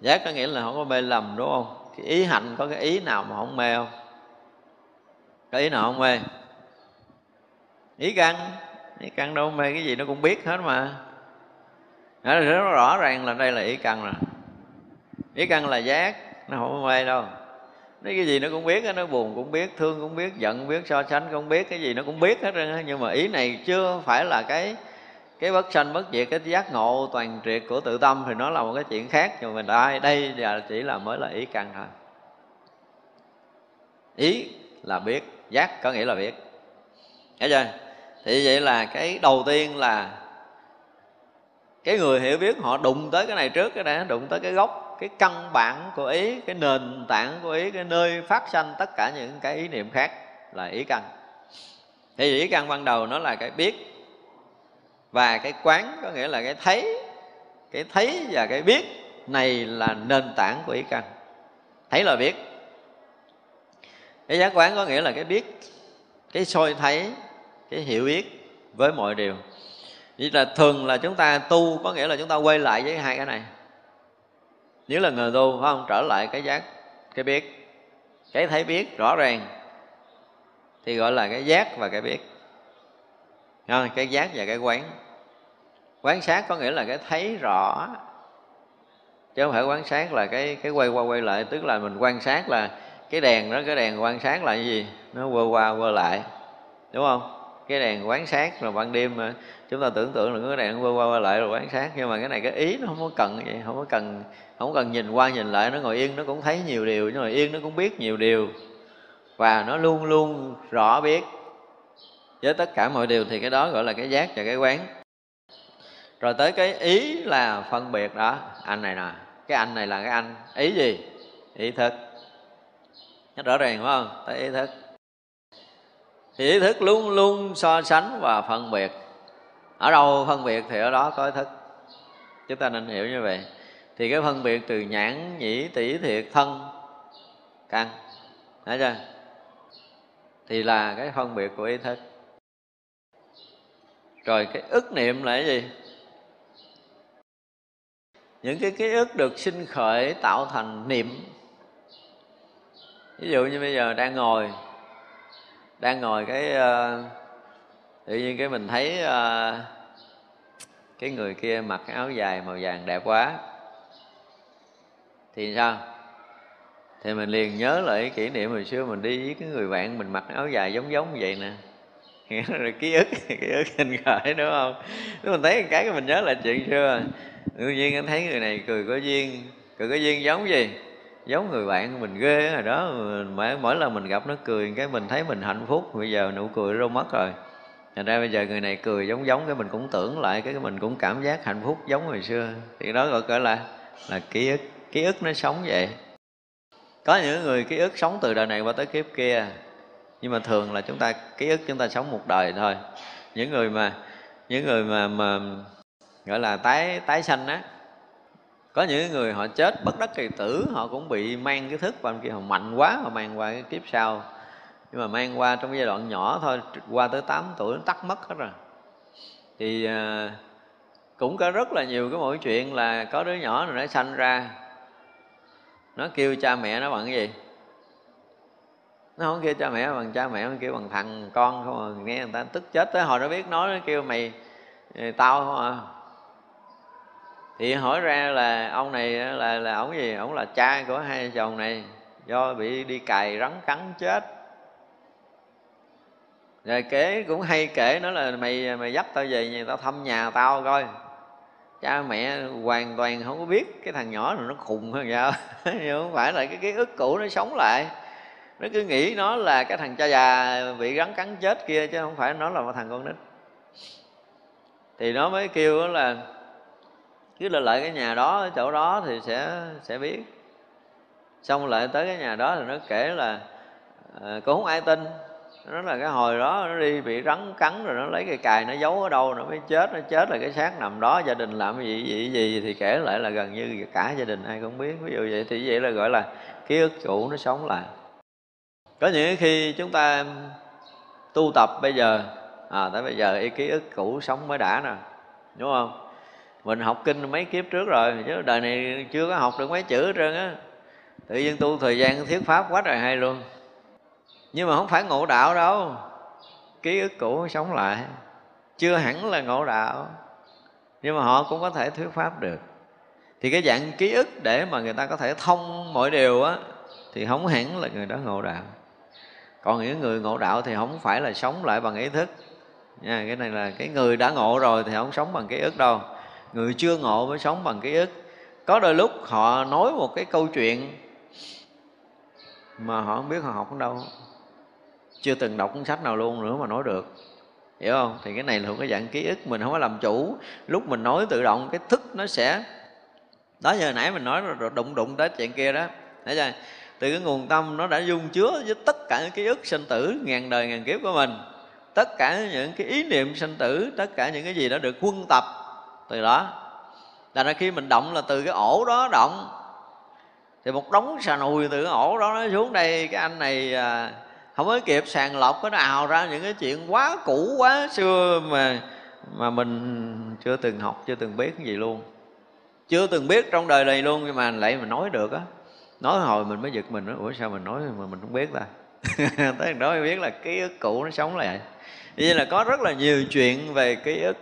Giác có nghĩa là không có mê lầm, đúng không? Cái ý hạnh có cái ý nào mà không mê không? Có ý nào không mê? Ý căn căn đâu mê cái gì nó cũng biết hết mà. Nó rất rõ ràng là đây là ý căn rồi ý căn là giác, nó không mê đâu. Nói cái gì nó cũng biết nó buồn cũng biết, thương cũng biết, giận cũng biết, so sánh cũng biết, cái gì nó cũng biết hết trơn nhưng mà ý này chưa phải là cái cái bất sanh, bất diệt, cái giác ngộ toàn triệt của tự tâm thì nó là một cái chuyện khác. Nhưng mà đây đây là chỉ là mới là ý căn thôi. Ý là biết, giác có nghĩa là biết. Thấy chưa? Thì vậy là cái đầu tiên là cái người hiểu biết họ đụng tới cái này trước, cái này đụng tới cái gốc, cái căn bản của ý, cái nền tảng của ý, cái nơi phát sanh tất cả những cái ý niệm khác là ý căn. Thì ý căn ban đầu nó là cái biết và cái quán, có nghĩa là cái thấy cái thấy và cái biết này là nền tảng của ý căn. Thấy là biết. Cái giác quán có nghĩa là cái biết, cái soi thấy cái hiểu biết với mọi điều. Vậy là thường là chúng ta tu có nghĩa là chúng ta quay lại với hai cái này. Nếu là người tu, phải không? Trở lại cái giác, cái biết. Cái thấy biết rõ ràng thì gọi là cái giác và cái biết. Không? cái giác và cái quán. Quán sát có nghĩa là cái thấy rõ. Chứ không phải quán sát là cái cái quay qua quay lại, tức là mình quan sát là cái đèn đó, cái đèn quan sát là cái gì? Nó quơ qua quơ lại. Đúng không? Cái đèn quán sát là ban đêm mà. Chúng ta tưởng tượng là cái đèn qua qua qua lại rồi quán sát, nhưng mà cái này cái ý nó không có cần vậy, không có cần, không cần nhìn qua nhìn lại, nó ngồi yên, nó cũng thấy nhiều điều nhưng ngồi yên, nó cũng biết nhiều điều. Và nó luôn luôn rõ biết với tất cả mọi điều, thì cái đó gọi là cái giác và cái quán. Rồi tới cái ý là phân biệt đó, anh này nè, cái anh này là cái anh, ý gì? Ý thức. Rất rõ ràng phải không? Tới ý thức thì ý thức luôn luôn so sánh và phân biệt. Ở đâu phân biệt thì ở đó có ý thức. Chúng ta nên hiểu như vậy. Thì cái phân biệt từ nhãn, nhĩ, tỷ, thiệt, thân, căn. Thấy chưa? Thì là cái phân biệt của ý thức. Rồi cái ức niệm là cái gì? Những cái ký ức được sinh khởi tạo thành niệm. Ví dụ như bây giờ đang ngồi đang ngồi cái uh, tự nhiên cái mình thấy uh, cái người kia mặc cái áo dài màu vàng đẹp quá. Thì sao? Thì mình liền nhớ lại cái kỷ niệm hồi xưa mình đi với cái người bạn mình mặc áo dài giống giống như vậy nè. Rồi ký ức ký ức hình khởi đúng không? Nếu mình thấy cái mình nhớ lại chuyện xưa. Tự nhiên anh thấy người này cười có duyên cười có duyên giống gì? Giống người bạn của mình ghê rồi đó mỗi, mỗi lần mình gặp nó cười cái mình thấy mình hạnh phúc. Bây giờ nụ cười đâu mất rồi. Thành ra bây giờ người này cười giống giống cái mình cũng tưởng lại cái mình cũng cảm giác hạnh phúc giống hồi xưa. Thì đó gọi gọi là là ký ức ký ức nó sống vậy. Có những người ký ức sống từ đời này qua tới kiếp kia nhưng mà thường là chúng ta ký ức chúng ta sống một đời thôi. Những người mà những người mà mà gọi là tái tái sanh á có những người họ chết bất đắc kỳ tử họ cũng bị mang cái thức và kia họ mạnh quá họ mang qua cái kiếp sau. Nhưng mà mang qua trong giai đoạn nhỏ thôi qua tới 8 tuổi nó tắt mất hết rồi. Thì à, cũng có rất là nhiều cái mỗi chuyện là có đứa nhỏ này nó sanh ra nó kêu cha mẹ nó bằng cái gì? Nó không kêu cha mẹ bằng cha mẹ nó kêu bằng thằng con không à. Nghe người ta tức chết tới hồi nó biết nói nó kêu mày tao không à thì hỏi ra là ông này là là ông gì? Ông là cha của hai chồng này, do bị đi cày rắn cắn chết. Rồi kể, cũng hay kể nó là mày mày dắt tao về nhà tao thăm nhà tao coi. Cha mẹ hoàn toàn không có biết, cái thằng nhỏ này nó khùng hơn sao nhưng không phải là cái ký ức cũ nó sống lại. Nó cứ nghĩ nó là cái thằng cha già bị rắn cắn chết kia, chứ không phải nó là một thằng con nít. Thì nó mới kêu là cứ là lại cái nhà đó ở chỗ đó thì sẽ sẽ biết. Xong lại tới cái nhà đó thì nó kể là ờ, à, cũng không ai tin. Nó là cái hồi đó nó đi bị rắn cắn rồi nó lấy cái cài nó giấu ở đâu nó mới chết nó chết là cái xác nằm đó gia đình làm cái gì gì gì thì kể lại là gần như cả gia đình ai cũng biết. Ví dụ vậy thì vậy là gọi là ký ức cũ nó sống lại. Có những khi chúng ta tu tập bây giờ à tới bây giờ ý ký ức cũ sống mới đã nè đúng không? Mình học kinh mấy kiếp trước rồi, chứ đời này chưa có học được mấy chữ hết trơn á. Tự nhiên tu thời gian thuyết pháp quá trời hay luôn. Nhưng mà không phải ngộ đạo đâu. Ký ức cũ sống lại. Chưa hẳn là ngộ đạo. Nhưng mà họ cũng có thể thuyết pháp được. Thì cái dạng ký ức để mà người ta có thể thông mọi điều á, thì không hẳn là người đó ngộ đạo. Còn những người ngộ đạo thì không phải là sống lại bằng ý thức. Nha, cái này là cái người đã ngộ rồi thì không sống bằng ký ức đâu người chưa ngộ mới sống bằng ký ức. Có đôi lúc họ nói một cái câu chuyện mà họ không biết họ học ở đâu. Chưa từng đọc cuốn sách nào luôn nữa mà nói được. Hiểu không? Thì cái này là một cái dạng ký ức mình không có làm chủ. Lúc mình nói tự động, cái thức nó sẽ đó giờ nãy mình nói rồi, đụng đụng tới chuyện kia đó. Thấy chưa? Từ cái nguồn tâm nó đã dung chứa với tất cả những ký ức sinh tử ngàn đời ngàn kiếp của mình. Tất cả những cái ý niệm sinh tử, tất cả những cái gì đã được quân tập từ đó là ra khi mình động là từ cái ổ đó động. Thì một đống xà nùi từ cái ổ đó nó xuống đây cái anh này à, không có kịp sàng lọc nó ào ra những cái chuyện quá cũ quá xưa mà mà mình chưa từng học chưa từng biết cái gì luôn. Chưa từng biết trong đời này luôn nhưng mà lại mình nói được á nói hồi mình mới giật mình nói ủa sao mình nói mà mình không biết ta? Tới đó mới biết là ký ức cũ nó sống lại. Vậy là có rất là nhiều chuyện về ký ức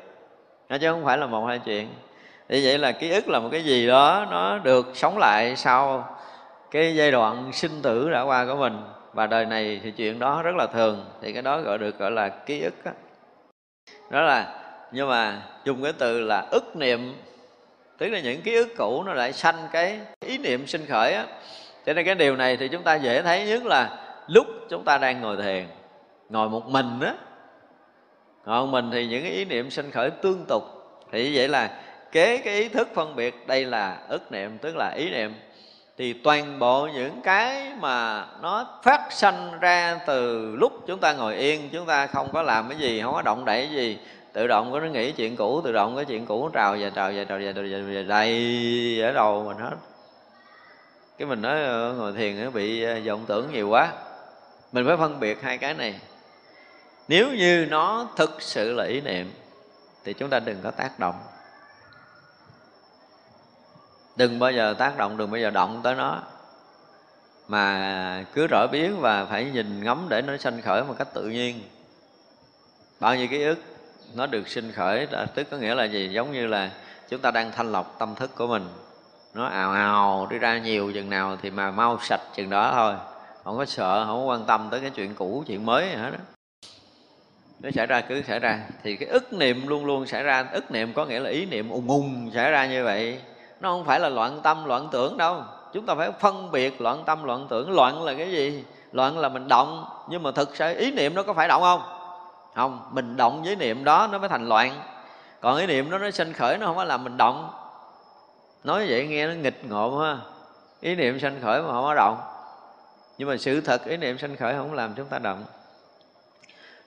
nó chứ không phải là một hai chuyện. Thì vậy là ký ức là một cái gì đó nó được sống lại sau cái giai đoạn sinh tử đã qua của mình. Và đời này thì chuyện đó rất là thường thì cái đó gọi được gọi là ký ức đó, đó là nhưng mà dùng cái từ là ức niệm tức là những ký ức cũ nó lại sanh cái ý niệm sinh khởi á. Cho nên cái điều này thì chúng ta dễ thấy nhất là lúc chúng ta đang ngồi thiền ngồi một mình á còn mình thì những cái ý niệm sinh khởi tương tục. Thì như vậy là kế cái ý thức phân biệt đây là ức niệm tức là ý niệm. Thì toàn bộ những cái mà nó phát sanh ra từ lúc chúng ta ngồi yên chúng ta không có làm cái gì không có động đậy gì tự động có nó nghĩ chuyện cũ tự động cái chuyện cũ nó trào về trào về trào về trào về, đầy ở đầu mình hết. Cái mình nói ờ, ngồi thiền nó bị ờ, vọng tưởng nhiều quá. Mình phải phân biệt hai cái này nếu như nó thực sự là ý niệm, thì chúng ta đừng có tác động. Đừng bao giờ tác động, đừng bao giờ động tới nó. Mà cứ rõ biến và phải nhìn ngắm để nó sanh khởi một cách tự nhiên. Bao nhiêu ký ức nó được sinh khởi tức có nghĩa là gì? Giống như là chúng ta đang thanh lọc tâm thức của mình. Nó ào ào, đi ra nhiều chừng nào thì mà mau sạch chừng đó thôi. Không có sợ, không có quan tâm tới cái chuyện cũ, chuyện mới gì hết đó nó xảy ra cứ xảy ra. Thì cái ức niệm luôn luôn xảy ra. Ức niệm có nghĩa là ý niệm ùng ùng xảy ra như vậy. Nó không phải là loạn tâm, loạn tưởng đâu. Chúng ta phải phân biệt loạn tâm, loạn tưởng. Loạn là cái gì? Loạn là mình động. Nhưng mà thực sự ý niệm nó có phải động không? Không. Mình động với niệm đó nó mới thành loạn. Còn ý niệm đó nó sinh khởi, nó không có làm mình động. Nói vậy nghe nó nghịch ngộm ha. Ý niệm sinh khởi mà không có động. Nhưng mà sự thật ý niệm sinh khởi không làm chúng ta động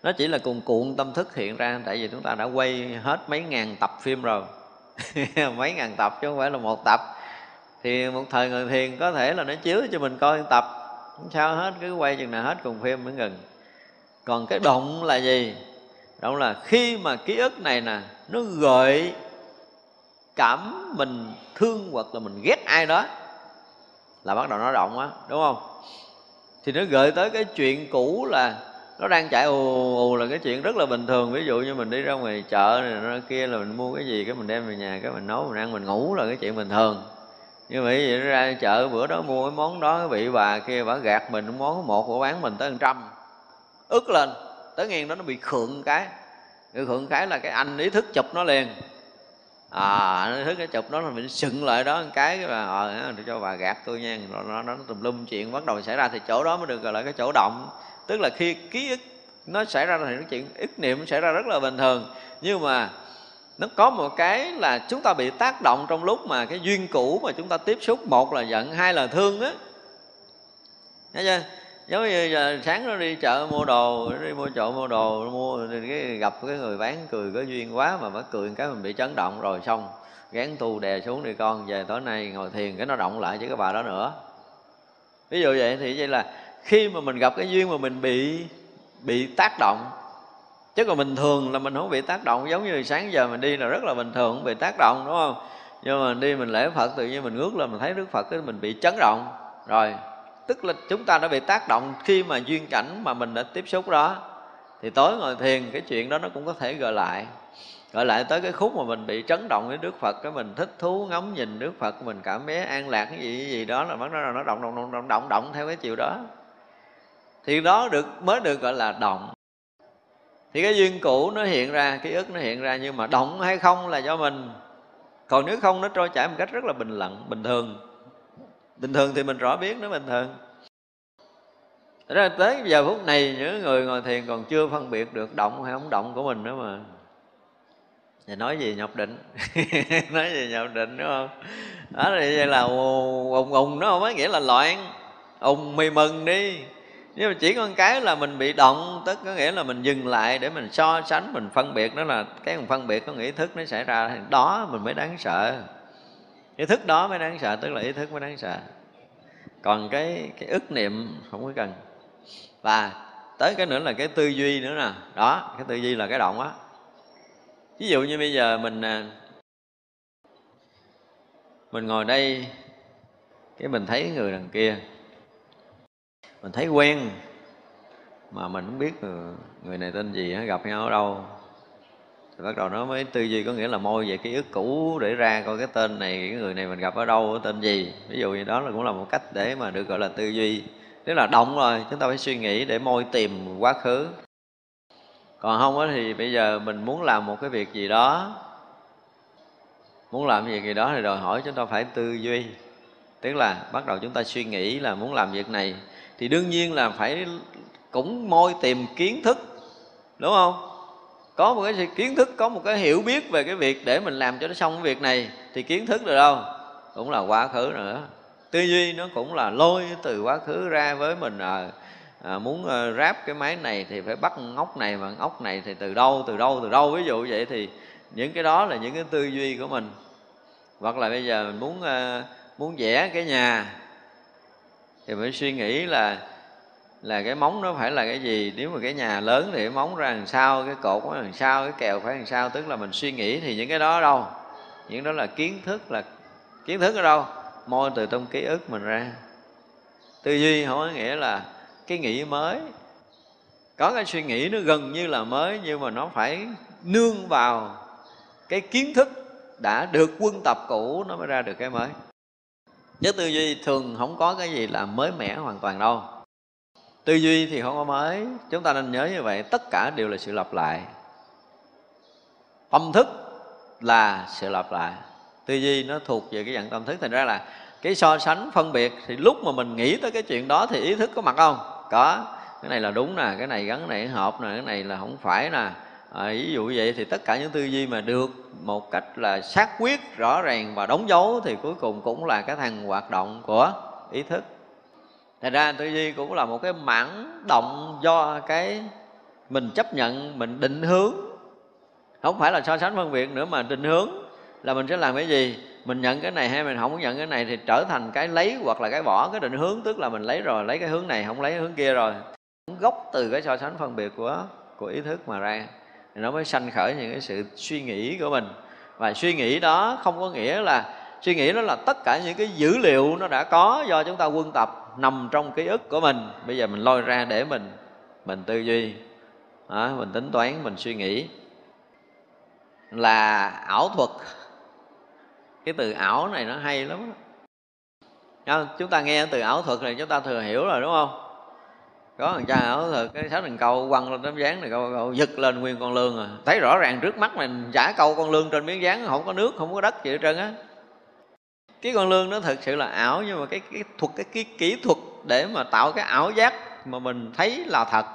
nó chỉ là cùng cuộn tâm thức hiện ra, tại vì chúng ta đã quay hết mấy ngàn tập phim rồi. Mấy ngàn tập chứ không phải là một tập. Thì một thời người thiền có thể là nó chiếu cho mình coi tập. Không sao hết, cứ quay chừng nào hết cùng phim mới ngừng. Còn cái động là gì? Động là khi mà ký ức này nè, nó gợi cảm mình thương hoặc là mình ghét ai đó, là bắt đầu nó động á, đúng không? Thì nó gợi tới cái chuyện cũ là nó đang chạy ù ù là cái chuyện rất là bình thường. Ví dụ như mình đi ra ngoài chợ này nó kia là mình mua cái gì cái mình đem về nhà cái mình nấu mình ăn mình ngủ là cái chuyện bình thường. Như vậy vậy ra chợ bữa đó mua cái món đó cái vị bà kia bà gạt mình món một của bán mình tới một trăm. Ức lên tới nghiêng đó nó bị khượng cái. Cái khượng cái là cái anh ý thức chụp nó liền. À nó thức cái chụp nó là mình sừng lại đó một cái cái bà ờ cho bà gạt tôi nha. Nó, nó, nó tùm lum chuyện bắt đầu xảy ra thì chỗ đó mới được gọi là cái chỗ động tức là khi ký ức nó xảy ra thì cái chuyện, ức niệm xảy ra rất là bình thường. Nhưng mà nó có một cái là chúng ta bị tác động trong lúc mà cái duyên cũ mà chúng ta tiếp xúc. Một là giận, hai là thương á. Thấy chưa? Giống như giờ sáng nó đi chợ mua đồ, đi mua chợ mua đồ, mua cái gặp cái người bán cười có duyên quá mà mới cười cái mình bị chấn động rồi xong, gán tu đè xuống đi, con, về tối nay ngồi thiền. Cái nó động lại với cái bà đó nữa. Ví dụ vậy thì vậy là khi mà mình gặp cái duyên mà mình bị bị tác động, chứ còn bình thường là mình không bị tác động, giống như sáng giờ mình đi là rất là bình thường, không bị tác động, đúng không? Nhưng mà đi mình lễ phật, tự nhiên mình ngước lên mình thấy đức phật cái mình bị chấn động. Rồi, tức là chúng ta đã bị tác động khi mà duyên cảnh mà mình đã tiếp xúc đó. Thì tối ngồi thiền, cái chuyện đó nó cũng có thể gợi lại gọi lại tới cái khúc mà mình bị chấn động với Đức Phật, cái mình thích thú ngắm nhìn Đức Phật, mình cảm thấy an lạc, cái gì cái gì đó là bắt đầu nó động động động động động theo cái chiều đó thì đó được, mới được gọi là động. Thì cái duyên cũ nó hiện ra ký ức nó hiện ra, nhưng mà động hay không là do mình. Còn nếu không, nó trôi chảy một cách rất là bình lặng, bình thường. Bình thường thì mình rõ biết nó bình thường. Thật ra tới giờ phút này, những người ngồi thiền còn chưa phân biệt được động hay không động của mình nữa mà. Thì nói gì nhập định. Nói gì nhập định, đúng không? Đó thì vậy là ùng ùng nó không có nghĩa là loạn. Ùng mì mừng đi nhưng mà chỉ có cái là mình bị động, tức có nghĩa là mình dừng lại để mình so sánh, mình phân biệt, đó là cái mình phân biệt có ý thức nó xảy ra, thì đó mình mới đáng sợ. Ý thức đó mới đáng sợ, tức là ý thức mới đáng sợ. Còn cái cái ức niệm không có cần. Và tới cái nữa là cái tư duy nữa nè. Đó, cái tư duy là cái động á. Ví dụ như bây giờ mình à, mình ngồi đây, cái mình thấy người đằng kia mình thấy quen. Mà mình không biết người này tên gì gặp nhau ở đâu? Thì bắt đầu nó mới tư duy có nghĩa là môi về ký ức cũ để ra coi cái tên này, cái người này mình gặp ở đâu tên gì. Ví dụ như đó là cũng là một cách để mà được gọi là tư duy. Tức là động rồi, chúng ta phải suy nghĩ để môi tìm quá khứ. Còn không thì bây giờ mình muốn làm một cái việc gì đó. Muốn làm việc gì đó thì đòi hỏi chúng ta phải tư duy. Tức là bắt đầu chúng ta suy nghĩ là muốn làm việc này thì đương nhiên là phải cũng môi tìm kiến thức đúng không? Có một cái kiến thức có một cái hiểu biết về cái việc để mình làm cho nó xong cái việc này thì kiến thức được đâu? Cũng là quá khứ nữa. Tư duy nó cũng là lôi từ quá khứ ra với mình à, à, muốn à, ráp cái máy này thì phải bắt ngóc này mà ngóc này thì từ đâu từ đâu từ đâu? Ví dụ vậy thì những cái đó là những cái tư duy của mình. Hoặc là bây giờ mình muốn à, muốn vẽ cái nhà thì phải suy nghĩ là là cái móng nó phải là cái gì? Nếu mà cái nhà lớn thì cái móng ra làm sao, cái cột nó làm sao, cái kèo phải làm sao? Tức là mình suy nghĩ thì những cái đó đâu? Những đó là kiến thức, là kiến thức ở đâu? Môi từ trong ký ức mình ra. Tư duy không có nghĩa là cái nghĩ mới. Có cái suy nghĩ nó gần như là mới, nhưng mà nó phải nương vào cái kiến thức đã được quân tập cũ, nó mới ra được cái mới chứ tư duy thường không có cái gì là mới mẻ hoàn toàn đâu. Tư duy thì không có mới. Chúng ta nên nhớ như vậy, tất cả đều là sự lặp lại. Tâm thức là sự lặp lại. Tư duy nó thuộc về cái dạng tâm thức, thành ra là cái so sánh, phân biệt thì lúc mà mình nghĩ tới cái chuyện đó thì ý thức có mặt không? Có. Cái này là đúng nè, cái này gắn cái này, hợp nè, cái này là không phải nè à, ví dụ vậy thì tất cả những tư duy mà được một cách là xác quyết rõ ràng và đóng dấu thì cuối cùng cũng là cái thằng hoạt động của ý thức. Thật ra tư duy cũng là một cái mảng động do cái mình chấp nhận, mình định hướng. Không phải là so sánh phân biệt nữa mà định hướng là mình sẽ làm cái gì? Mình nhận cái này hay mình không nhận cái này thì trở thành cái lấy hoặc là cái bỏ Cái định hướng tức là mình lấy rồi, lấy cái hướng này không lấy hướng kia rồi. Gốc từ cái so sánh phân biệt của của ý thức mà ra thì nó mới sanh khởi những cái sự suy nghĩ của mình. Và suy nghĩ đó không có nghĩa là suy nghĩ đó là tất cả những cái dữ liệu nó đã có do chúng ta quân tập nằm trong ký ức của mình. Bây giờ mình lôi ra để mình mình tư duy đó, mình tính toán mình suy nghĩ. Là ảo thuật. Cái từ ảo này nó hay lắm đó. chúng ta nghe từ ảo thuật này chúng ta thừa hiểu rồi đúng không? Có thằng cha ảo là cái sáu thằng câu quăng lên tấm dáng này câu, câu giật lên nguyên con lương à. Thấy rõ ràng trước mắt mình giả câu con lương trên miếng dáng không có nước không có đất gì hết trơn á. Cái con lương nó thực sự là ảo nhưng mà cái cái thuật cái, cái kỹ thuật để mà tạo cái ảo giác mà mình thấy là thật.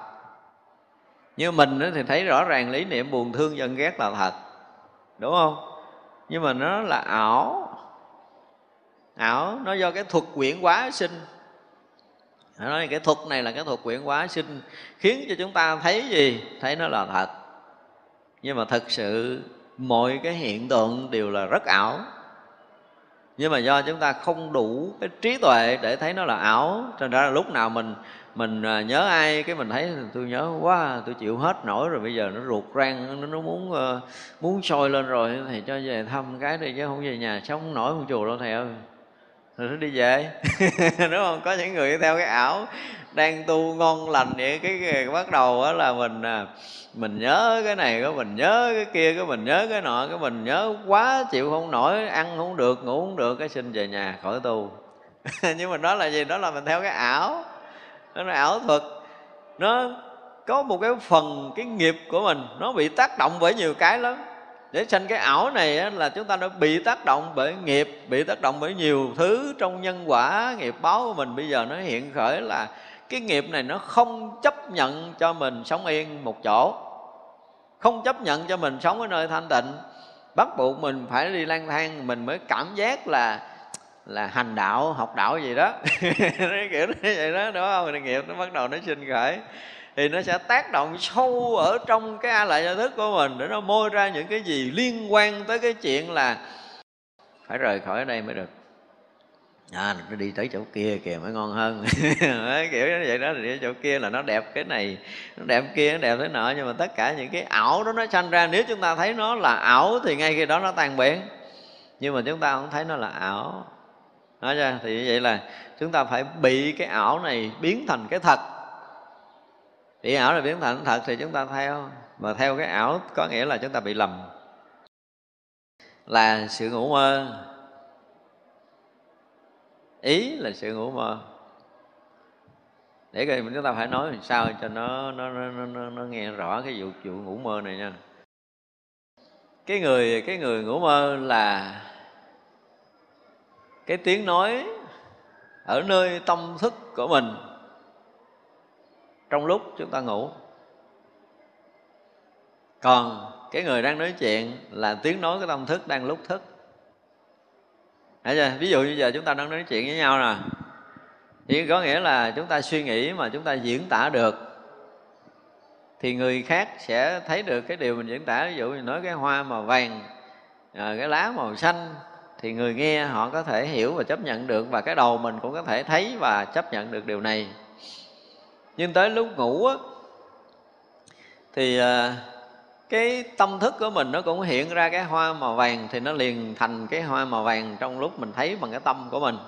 Như mình thì thấy rõ ràng lý niệm buồn thương giận ghét là thật. Đúng không? Nhưng mà nó là ảo. Ảo nó do cái thuật quyển quá sinh nói cái thuật này là cái thuật quyển quá sinh khiến cho chúng ta thấy gì? Thấy nó là thật. Nhưng mà thật sự mọi cái hiện tượng đều là rất ảo. Nhưng mà do chúng ta không đủ cái trí tuệ để thấy nó là ảo cho nên là lúc nào mình mình à, nhớ ai cái mình thấy tôi nhớ quá tôi chịu hết nổi rồi bây giờ nó ruột rang nó, nó muốn ờ, muốn sôi lên rồi thì cho về thăm cái đi chứ không về nhà sống nổi không chùa đâu thầy ơi rồi nó đi về. Đúng không? Có những người theo cái ảo đang tu ngon lành vậy cái, cái, cái bắt đầu đó là mình à, mình nhớ cái này cái mình nhớ cái kia cái mình nhớ cái nọ cái mình nhớ quá chịu không nổi ăn không được ngủ không được cái xin về nhà khỏi tu. Nhưng mà đó là gì? Đó là mình theo cái ảo. Nó là ảo thuật. Nó có một cái phần cái nghiệp của mình nó bị tác động bởi nhiều cái lắm để sanh cái ảo này là chúng ta đã bị tác động bởi nghiệp, bị tác động bởi nhiều thứ trong nhân quả, nghiệp báo của mình. Bây giờ nó hiện khởi là cái nghiệp này nó không chấp nhận cho mình sống yên một chỗ, không chấp nhận cho mình sống ở nơi thanh tịnh. Bắt buộc mình phải đi lang thang, mình mới cảm giác là là hành đạo, học đạo gì đó. Kiểu như vậy đó, đúng không? Nghiệp nó bắt đầu nó sinh khởi thì nó sẽ tác động sâu ở trong cái a lại gia thức của mình để nó môi ra những cái gì liên quan tới cái chuyện là phải rời khỏi đây mới được. À nó đi tới chỗ kia kìa, mới ngon hơn. Kiểu như vậy đó, thì đi chỗ kia là nó đẹp cái này, nó đẹp kia, nó đẹp thế nọ, nhưng mà tất cả những cái ảo đó nó sanh ra. Nếu chúng ta thấy nó là ảo thì ngay khi đó nó tan biến, nhưng mà chúng ta không thấy nó là ảo. Nói ra thì như vậy là chúng ta phải bị cái ảo này biến thành cái thật bị ảo là biến thành thật thì chúng ta theo. Mà theo cái ảo có nghĩa là chúng ta bị lầm. Là sự ngủ mơ. Ý là sự ngủ mơ. Để coi chúng ta phải nói làm sao cho nó nó nó nó, nó nghe rõ cái vụ vụ ngủ mơ này nha. Cái người cái người ngủ mơ là cái tiếng nói ở nơi tâm thức của mình trong lúc chúng ta ngủ. Còn cái người đang nói chuyện là tiếng nói cái tâm thức đang lúc thức. Đấy chưa? ví dụ như giờ chúng ta đang nói chuyện với nhau nè. Thì có nghĩa là chúng ta suy nghĩ mà chúng ta diễn tả được. Thì người khác sẽ thấy được cái điều mình diễn tả. Ví dụ như nói cái hoa màu vàng à, cái lá màu xanh thì người nghe họ có thể hiểu và chấp nhận được. Và cái đầu mình cũng có thể thấy và chấp nhận được điều này nhưng tới lúc ngủ á thì à, cái tâm thức của mình nó cũng hiện ra cái hoa màu vàng thì nó liền thành cái hoa màu vàng trong lúc mình thấy bằng cái tâm của mình.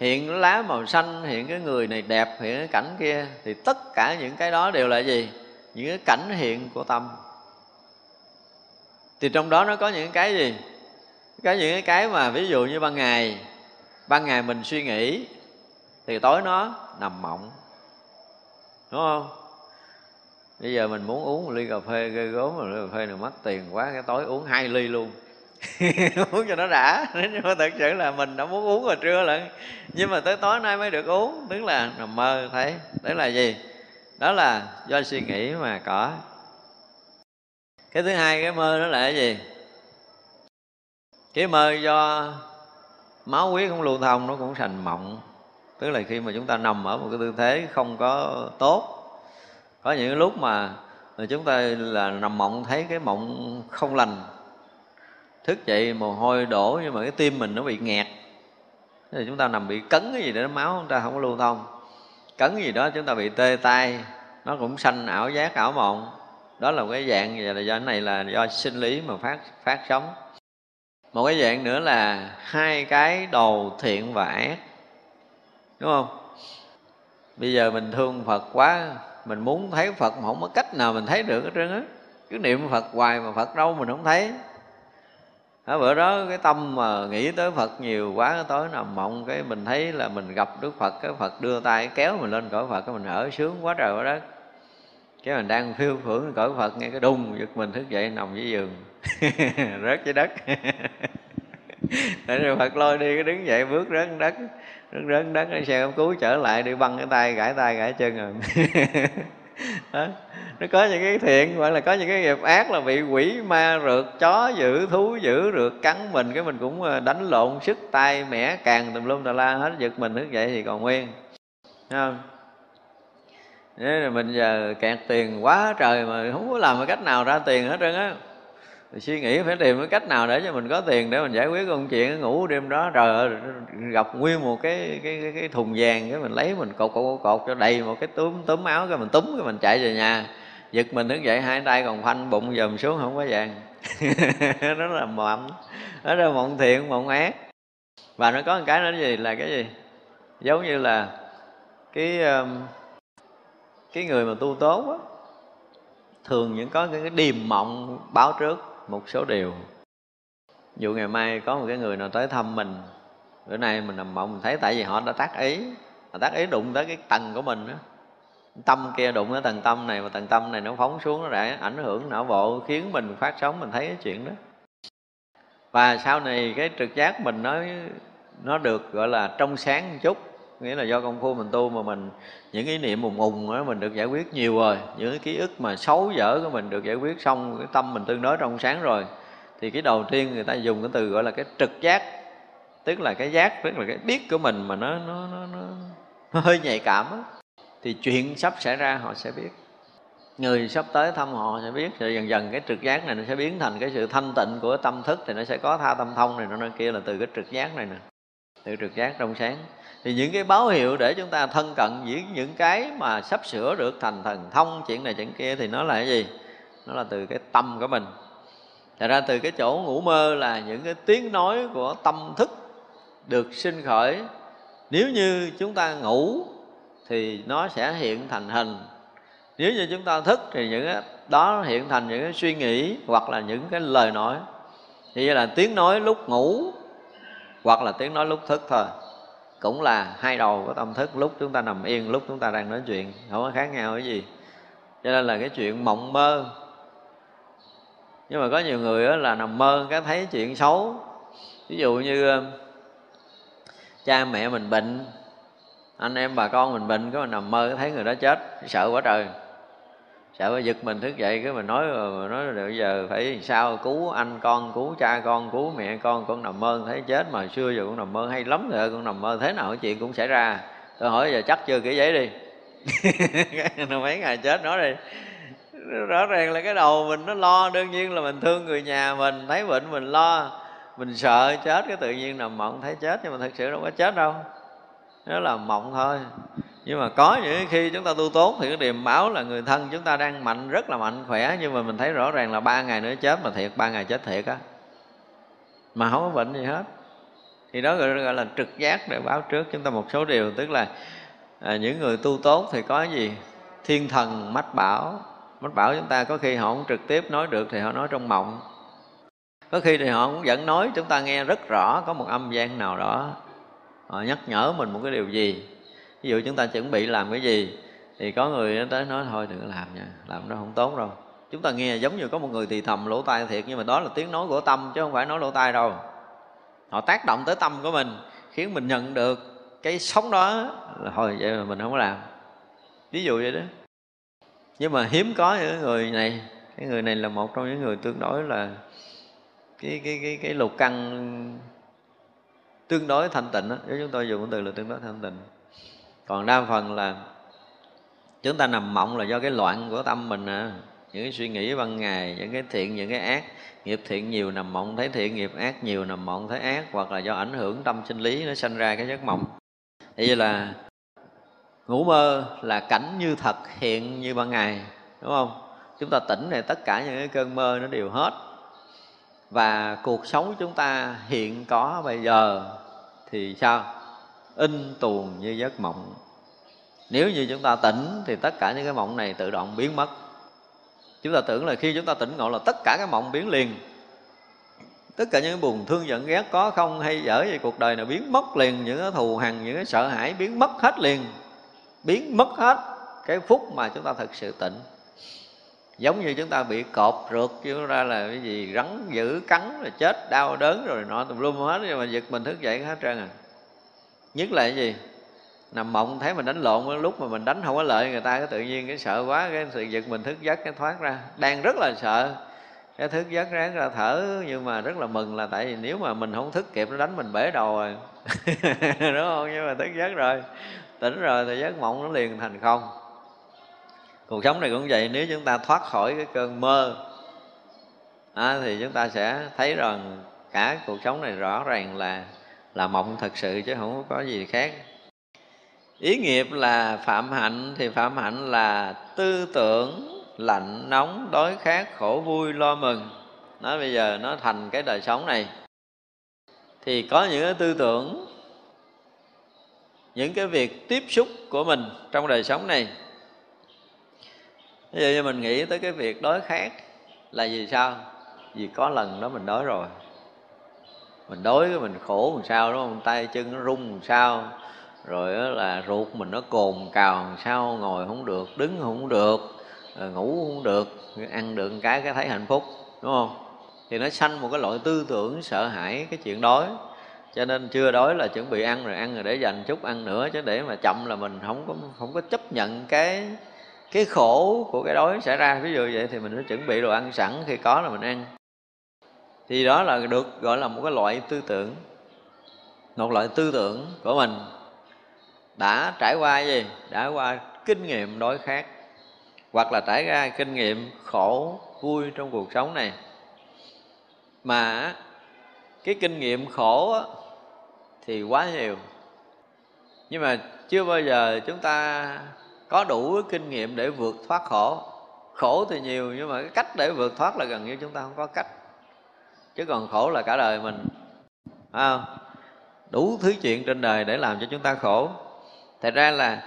Hiện cái lá màu xanh hiện cái người này đẹp hiện cái cảnh kia thì tất cả những cái đó đều là gì? Những cái cảnh hiện của tâm. Thì trong đó nó có những cái gì? Có những cái mà ví dụ như ban ngày ban ngày mình suy nghĩ thì tối nó nằm mộng đúng không? Bây giờ mình muốn uống một ly cà phê ghê gốm mà ly cà phê này mất tiền quá, cái tối uống hai ly luôn. Uống cho nó đã. Nhưng mà thật sự là mình đã muốn uống rồi trưa lận. Nhưng mà tới tối nay mới được uống, tức là nằm mơ thấy. Đấy là gì? Đó là do suy nghĩ mà có. Cái thứ hai, cái mơ đó là cái gì? Cái mơ do máu huyết không lưu thông nó cũng thành mộng tức là khi mà chúng ta nằm ở một cái tư thế không có tốt có những lúc mà, mà chúng ta là nằm mộng thấy cái mộng không lành thức dậy mồ hôi đổ nhưng mà cái tim mình nó bị nghẹt. Thì chúng ta nằm bị cấn cái gì để máu chúng ta không có lưu thông. Cấn gì đó chúng ta bị tê tay nó cũng sanh ảo giác ảo mộng. Đó là một cái dạng vậy là do cái này là do sinh lý mà phát phát sống một cái dạng nữa là hai cái đầu thiện và ác đúng không? Bây giờ mình thương phật quá, mình muốn thấy phật mà không có cách nào mình thấy được hết trơn á. Cứ niệm phật hoài mà phật đâu mình không thấy. Ở bữa đó cái tâm mà nghĩ tới Phật nhiều quá tối nằm mộng, cái mình thấy là mình gặp Đức Phật, cái Phật đưa tay kéo mình lên cõi Phật, cái mình ở sướng quá trời quá đất. Cái mình đang phiêu phưởng cõi Phật, nghe cái đùng, giật mình thức dậy nằm dưới giường. Rớt dưới đất. Rồi Phật lôi đi, cái đứng dậy bước rớt đất rớt rớt đất cái xe cấp cứu trở lại đi băng cái tay, gãi tay, gãi chân rồi. Đó. nó có những cái thiện, gọi là có những cái nghiệp ác là bị quỷ ma rượt, chó giữ thú giữ rượt, cắn mình, cái mình cũng ờ, đánh lộn sức tay, mẻ càng tùm lum tà la, hết giật mình, thức dậy thì còn nguyên. Thấy không? Thế là mình giờ kẹt tiền quá trời mà không có làm cái cách nào ra tiền hết trơn á thì suy nghĩ phải tìm cái cách nào để cho mình có tiền để mình giải quyết công chuyện ngủ đêm đó. Rồi gặp nguyên một cái cái cái, cái thùng vàng cái mình lấy mình cột cột cột cho đầy một cái túm túm áo cái mình túm cái mình chạy về nhà. Giật mình thức dậy hai tay còn phanh bụng dòm xuống không có vàng. Nó là mộng nó là mộng thiện mộng ác. Và nó có một cái nó gì? Là cái gì? Giống như là cái um, cái người mà tu tốt á thường những có cái điềm mộng báo trước một số điều. Dụ ngày mai có một cái người nào tới thăm mình, bữa nay mình nằm mộng, mình thấy tại vì họ đã tác ý họ tác ý đụng tới cái tầng của mình đó tâm kia đụng tới tầng tâm này, mà tầng tâm này nó phóng xuống, nó đã ảnh hưởng, não bộ, khiến mình phát sóng, mình thấy cái chuyện đó. Và sau này cái trực giác mình nó nó được gọi là trong sáng một chút nghĩa là do công phu mình tu mà mình những ý niệm mùng ùng đó mình được giải quyết nhiều rồi. Những cái ký ức mà xấu dở của mình được giải quyết xong cái tâm mình tương đối trong sáng rồi. Thì cái đầu tiên người ta dùng cái từ gọi là cái trực giác tức là cái giác tức là cái biết của mình mà nó nó nó nó, nó hơi nhạy cảm á. Thì chuyện sắp xảy ra họ sẽ biết. Người sắp tới thăm họ sẽ biết. Rồi dần dần cái trực giác này nó sẽ biến thành cái sự thanh tịnh của tâm thức thì nó sẽ có tha tâm thông này nó kia là từ cái trực giác này nè. Từ trực giác trong sáng thì những cái báo hiệu để chúng ta thân cận với những cái mà sắp sửa được thành thần thông, chuyện này chuyện kia thì nó là cái gì? Nó là từ cái tâm của mình. Thật ra từ cái chỗ ngủ mơ là những cái tiếng nói của tâm thức được sinh khởi. Nếu như chúng ta ngủ thì nó sẽ hiện thành hình. Nếu như chúng ta thức thì những cái, đó hiện thành những cái suy nghĩ hoặc là những cái lời nói. Thì là tiếng nói lúc ngủ hoặc là tiếng nói lúc thức thôi cũng là hai đầu của tâm thức. Lúc chúng ta nằm yên, lúc chúng ta đang nói chuyện, không có khác nhau cái gì. Cho nên là cái chuyện mộng mơ. Nhưng mà có nhiều người là nằm mơ cái thấy chuyện xấu. Ví dụ như ờ, cha mẹ mình bệnh, anh em bà con mình bệnh có mình nằm mơ thấy người đó chết, sợ quá trời sợ bà giật mình thức dậy, cái mình nói mình nói là bây giờ phải sao? Cứu anh con, cứu cha con, cứu mẹ con con nằm mơ, thấy chết mà xưa giờ con nằm mơ, hay lắm rồi con nằm mơ. Thế nào cái chuyện cũng xảy ra. Tôi hỏi giờ chắc chưa kỹ giấy đi. Mấy ngày chết nói đi. Rõ ràng là cái đầu mình nó lo, đương nhiên là mình thương người nhà mình, thấy bệnh mình lo, mình sợ chết, cái tự nhiên nằm mộng thấy chết. Nhưng mà thật sự đâu có chết đâu. Nó là mộng thôi nhưng mà có những khi chúng ta tu tốt thì cái điềm báo là người thân chúng ta đang mạnh rất là mạnh khỏe nhưng mà mình thấy rõ ràng là ba ngày nữa chết mà thiệt ba ngày chết thiệt á. Mà không có bệnh gì hết. Thì đó gọi, gọi là trực giác để báo trước chúng ta một số điều tức là à, những người tu tốt thì có gì? Thiên thần mách bảo. Mách bảo chúng ta có khi họ không trực tiếp nói được thì họ nói trong mộng. Có khi thì họ cũng vẫn nói chúng ta nghe rất rõ có một âm gian nào đó. Họ nhắc nhở mình một cái điều gì? Ví dụ chúng ta chuẩn bị làm cái gì, thì có người tới nói, thôi đừng có làm nha, làm nó không tốt đâu. Chúng ta nghe giống như có một người thì thầm lỗ tai thiệt, nhưng mà đó là tiếng nói của tâm chứ không phải nói lỗ tai đâu. Họ tác động tới tâm của mình, khiến mình nhận được cái sống đó là, thôi vậy mà mình không có làm. Ví dụ vậy đó. Nhưng mà hiếm có những người này, cái người này là một trong những người tương đối là cái cái cái cái lục căn tương đối thanh tịnh đó nếu chúng tôi dùng cái từ là tương đối thanh tịnh còn đa phần là chúng ta nằm mộng là do cái loạn của tâm mình à. Những cái suy nghĩ ban ngày, những cái thiện, những cái ác. Nghiệp thiện nhiều nằm mộng, thấy thiện nghiệp ác nhiều nằm mộng, thấy ác, hoặc là do ảnh hưởng tâm sinh lý nó sanh ra cái giấc mộng. Vậy là ngủ mơ là cảnh như thật, hiện như ban ngày, đúng không? Chúng ta tỉnh này tất cả những cái cơn mơ nó đều hết. Và cuộc sống chúng ta hiện có bây giờ thì sao? In tuồng như giấc mộng. Nếu như chúng ta tỉnh thì tất cả những cái mộng này tự động biến mất. Chúng ta tưởng là khi chúng ta tỉnh ngộ là tất cả cái mộng biến liền. Tất cả những buồn, thương giận, ghét, có không hay dở gì, cuộc đời này biến mất liền, những cái thù hằn, những cái sợ hãi biến mất hết liền. Biến mất hết cái phút mà chúng ta thực sự tỉnh. Giống như chúng ta bị cọp rượt chúng ra là cái gì, rắn dữ, cắn, rồi chết, đau đớn, rồi nọ tùm lum hết, nhưng mà giật mình thức dậy hết trơn à nhất là cái gì? Nằm mộng thấy mình đánh lộn lúc mà mình đánh không có lợi người ta cái tự nhiên cái sợ quá cái sự giật mình thức giấc cái thoát ra. Đang rất là sợ cái thức giấc ráng ra thở nhưng mà rất là mừng là tại vì nếu mà mình không thức kịp nó đánh mình bể đầu rồi. Đúng không? Nhưng mà thức giấc rồi tỉnh rồi thì giấc mộng nó liền thành không. Cuộc sống này cũng vậy nếu chúng ta thoát khỏi cái cơn mơ à, thì chúng ta sẽ thấy rằng cả cuộc sống này rõ ràng là là mộng thật sự chứ không có gì khác. Ý nghiệp là phạm hạnh thì phạm hạnh là tư tưởng lạnh nóng, đói khát, khổ vui, lo mừng. Nó bây giờ nó thành cái đời sống này. Thì có những cái tư tưởng, những cái việc tiếp xúc của mình trong đời sống này. Ví dụ như mình nghĩ tới cái việc đói khát là vì sao? Vì có lần đó mình đói rồi mình đói cái mình khổ làm sao, đúng không? Tay chân nó rung làm sao. Rồi là ruột mình nó cồn cào làm sao, ngồi không được, đứng không được ờ, ngủ không được, ăn được cái cái thấy hạnh phúc, đúng không? Thì nó sanh một cái loại tư tưởng sợ hãi cái chuyện đói. Cho nên chưa đói là chuẩn bị ăn, rồi ăn rồi để dành chút ăn nữa, chứ để mà chậm là mình không có không có chấp nhận cái cái khổ của cái đói xảy ra. Ví dụ vậy thì mình phải chuẩn bị đồ ăn sẵn, khi có là mình ăn thì đó là được gọi là một cái loại tư tưởng. Một loại tư tưởng của mình đã trải qua gì? Đã qua kinh nghiệm đối khác, hoặc là trải ra kinh nghiệm khổ vui trong cuộc sống này. Mà cái kinh nghiệm khổ á, thì quá nhiều. Nhưng mà chưa bao giờ chúng ta có đủ kinh nghiệm để vượt thoát khổ. Khổ thì nhiều nhưng mà cái cách để vượt thoát là gần như chúng ta không có cách chứ còn khổ là cả đời mình. Phải không? Đủ thứ chuyện trên đời để làm cho chúng ta khổ. Thật ra là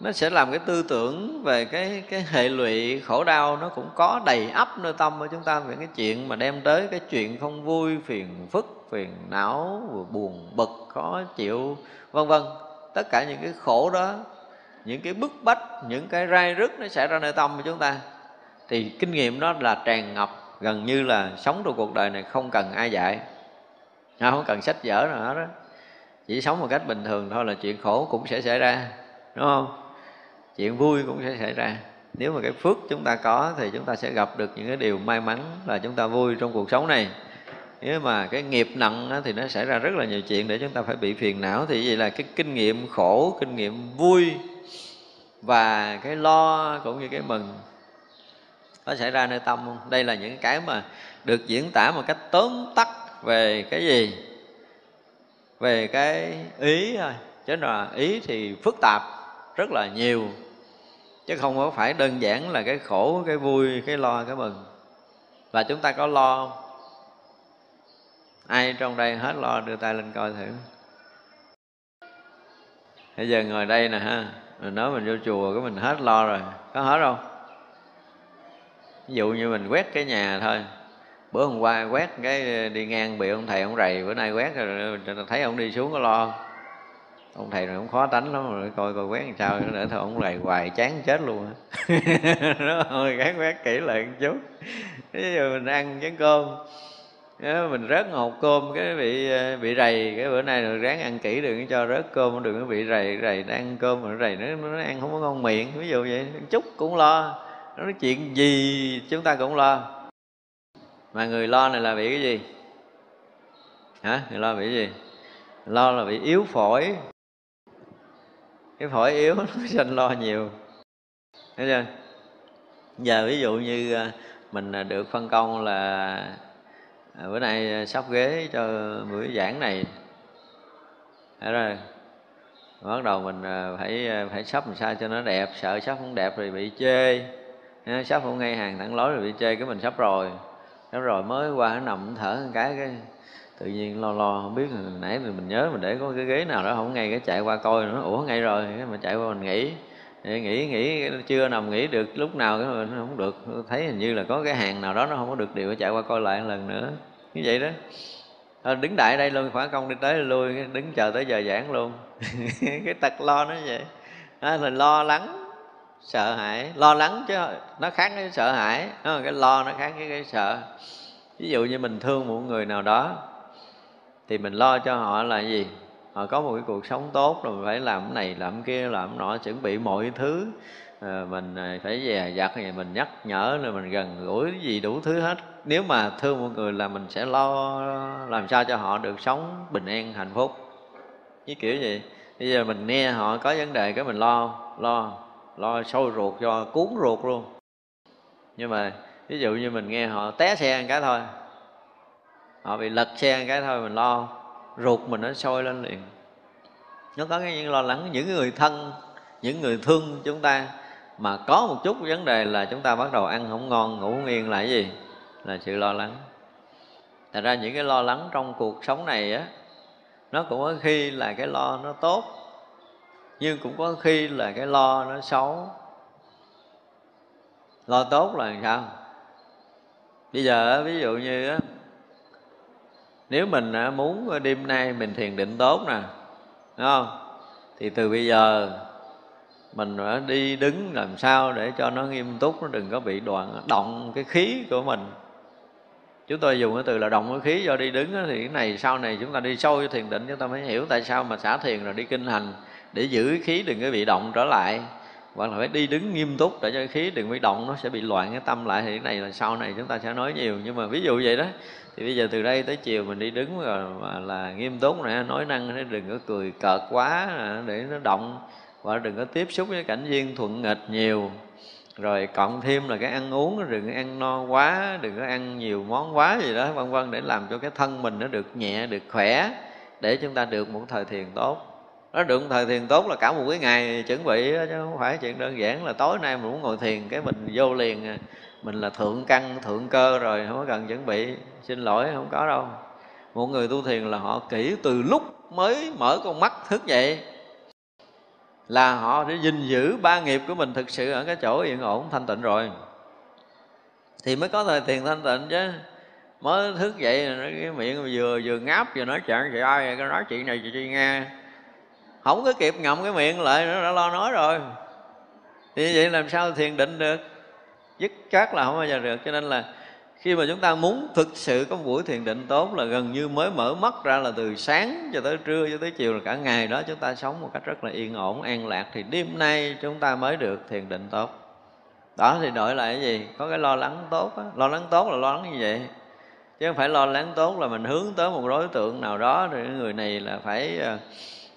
nó sẽ làm cái tư tưởng về cái cái hệ lụy, khổ đau nó cũng có đầy ắp nơi tâm của chúng ta về cái chuyện mà đem tới cái chuyện không vui, phiền phức, phiền não, buồn bực, khó chịu, vân vân. Tất cả những cái khổ đó, những cái bức bách, những cái rai rứt nó xảy ra nơi tâm của chúng ta. Thì kinh nghiệm đó là tràn ngập gần như là sống trong cuộc đời này không cần ai dạy. Không cần sách vở nào hết đó chỉ sống một cách bình thường thôi là chuyện khổ cũng sẽ xảy ra, đúng không? Chuyện vui cũng sẽ xảy ra. Nếu mà cái phước chúng ta có thì chúng ta sẽ gặp được những cái điều may mắn là chúng ta vui trong cuộc sống này. Nếu mà cái nghiệp nặng thì nó xảy ra rất là nhiều chuyện để chúng ta phải bị phiền não. Thì vậy là cái kinh nghiệm khổ, kinh nghiệm vui và cái lo cũng như cái mừng nó xảy ra nơi tâm. Không đây là những cái mà được diễn tả một cách tóm tắt về cái gì? Về cái ý thôi. Chứ là ý thì phức tạp rất là nhiều. Chứ không có phải đơn giản là cái khổ, cái vui, cái lo, cái mừng. Và chúng ta có lo ai trong đây hết lo đưa tay lên coi thử. Bây giờ ngồi đây nè ha. Mình nói mình vô chùa cái mình hết lo rồi. Có hết không? Ví dụ như mình quét cái nhà thôi. Bữa hôm qua quét cái đi ngang bị ông thầy ông rầy bữa nay quét rồi thấy ông đi xuống có lo ông thầy này cũng khó tránh lắm rồi coi coi quét làm sao nữa thôi ông rầy hoài chán chết luôn nó thôi gán quét kỹ lại một chút. Ví dụ mình ăn chén cơm mình rớt hộp cơm cái bị ờ, bị rầy cái bữa nay rồi ráng ăn kỹ đừng cho rớt cơm đừng có bị rầy rầy ăn cơm mà rầy nó, nó ăn không có ngon miệng ví dụ vậy chút cũng lo nói chuyện gì chúng ta cũng lo. Mà người lo này là bị cái gì? Hả? Người lo bị cái gì? Lo là bị yếu phổi. Cái phổi yếu nó sinh lo nhiều. Thấy chưa? Giờ ví dụ như à, mình à, được phân công là à, bữa nay sắp ghế cho buổi giảng này. Thấy rồi? Bắt đầu mình phải phải sắp làm sao cho nó đẹp. Sợ sắp không đẹp rồi bị chê sắp không ngay hàng thẳng lối rồi bị chê cái mình sắp rồi. Sắp rồi mới qua nó nằm thở một cái cái tự nhiên lo lo không biết nãy mình, mình nhớ mình để có cái ghế nào đó không ngay cái chạy qua coi nó ủa ngay rồi cái mà chạy qua mình nghỉ. Nghỉ nghỉ chưa nằm nghỉ được lúc nào cái mình không được. Thấy hình như là có cái hàng nào đó nó không có được điều chạy qua coi lại một lần nữa. Như vậy đó. Đứng đại đây luôn khoảng công đi tới lui đứng chờ tới giờ giảng luôn. Cái tật lo nó vậy. À, mình lo lắng sợ hãi lo lắng chứ nó khác với sợ hãi. Cái lo nó khác với cái sợ. Ví dụ như mình thương một người nào đó thì mình lo cho họ là gì? Họ có một cái cuộc sống tốt rồi mình phải làm cái này làm cái kia làm cái nọ chuẩn bị mọi thứ. À, mình ờ, phải dè dặt thì mình nhắc nhở rồi mình gần gũi gì đủ thứ hết. Nếu mà thương một người là mình sẽ lo làm sao cho họ được sống bình an hạnh phúc. Như kiểu gì bây giờ mình nghe họ có vấn đề cái mình lo lo lo sôi ruột cho, cuốn ruột luôn. Nhưng mà, ví dụ như mình nghe họ té xe một cái thôi, họ bị lật xe một cái thôi, mình lo, ruột mình nó sôi lên liền. Nó có cái những lo lắng, những người thân, những người thương chúng ta, mà có một chút vấn đề là chúng ta bắt đầu ăn không ngon, ngủ không yên là cái gì? Là sự lo lắng. Thật ra những cái lo lắng trong cuộc sống này á, nó cũng có khi là cái lo nó tốt nhưng cũng có khi là cái lo nó xấu. Lo tốt là làm sao? Bây giờ ví dụ như nếu mình muốn đêm nay mình thiền định tốt nè, đúng không? Thì từ bây giờ mình đã đi đứng làm sao để cho nó nghiêm túc, nó đừng có bị đoạn, động cái khí của mình. Chúng tôi dùng cái từ là động cái khí do đi đứng thì cái này sau này chúng ta đi sâu cho thiền định, chúng ta mới hiểu tại sao mà xả thiền rồi đi kinh hành để giữ khí đừng có bị động trở lại. Hoặc là phải đi đứng nghiêm túc để cho khí đừng bị động, nó sẽ bị loạn cái tâm lại. Thì cái này là sau này chúng ta sẽ nói nhiều. Nhưng mà ví dụ vậy đó, thì bây giờ từ đây tới chiều mình đi đứng rồi mà là nghiêm túc nè, nói năng để đừng có cười cợt quá để nó động. Và đừng có tiếp xúc với cảnh viên thuận nghịch nhiều. Rồi cộng thêm là cái ăn uống, đừng có ăn no quá, đừng có ăn nhiều món quá gì đó, vân vân, để làm cho cái thân mình nó được nhẹ, được khỏe, để chúng ta được một thời thiền tốt nó được thời thiền tốt là cả một cái ngày chuẩn bị đó, chứ không phải chuyện đơn giản là tối nay mình muốn ngồi thiền cái mình vô liền à. mình là thượng căn thượng cơ rồi không có cần chuẩn bị. Xin lỗi không có đâu. Một người tu thiền là họ kỹ từ lúc mới mở con mắt thức dậy. Là họ để gìn giữ ba nghiệp của mình thực sự ở cái chỗ yên ổn thanh tịnh rồi. Thì mới có thời thiền thanh tịnh chứ. Mới thức dậy cái miệng vừa vừa ngáp vừa nói chuyện chị ai cái nói chuyện này chị nghe không có kịp ngậm cái miệng lại, nó đã lo nói rồi. Thì vậy làm sao thiền định được? Dứt chắc là không bao giờ được. Cho nên là khi mà chúng ta muốn thực sự có một buổi thiền định tốt là gần như mới mở mắt ra là từ sáng cho tới trưa cho tới chiều là cả ngày đó chúng ta sống một cách rất là yên ổn, an lạc. Thì đêm nay chúng ta mới được thiền định tốt. Đó, thì đổi lại cái gì? Có cái lo lắng tốt đó. lo lắng tốt là lo lắng như vậy. Chứ không phải lo lắng tốt là mình hướng tới một đối tượng nào đó, rồi người này là phải ờ,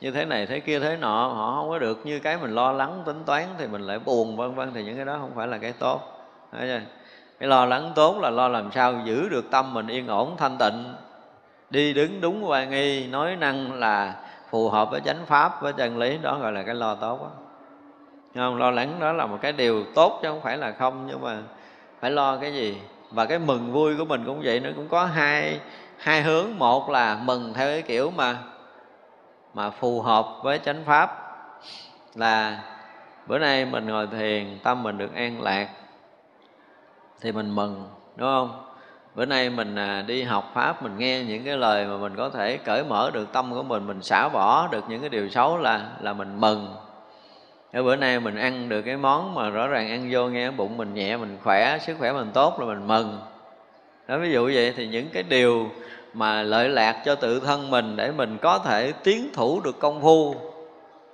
như thế này, thế kia, thế nọ, họ không có được như cái mình lo lắng, tính toán thì mình lại buồn, vân vân, thì những cái đó không phải là cái tốt. Cái lo lắng tốt là lo làm sao giữ được tâm mình yên ổn, thanh tịnh, đi đứng đúng hoài nghi, nói năng là phù hợp với chánh pháp, với chân lý, đó gọi là cái lo tốt đó. không? Lo lắng đó là một cái điều tốt chứ không phải là không, nhưng mà phải lo cái gì? Và cái mừng vui của mình cũng vậy nó cũng có hai hai hướng. Một là mừng theo cái kiểu mà mà phù hợp với chánh pháp là bữa nay mình ngồi thiền, tâm mình được an lạc, thì mình mừng, đúng không? Bữa nay mình à, đi học pháp, mình nghe những cái lời mà mình có thể cởi mở được tâm của mình mình xả bỏ được những cái điều xấu là là mình mừng. Ở bữa nay mình ăn được cái món mà rõ ràng ăn vô nghe bụng mình nhẹ, mình khỏe, sức khỏe mình tốt là mình mừng. Đó, ví dụ vậy thì những cái điều mà lợi lạc cho tự thân mình để mình có thể tiến thủ được công phu.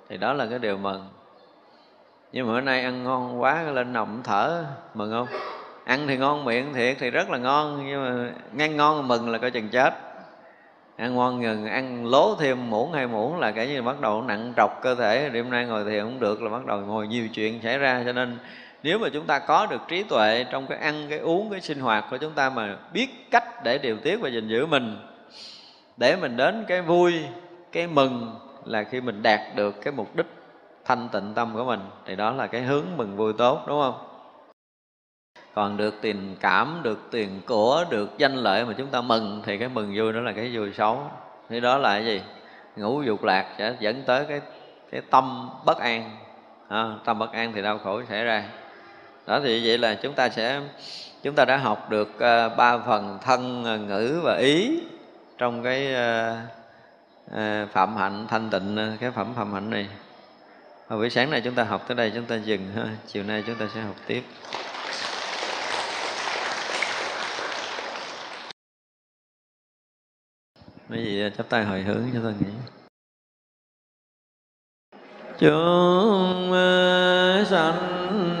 Thì đó là cái điều mừng. Nhưng mà bữa nay ăn ngon quá lên nằm thở, mừng không? Ăn thì ngon, miệng thiệt thì rất là ngon, nhưng mà ngăn ngon mừng là coi chừng chết. Ăn ngon ngừng, ăn lố thêm muỗng hai muỗng là cái như bắt đầu nặng trọc cơ thể. Đêm nay ngồi thiền không được là bắt đầu ngồi nhiều chuyện xảy ra, cho nên nếu mà chúng ta có được trí tuệ trong cái ăn cái uống cái sinh hoạt của chúng ta mà biết cách để điều tiết và gìn giữ mình để mình đến cái vui cái mừng là khi mình đạt được cái mục đích thanh tịnh tâm của mình thì đó là cái hướng mừng vui tốt đúng không? Còn được tiền cảm được tiền của được danh lợi mà chúng ta mừng thì cái mừng vui đó là cái vui xấu. Thì đó là cái gì? Ngũ dục lạc sẽ dẫn tới cái cái tâm bất an. À, tâm bất an thì đau khổ xảy ra đó thì vậy là chúng ta sẽ chúng ta đã học được uh, ba phần thân ờ, ngữ và ý trong cái uh, uh, phạm hạnh thanh tịnh cái phẩm phạm hạnh này và buổi sáng này chúng ta học tới đây chúng ta dừng ha. Chiều nay chúng ta sẽ học tiếp. Mấy gì chắp tay hồi hướng cho tôi nghĩ. Chúng sanh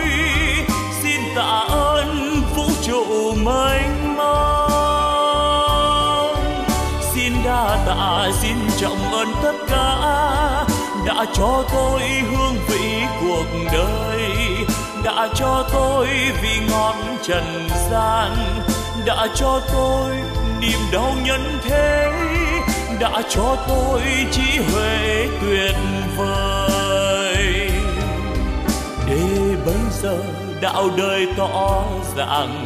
đa xin trọng ơn tất cả đã cho tôi hương vị cuộc đời, đã cho tôi vị ngọn trần gian, đã cho tôi niềm đau nhân thế, đã cho tôi trí huệ tuyệt vời. Để bây giờ đạo đời tỏ ràng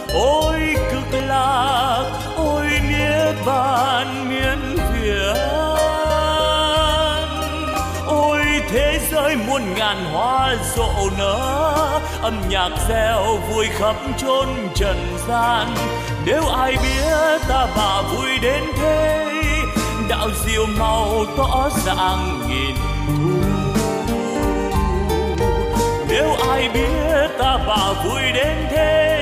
ôi cực lạc, ôi nghĩa bàn miên việt ôi thế giới muôn ngàn hoa rộ nở, âm nhạc reo vui khắp chốn trần gian. Nếu ai biết ta bà vui đến thế, đạo diệu màu tỏ dạng nghìn thu. Nếu ai biết ta bà vui đến thế